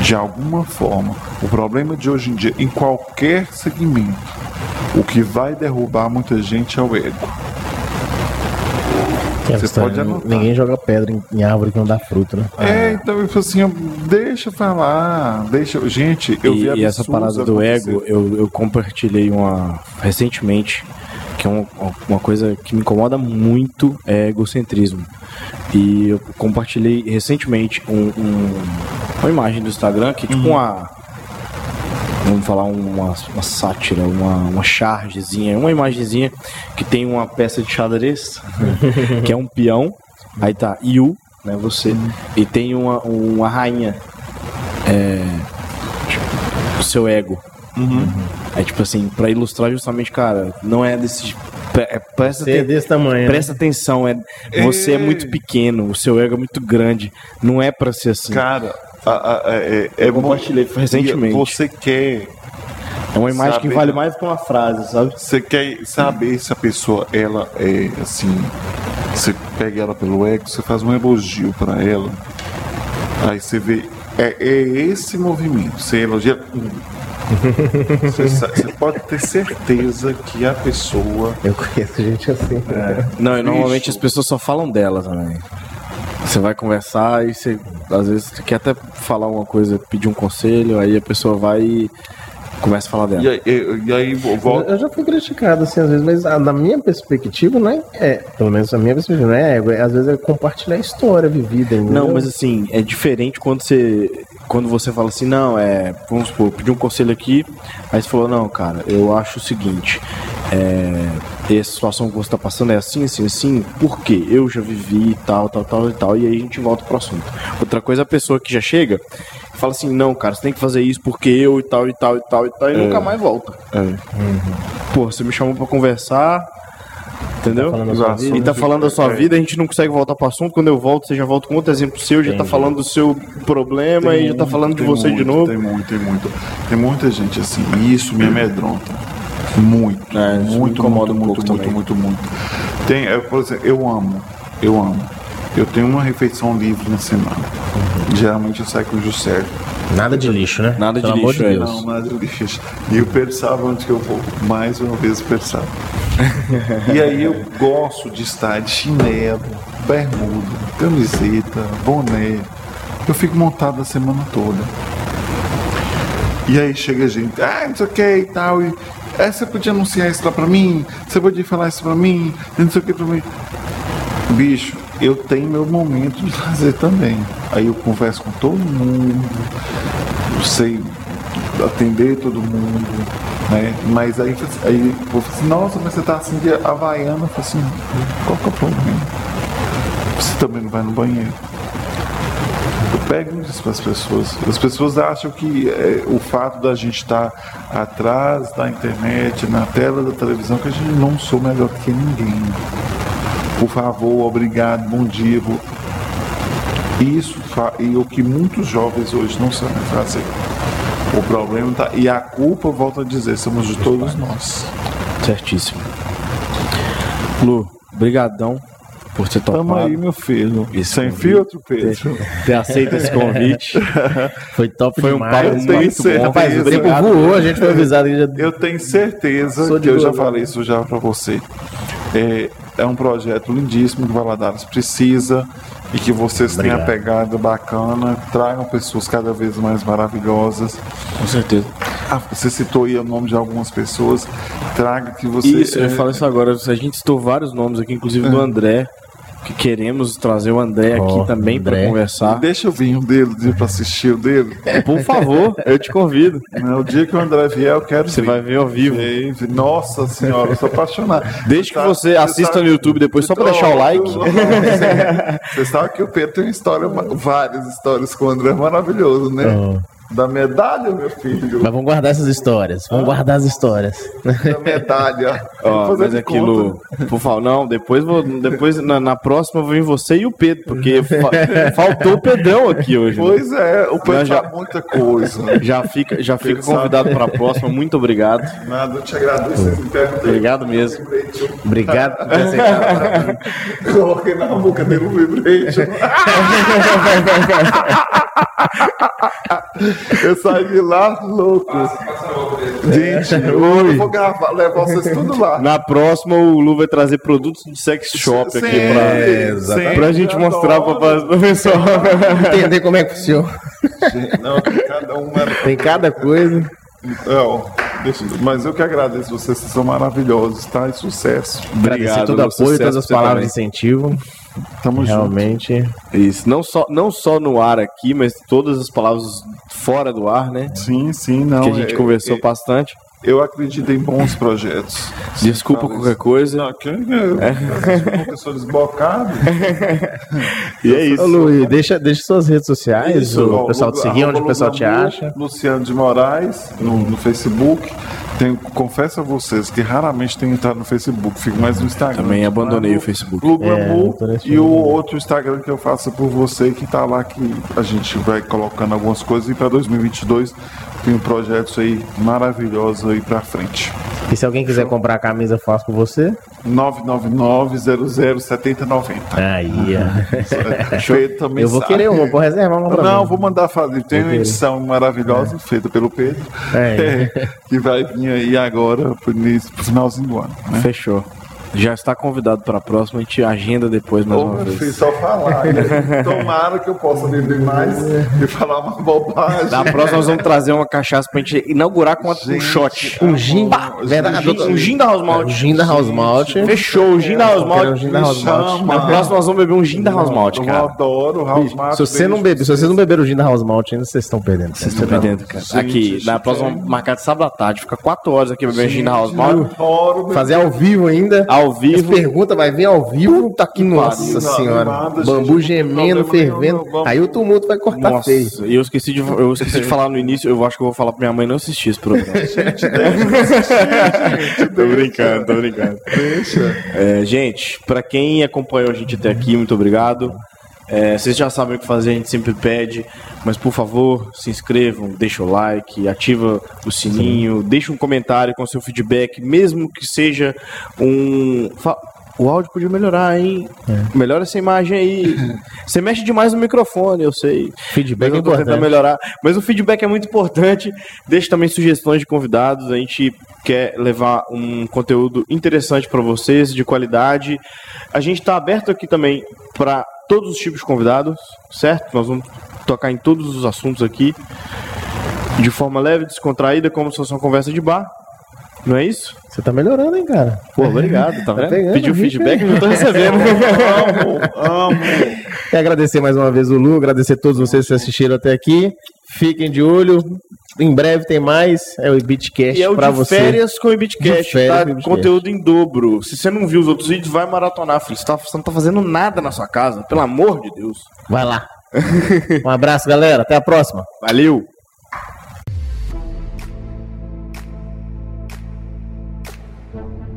De alguma forma. O problema de hoje em dia, em qualquer segmento, o que vai derrubar muita gente é o ego. Aquela Você pode anotar. Ninguém joga pedra em, em árvore que não dá fruta, né? É, então eu falei assim, deixa eu falar, deixa. Gente, eu vi E, e essa parada do acontecer. ego, eu, eu compartilhei uma recentemente, que é uma, uma coisa que me incomoda muito, é egocentrismo. E eu compartilhei recentemente um- um- uma imagem do Instagram que é tipo uma. Vamos falar uma, uma sátira, uma, uma chargezinha, uma imagenzinha que tem uma peça de xadrez, que é um peão, aí tá you, né, você, e tem uma, uma rainha, é, o seu ego. É tipo assim, pra ilustrar justamente, cara, não é desse. é, presta, Você é desse tamanho. né? presta atenção, é, você é muito pequeno, o seu ego é muito grande. Não é pra ser assim. Cara, a- a- é, é, é Eu compartilhei recentemente. Você quer, É uma imagem que sabe- vale mais que uma frase, sabe? você quer saber se a pessoa ela é assim. Você pega ela pelo ego, você faz um elogio pra ela. Aí você vê. É, é esse movimento. Você elogia. Você, sa- você pode ter certeza que a pessoa. Eu conheço gente assim. Não, e normalmente Bicho. as pessoas só falam dela também. Você vai conversar e você, às vezes, você quer até falar uma coisa, pedir um conselho, aí a pessoa vai e começa a falar dela. E aí, e, e aí vo- volta. Eu já fui criticado assim às vezes, mas ah, na minha perspectiva não é, é, pelo menos na minha perspectiva, não é ego, é, às vezes é compartilhar a história vivida. entendeu? Não, mas assim, é diferente quando você quando você fala assim, não, é, vamos supor, pedir um conselho aqui, aí você falou, não, cara, eu acho o seguinte, é, essa situação que você tá passando é assim, assim, assim, por quê? Eu já vivi e tal, tal, tal e tal, e aí a gente volta pro assunto. Outra coisa, a pessoa que já chega e fala assim, não, cara, você tem que fazer isso porque eu e tal, e tal, e tal, e tal, e nunca mais volta. É. Pô, você me chamou pra conversar, entendeu? sua Exato. vida. E tá falando da sua É. vida, a gente não consegue voltar pro assunto. Quando eu volto, você já volta com outro exemplo seu, já tá Entendi. falando do seu problema Tem e já tá muito, falando de você de muito, novo. Tem muito, tem muito. Tem muita gente assim, e isso me amedronta. Muito. É, muito, incomoda muito, um pouco muito, também. muito, muito, Tem, eu, por exemplo, eu amo, eu amo. Eu tenho uma refeição livre na semana. Geralmente eu saio com o Juscelio. Nada de lixo, né? Nada de Pelo amor lixo, é. Deus. Não, nada de lixo. E o Pedro sabe onde que eu vou. Mais uma vez o Pedro sabe. e aí eu gosto de estar de chinelo, bermuda, camiseta, boné. Eu fico montado a semana toda. E aí chega gente, ah, não sei o que e tal. E, é, você podia anunciar isso lá pra mim? Você podia falar isso pra mim? Não sei o que pra mim. Bicho, eu tenho meu momento de fazer também. Aí eu converso com todo mundo, sei atender todo mundo, né? Mas aí, aí eu falei assim, nossa, mas você tá assim de havaiana, eu falei assim, qual que é o problema? Você também não vai no banheiro. Pego isso para as pessoas. As pessoas acham que é, o fato da gente estar atrás da internet, na tela da televisão, que a gente não sou melhor que ninguém. Por favor, obrigado, bom dia. vou- Isso e o que muitos jovens hoje não sabem fazer. O problema tá. E a culpa, volto a dizer, somos de todos nós. Certíssimo. Lu, brigadão por ter Tamo topado. aí, meu filho. Esse Sem convite. filtro, Pedro. Ter aceito esse convite. Foi top Foi um demais. papo Eu tenho muito certeza. bom. Rapaz, o tempo voou, a gente foi avisado já Eu tenho certeza que eu já falei isso já para você. É, é um projeto lindíssimo que Valadares precisa e que vocês tenham a pegada bacana, tragam pessoas cada vez mais maravilhosas. Com certeza. Ah, você citou aí o nome de algumas pessoas, traga que você. Isso, eu é, falo isso agora. A gente citou vários nomes aqui, inclusive do André, que queremos trazer o André Ó, aqui também para conversar. Deixa eu vir um dele para assistir o dele. Por favor, eu te convido. Né, O dia que o André vier, eu quero Você vir. vai ver ao vivo. Nossa senhora, eu sou apaixonado. Desde que Tá- você assista sabe- no YouTube depois, só pra deixar o like. Você sabe que o Pedro tem uma história, várias histórias com o André maravilhoso, né? Oh. Da medalha, meu filho. Mas vamos guardar essas histórias. Vamos guardar as histórias. Da medalha. Ó, mas aquilo, por favor, não, depois, vou, depois na, na próxima vem você e o Pedro, porque fa- faltou o Pedrão aqui hoje. né? Pois é, o Pedro já- muita coisa. Já fica, já fica Pedro convidado para a próxima. Muito obrigado. Nada, eu te agradeço. Obrigado mesmo. Obrigado por ter aceitado. Coloquei na boca dele um vibration. eu saí de lá louco. Passa a roupa dele. Gente, eu vou gravar, levar vocês tudo lá. Na próxima, o Lu vai trazer produtos de sex shop aqui Sim, pra, exatamente. pra gente mostrar pra, pra pessoal. Entender como é que funciona. Não, cada um era Tem cada coisa. Não, deixa- mas eu que agradeço vocês, vocês são maravilhosos, tá? E sucesso. Agradecer todo o apoio, todas as palavras de também. incentivo. Tamo junto. Realmente. Isso, não só, não só no ar aqui, mas todas as palavras fora do ar, né? Sim, sim, não. que a gente é- conversou é- bastante. Eu acredito em bons projetos. Desculpa qualquer isso. coisa. Não, que, é, uma pessoa desbocada. E é isso. Ô, Luiz, deixa, deixa suas redes sociais, o Ó, pessoal te seguir, onde o pessoal te Lugamu, acha. Luciano de Moraes, no, no Facebook. Tenho, confesso a vocês que raramente tenho entrado no Facebook, fico mais no Instagram. Também abandonei o Facebook. Lu Glamour É, nesse e o outro Instagram que eu faço por você, que tá lá que a gente vai colocando algumas coisas. E para 2022 tenho projetos aí maravilhosos aí pra frente. E se alguém quiser comprar a camisa, faço com você. 999-00-7090. Aí, ó. Feito também Eu vou sabe. querer uma, vou reservar uma pra Não, mim. vou mandar fazer. Tem uma edição maravilhosa feita pelo Pedro. É. que vai vir aí agora pro, início, pro finalzinho do ano. Né? Fechou. Já está convidado para a próxima, a gente agenda depois mais Ô, uma vez. filho, só falar. né? Tomara que eu possa beber mais e falar uma bobagem. Na próxima nós vamos trazer uma cachaça pra gente inaugurar com um Gente, shot. Um gin. Pá, Verdade, Um gin, um gin da House Malt. O gin da House Malt. Fechou, o gin da House Eu um Malt. gin da House Malt. chama. Na próxima nós vamos beber um gin da House Malt, Eu cara. adoro o House Malt. Se você não beber, se vocês não beberam o gin da House Malt ainda, vocês estão perdendo. Vocês estão perdendo, cara. Gente, Aqui, na próxima, é- marcado sábado à tarde, fica 4 horas aqui bebendo gin da House Malt. Adoro Fazer ao vivo ainda. Ao As vivo. perguntas vai vir ao vivo. Tá aqui, nossa pariu. senhora. Nada, Bambu gente, gemendo, fervendo. Aí o tumulto vai cortar Nossa, feio. eu esqueci, de, eu esqueci de falar no início, eu acho que eu vou falar pra minha mãe não assistir esse programa. tô brincando, tô brincando. É, gente, pra quem acompanhou a gente até aqui, muito obrigado. É, vocês já sabem o que fazer, a gente sempre pede, mas por favor, se inscrevam, deixa o like, ativa o sininho, deixa um comentário com seu feedback, mesmo que seja um. O áudio podia melhorar, hein? Melhora essa imagem aí. Você mexe demais no microfone, eu sei. Feedback Mas é eu tô tentando importante. melhorar. Mas o feedback é muito importante. Deixe também sugestões de convidados. A gente quer levar um conteúdo interessante para vocês, de qualidade. A gente está aberto aqui também para todos os tipos de convidados, certo? Nós vamos tocar em todos os assuntos aqui. De forma leve, descontraída, como se fosse uma conversa de bar. Não é isso? Você tá melhorando, hein, cara? Pô, obrigado, tá vendo? pegando Pediu feedback, não tô recebendo. Amo. Quero agradecer mais uma vez o Lu, agradecer a todos vocês que assistiram até aqui. Fiquem de olho. Em breve tem mais. É o Ibitcast é de você. férias com o Ibitcast, férias tá? Ibitcast. Conteúdo em dobro. Se você não viu os outros vídeos, vai maratonar, filho. Você, tá- você não tá fazendo nada na sua casa, pelo amor de Deus. Vai lá. Um abraço, galera. Até a próxima. Valeu!